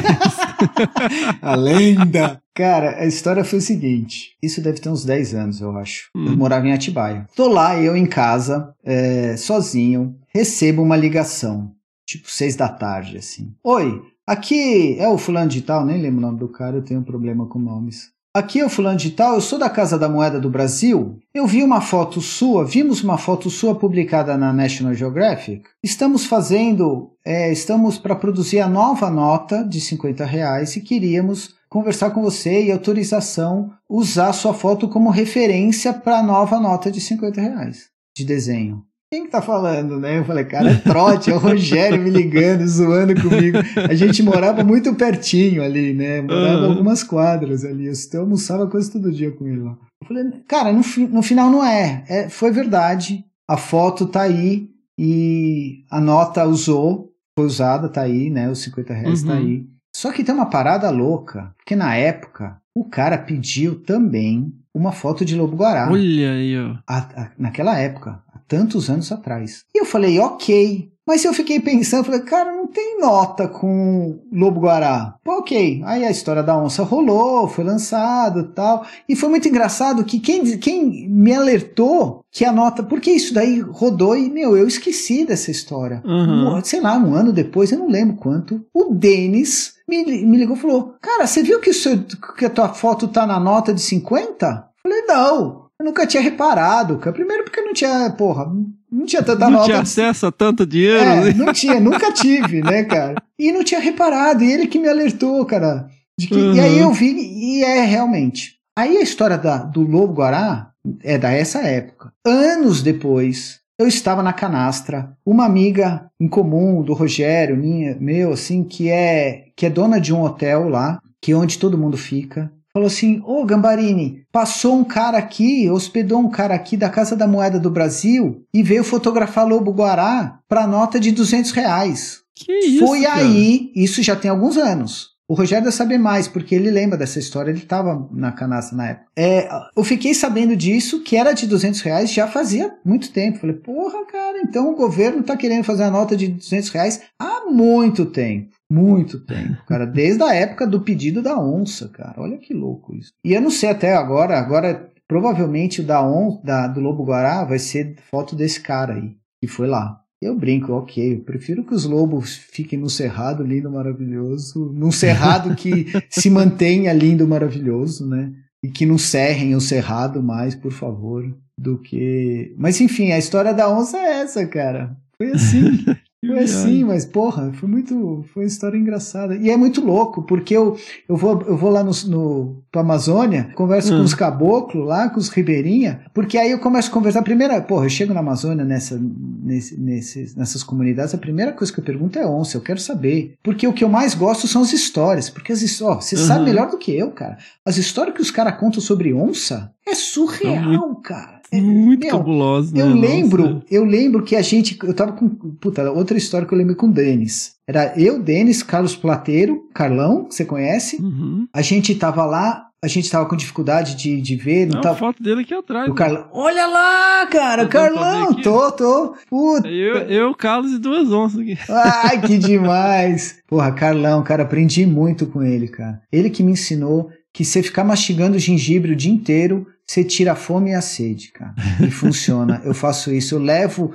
Speaker 4: A lenda! Cara, a história foi o seguinte: isso deve ter uns 10 anos, eu acho. Eu
Speaker 1: Hum.
Speaker 4: morava em Atibaia. Tô lá, eu em casa, é, sozinho, recebo uma ligação, tipo 6 da tarde, assim. Oi, aqui é o fulano de tal, nem lembro o nome do cara, eu tenho um problema com nomes. Aqui é o fulano de tal, eu sou da Casa da Moeda do Brasil. Eu vi uma foto sua, vimos uma foto sua publicada na National Geographic. Estamos fazendo, é, estamos para produzir a nova nota de 50 reais e queríamos conversar com você e autorização usar sua foto como referência para a nova nota de 50 reais de desenho. Quem que tá falando, né? Eu falei, cara, é trote, é o Rogério me ligando, zoando comigo. A gente morava muito pertinho ali, né? Morava
Speaker 1: Aham.
Speaker 4: algumas quadras ali. Eu eu almoçava quase todo dia com ele lá. Eu falei, cara, no, fi- no final não é. é. Foi verdade. A foto tá aí e a nota usou, foi usada, tá aí, né? Os 50 reais tá
Speaker 1: Uhum.
Speaker 4: aí. Só que tem uma parada louca, porque na época o cara pediu também uma foto de Lobo Guará.
Speaker 1: Olha aí, ó.
Speaker 4: A- a- naquela época, tantos anos atrás. E eu falei, ok. Mas eu fiquei pensando, falei, cara, não tem nota com Lobo Guará. Pô, ok. Aí a história da onça rolou, foi lançado e tal. E foi muito engraçado que quem, quem me alertou que a nota. Porque isso daí rodou e, meu, eu esqueci dessa história.
Speaker 1: Uhum.
Speaker 4: Um- sei lá, um ano depois, eu não lembro quanto. O Denis me, me ligou e falou: Cara, você viu que, o seu, que a tua foto tá na nota de 50? Falei, não. Eu nunca tinha reparado, cara. Primeiro porque não tinha, porra, não tinha tanta
Speaker 1: não
Speaker 4: nota.
Speaker 1: tinha acesso a tanto dinheiro.
Speaker 4: É,
Speaker 1: né?
Speaker 4: não tinha, nunca tive, né, cara? E não tinha reparado, e ele que me alertou, cara. de que-
Speaker 1: Uhum.
Speaker 4: E aí eu vi, e é realmente. Aí a história da, do Lobo Guará é da essa época. Anos depois, eu estava na canastra, uma amiga em comum do Rogério, minha, meu, assim, que é, que é dona de um hotel lá, que é onde todo mundo fica. Falou assim: Ô Gambarini, passou um cara aqui, hospedou um cara aqui da Casa da Moeda do Brasil e veio fotografar Lobo Guará pra nota de 200 reais.
Speaker 1: Que isso,
Speaker 4: Foi
Speaker 1: cara?
Speaker 4: aí, isso já tem alguns anos. O Rogério deve saber mais, porque ele lembra dessa história, ele estava na canastra na época. É, eu fiquei sabendo disso, que era de 200 reais, já fazia muito tempo. Falei, porra, cara, então o governo tá querendo fazer a nota de 200 reais há muito tempo. Muito tempo, cara. Desde a época do pedido da onça, cara. Olha que louco isso. E eu não sei até agora, agora provavelmente o da, on, da do Lobo Guará vai ser foto desse cara aí, que foi lá. Eu brinco, ok. Eu prefiro que os lobos fiquem no cerrado lindo, maravilhoso, num cerrado que se mantenha lindo, maravilhoso, né? E que não serrem o cerrado mais, por favor, do que. Mas enfim, a história da onça é essa, cara. Foi assim. Foi assim, mas porra, foi muito. Foi uma história engraçada. E é muito louco, porque eu, eu, vou, eu vou lá no, no pra Amazônia, converso com
Speaker 1: Hum.
Speaker 4: os caboclos lá, com os ribeirinha, porque aí eu começo a conversar. Primeira, porra, eu chego na Amazônia nessa, nesse, nesses, nessas comunidades, a primeira coisa que eu pergunto é onça, eu quero saber. Porque o que eu mais gosto são as histórias. Porque as histórias, você
Speaker 1: Uhum.
Speaker 4: sabe melhor do que eu, cara. As histórias que os caras contam sobre onça é surreal, cara. É,
Speaker 1: Muito
Speaker 4: meu,
Speaker 1: cabuloso, né?
Speaker 4: eu
Speaker 1: Nossa.
Speaker 4: lembro, eu lembro que a gente, eu tava com, puta, outra história que eu lembro com o Denis. Era eu, Denis, Carlos Plateiro, Carlão, que você conhece.
Speaker 1: Uhum.
Speaker 4: A gente tava lá, a gente tava com dificuldade de, de ver, não
Speaker 1: Não, a
Speaker 4: tava.
Speaker 1: foto dele aqui atrás.
Speaker 4: O Carlão, olha lá, cara,
Speaker 1: ver
Speaker 4: Carlão, tô, tô. Puta.
Speaker 1: Eu, eu, Carlos e duas onças aqui.
Speaker 4: Ai, que demais! Porra, Carlão, cara, aprendi muito com ele, cara. Ele que me ensinou que você ficar mastigando gengibre o dia inteiro, você tira a fome e a sede, cara. E funciona. Eu faço isso. Eu levo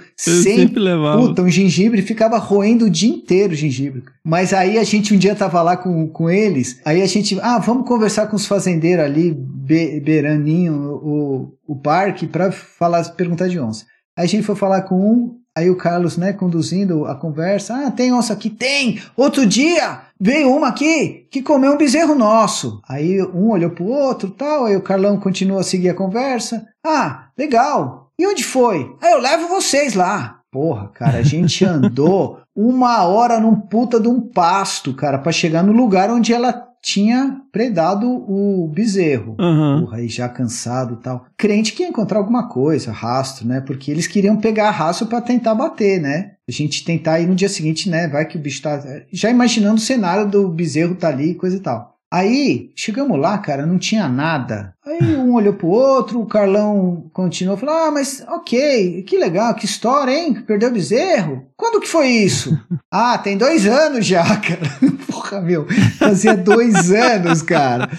Speaker 1: Eu levava.
Speaker 4: Puta, um gengibre ficava roendo o dia inteiro o gengibre. Mas aí a gente um dia tava lá com, com eles, aí a gente, ah, vamos conversar com os fazendeiros ali, be, beiraninho, o, o parque, pra falar, perguntar de onça. Aí a gente foi falar com um, aí o Carlos, né, conduzindo a conversa, ah, tem onça aqui? Tem! Outro dia veio uma aqui que comeu um bezerro nosso. Aí um olhou pro outro tal, aí o Carlão continua a seguir a conversa. Ah, legal. E onde foi? Ah, eu levo vocês lá. Porra, cara, a gente andou uma hora num puta de um pasto, cara, pra chegar no lugar onde ela tinha predado o bezerro.
Speaker 1: Aham.
Speaker 4: Porra, aí já cansado e tal. Crente que ia encontrar alguma coisa, rastro, né? Porque eles queriam pegar rastro pra tentar bater, né? A gente tentar ir no dia seguinte, né? Vai que o bicho tá. Já imaginando o cenário do bezerro tá ali e coisa e tal. Aí, chegamos lá, cara, não tinha nada. Aí um olhou pro outro, o Carlão continuou, falou: Ah, mas ok, que legal, que história, hein? Perdeu o bezerro? Quando que foi isso? ah, tem dois anos já, cara. Porra, meu, fazia dois anos, cara.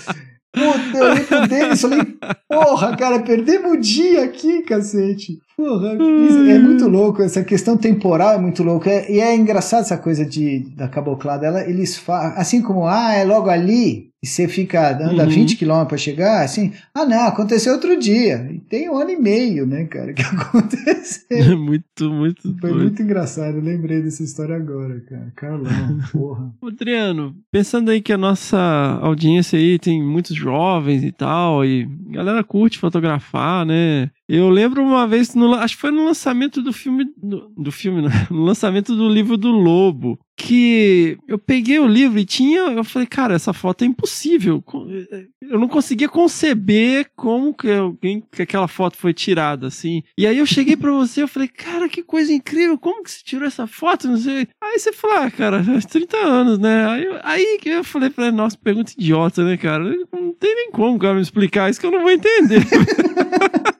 Speaker 4: Puta, eu olhei pro Denis e falei, porra, cara, perdemos o dia aqui, cacete. Porra, isso é muito louco, essa questão temporal é muito louca. É- e é engraçado essa coisa de, da caboclada, ela, eles falam, assim como, ah, é logo ali, e você fica, anda
Speaker 1: Uhum.
Speaker 4: 20 quilômetros pra chegar, assim, ah, não, aconteceu outro dia. E tem um ano e meio, né, cara, que aconteceu.
Speaker 1: muito, muito
Speaker 4: Foi
Speaker 1: doido.
Speaker 4: muito engraçado, eu lembrei dessa história agora, cara. Carlão, porra.
Speaker 1: Adriano, pensando aí que a nossa audiência aí tem muitos jovens e tal, e a galera curte fotografar, né? Eu lembro uma vez, no, acho que foi no lançamento do filme, do, do filme, não, no lançamento do livro do Lobo, que eu peguei o livro e tinha, eu falei, cara, essa foto é impossível. Co- Eu não conseguia conceber como que, alguém, que aquela foto foi tirada, assim. E aí eu cheguei pra você, eu falei, cara, que coisa incrível, como que você tirou essa foto? Não sei. Aí você falou, ah, cara, faz 30 anos, né? Aí, eu- aí que eu falei pra ele, nossa, pergunta idiota, né, cara? Não tem nem como, cara, me explicar isso que eu não vou entender.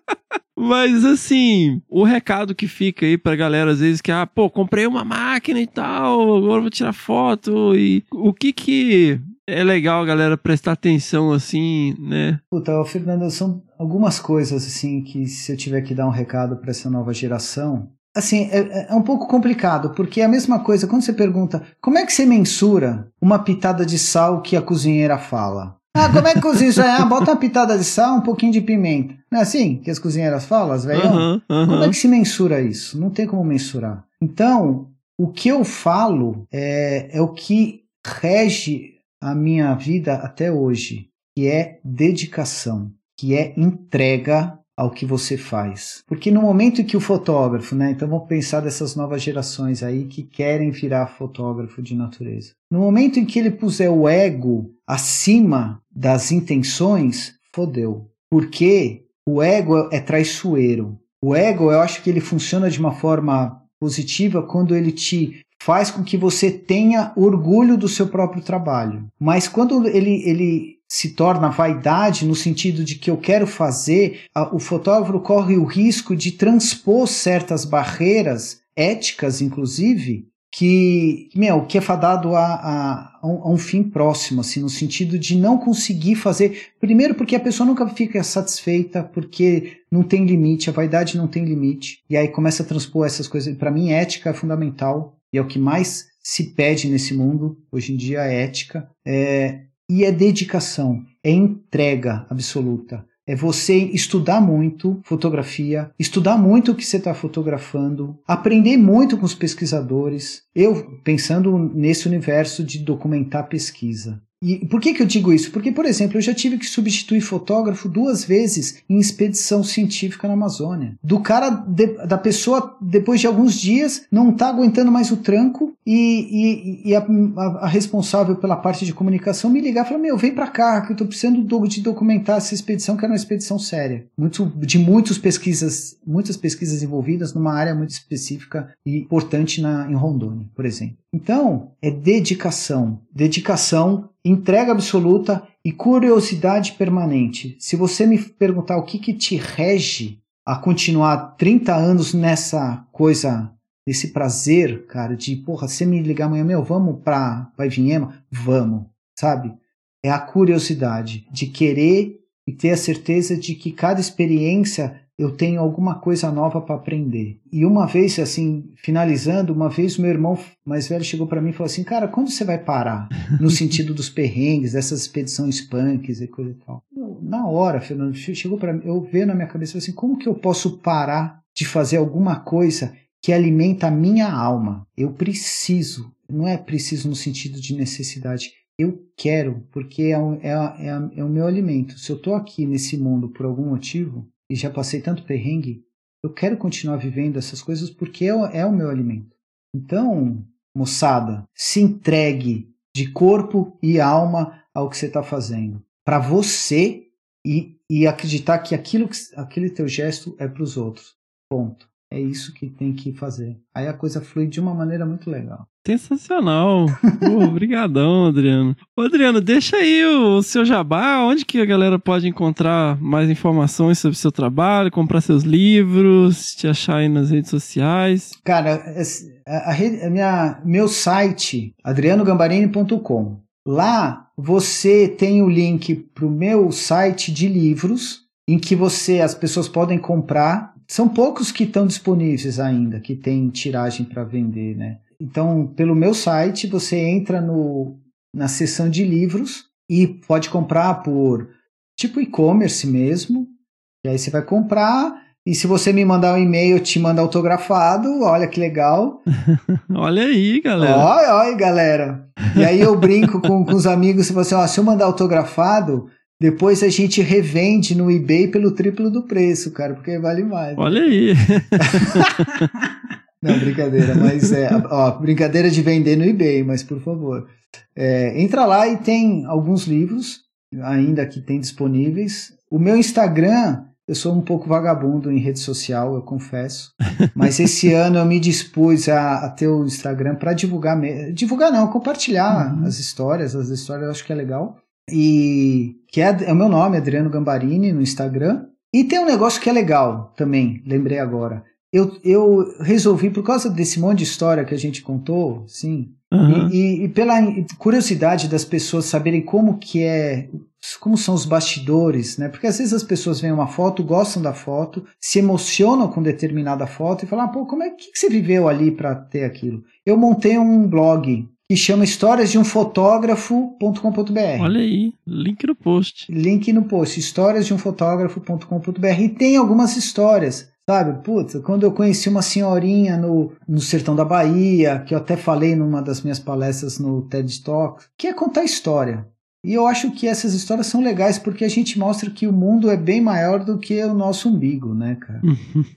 Speaker 1: Mas assim, o recado que fica aí pra galera, às vezes, que, ah, pô, comprei uma máquina e tal, agora vou tirar foto. E o que que é legal galera prestar atenção, assim, né?
Speaker 4: Puta, Fernando, são algumas coisas assim que se eu tiver que dar um recado para essa nova geração, assim, é, é um pouco complicado, porque é a mesma coisa quando você pergunta como é que você mensura uma pitada de sal que a cozinheira fala. Ah, como é que cozinha isso aí? Ah, bota uma pitada de sal, um pouquinho de pimenta. Não é assim que as cozinheiras falam, as velhas?
Speaker 1: Aham,
Speaker 4: Como é que se mensura isso? Não tem como mensurar. Então, o que eu falo é, é o que rege a minha vida até hoje, que é dedicação, que é entrega ao que você faz. Porque no momento em que o fotógrafo, né? Então vamos pensar dessas novas gerações aí que querem virar fotógrafo de natureza. No momento em que ele puser o ego acima das intenções, fodeu. Porque o ego é traiçoeiro. O ego, eu acho que ele funciona de uma forma positiva quando ele te faz com que você tenha orgulho do seu próprio trabalho. Mas quando ele, ele se torna vaidade no sentido de que eu quero fazer, a- o fotógrafo corre o risco de transpor certas barreiras éticas, inclusive, que, meu, que é fadado a, a, a, um, a, fim próximo, assim, no sentido de não conseguir fazer. Primeiro, porque a pessoa nunca fica satisfeita, porque não tem limite, a vaidade não tem limite. E aí começa a transpor essas coisas. Para mim, ética é fundamental e é o que mais se pede nesse mundo hoje em dia, é ética. É, e é dedicação, é entrega absoluta é você estudar muito fotografia, estudar muito o que você está fotografando, aprender muito com os pesquisadores. Eu pensando nesse universo de documentar pesquisa. E por que, que eu digo isso? Porque, por exemplo, eu já tive que substituir fotógrafo duas vezes em expedição científica na Amazônia. Do cara, de, da pessoa, depois de alguns dias, não tá aguentando mais o tranco e, e, e a, a, a, responsável pela parte de comunicação me ligar e falar: Meu, vem pra cá, que eu tô precisando de documentar essa expedição, que era uma expedição séria. Muito, de muitas pesquisas, muitas pesquisas envolvidas numa área muito específica e importante na, em Rondônia, por exemplo. Então, é dedicação. Dedicação entrega absoluta e curiosidade permanente. Se você me perguntar o que, que te rege a continuar 30 anos nessa coisa, nesse prazer, cara, de, porra, você me ligar amanhã, meu, vamos pra Paivinhema? Vamos, sabe? É a curiosidade de querer e ter a certeza de que cada experiência eu tenho alguma coisa nova para aprender. E uma vez, assim, finalizando, uma vez meu irmão mais velho chegou para mim e falou assim: Cara, quando você vai parar? No sentido dos perrengues, dessas expedições punks e coisa e tal. Na hora, Fernando, chegou para mim, eu veio na minha cabeça assim: Como que eu posso parar de fazer alguma coisa que alimenta a minha alma? Eu preciso. Não é preciso no sentido de necessidade. Eu quero, porque é, é, é, é o meu alimento. Se eu estou aqui nesse mundo por algum motivo, e já passei tanto perrengue, eu quero continuar vivendo essas coisas porque é, é o meu alimento. Então, moçada, se entregue de corpo e alma ao que você está fazendo. Para você e, e acreditar que aquilo, aquele teu gesto é para os outros. Ponto. É isso que tem que fazer. Aí a coisa flui de uma maneira muito legal.
Speaker 1: Sensacional. Obrigadão, Adriano. Ô, Adriano, deixa aí o seu jabá, onde que a galera pode encontrar mais informações sobre o seu trabalho, comprar seus livros, te achar aí nas redes sociais.
Speaker 4: Cara, a, a, a minha, meu site, adrianogambarini.com. Lá você tem o link para o meu site de livros, em que você as pessoas podem comprar são poucos que estão disponíveis ainda, que tem tiragem para vender, né? Então, pelo meu site, você entra no, na seção de livros e pode comprar por tipo e-commerce mesmo. E aí você vai comprar. E se você me mandar um e-mail, eu te mando autografado. Olha que legal.
Speaker 1: olha aí, galera.
Speaker 4: Olha, olha, galera. E aí eu brinco com, com os amigos e falo assim: ó, se eu mandar autografado, depois a gente revende no eBay pelo triplo do preço, cara, porque vale mais.
Speaker 1: Olha aí.
Speaker 4: Não, brincadeira, mas é. Ó, brincadeira de vender no eBay, mas por favor. É, entra lá e tem alguns livros ainda que tem disponíveis. O meu Instagram, eu sou um pouco vagabundo em rede social, eu confesso. Mas esse ano eu me dispus a, a ter o Instagram para divulgar. Divulgar não, compartilhar uhum. as histórias. As histórias eu acho que é legal e que é, é o meu nome, Adriano Gambarini, no Instagram. E tem um negócio que é legal também, lembrei agora. Eu, eu resolvi, por causa desse monte de história que a gente contou, sim, uhum. e, e, pela curiosidade das pessoas saberem como que é, como são os bastidores, né? Porque às vezes as pessoas veem uma foto, gostam da foto, se emocionam com determinada foto e falam, ah, pô, como é que, que você viveu ali para ter aquilo? Eu montei um blog que chama histórias de um fotógrafo.com.br.
Speaker 1: Olha aí, link no post.
Speaker 4: Link no post, histórias de um fotógrafo.com.br. E tem algumas histórias, sabe? Putz, quando eu conheci uma senhorinha no, no sertão da Bahia, que eu até falei numa das minhas palestras no TED Talk, que é contar história. E eu acho que essas histórias são legais porque a gente mostra que o mundo é bem maior do que o nosso umbigo, né, cara?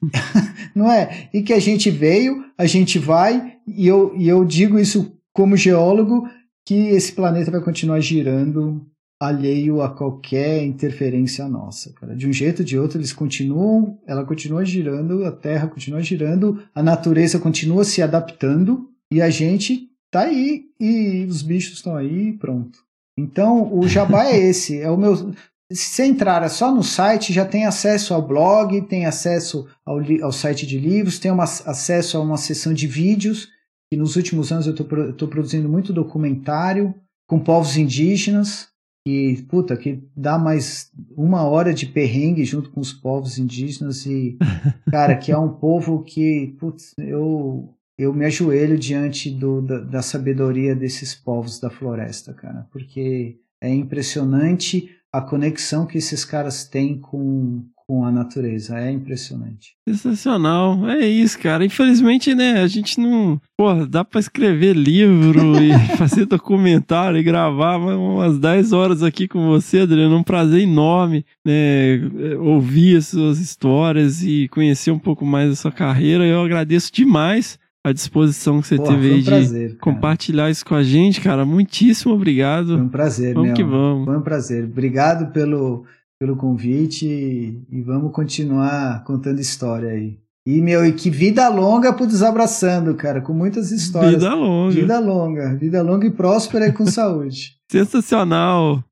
Speaker 4: Não é? E que a gente veio, a gente vai, e eu, e eu digo isso como geólogo, que esse planeta vai continuar girando alheio a qualquer interferência nossa, cara. De um jeito ou de outro, eles continuam, ela continua girando, a Terra continua girando, a natureza continua se adaptando e a gente tá aí e os bichos estão aí, pronto. Então, o jabá é esse, é o meu se entrar só no site, já tem acesso ao blog, tem acesso ao, ao site de livros, tem uma, acesso a uma seção de vídeos que nos últimos anos eu estou produzindo muito documentário com povos indígenas, que, puta, que dá mais uma hora de perrengue junto com os povos indígenas e, cara, que é um povo que, putz, eu, eu me ajoelho diante do, da, da sabedoria desses povos da floresta, cara, porque é impressionante a conexão que esses caras têm com, com a natureza. É impressionante.
Speaker 1: Sensacional. É isso, cara. Infelizmente, né, a gente não. Porra, dá pra escrever livro e fazer documentário e gravar umas 10 horas aqui com você, Adriano. Um prazer enorme, né, ouvir as suas histórias e conhecer um pouco mais da sua carreira. Eu agradeço demais a disposição que você
Speaker 4: Porra,
Speaker 1: teve
Speaker 4: um
Speaker 1: aí de
Speaker 4: prazer,
Speaker 1: compartilhar isso com a gente, cara. Muitíssimo obrigado.
Speaker 4: Foi um prazer,
Speaker 1: Vamos
Speaker 4: meu.
Speaker 1: que vamos.
Speaker 4: Foi um prazer. Obrigado pelo, pelo convite e, e vamos continuar contando história aí. E, meu, e que vida longa pro Desabraçando, cara, com muitas histórias.
Speaker 1: Vida longa.
Speaker 4: Vida longa. Vida longa e próspera e com saúde.
Speaker 1: Sensacional.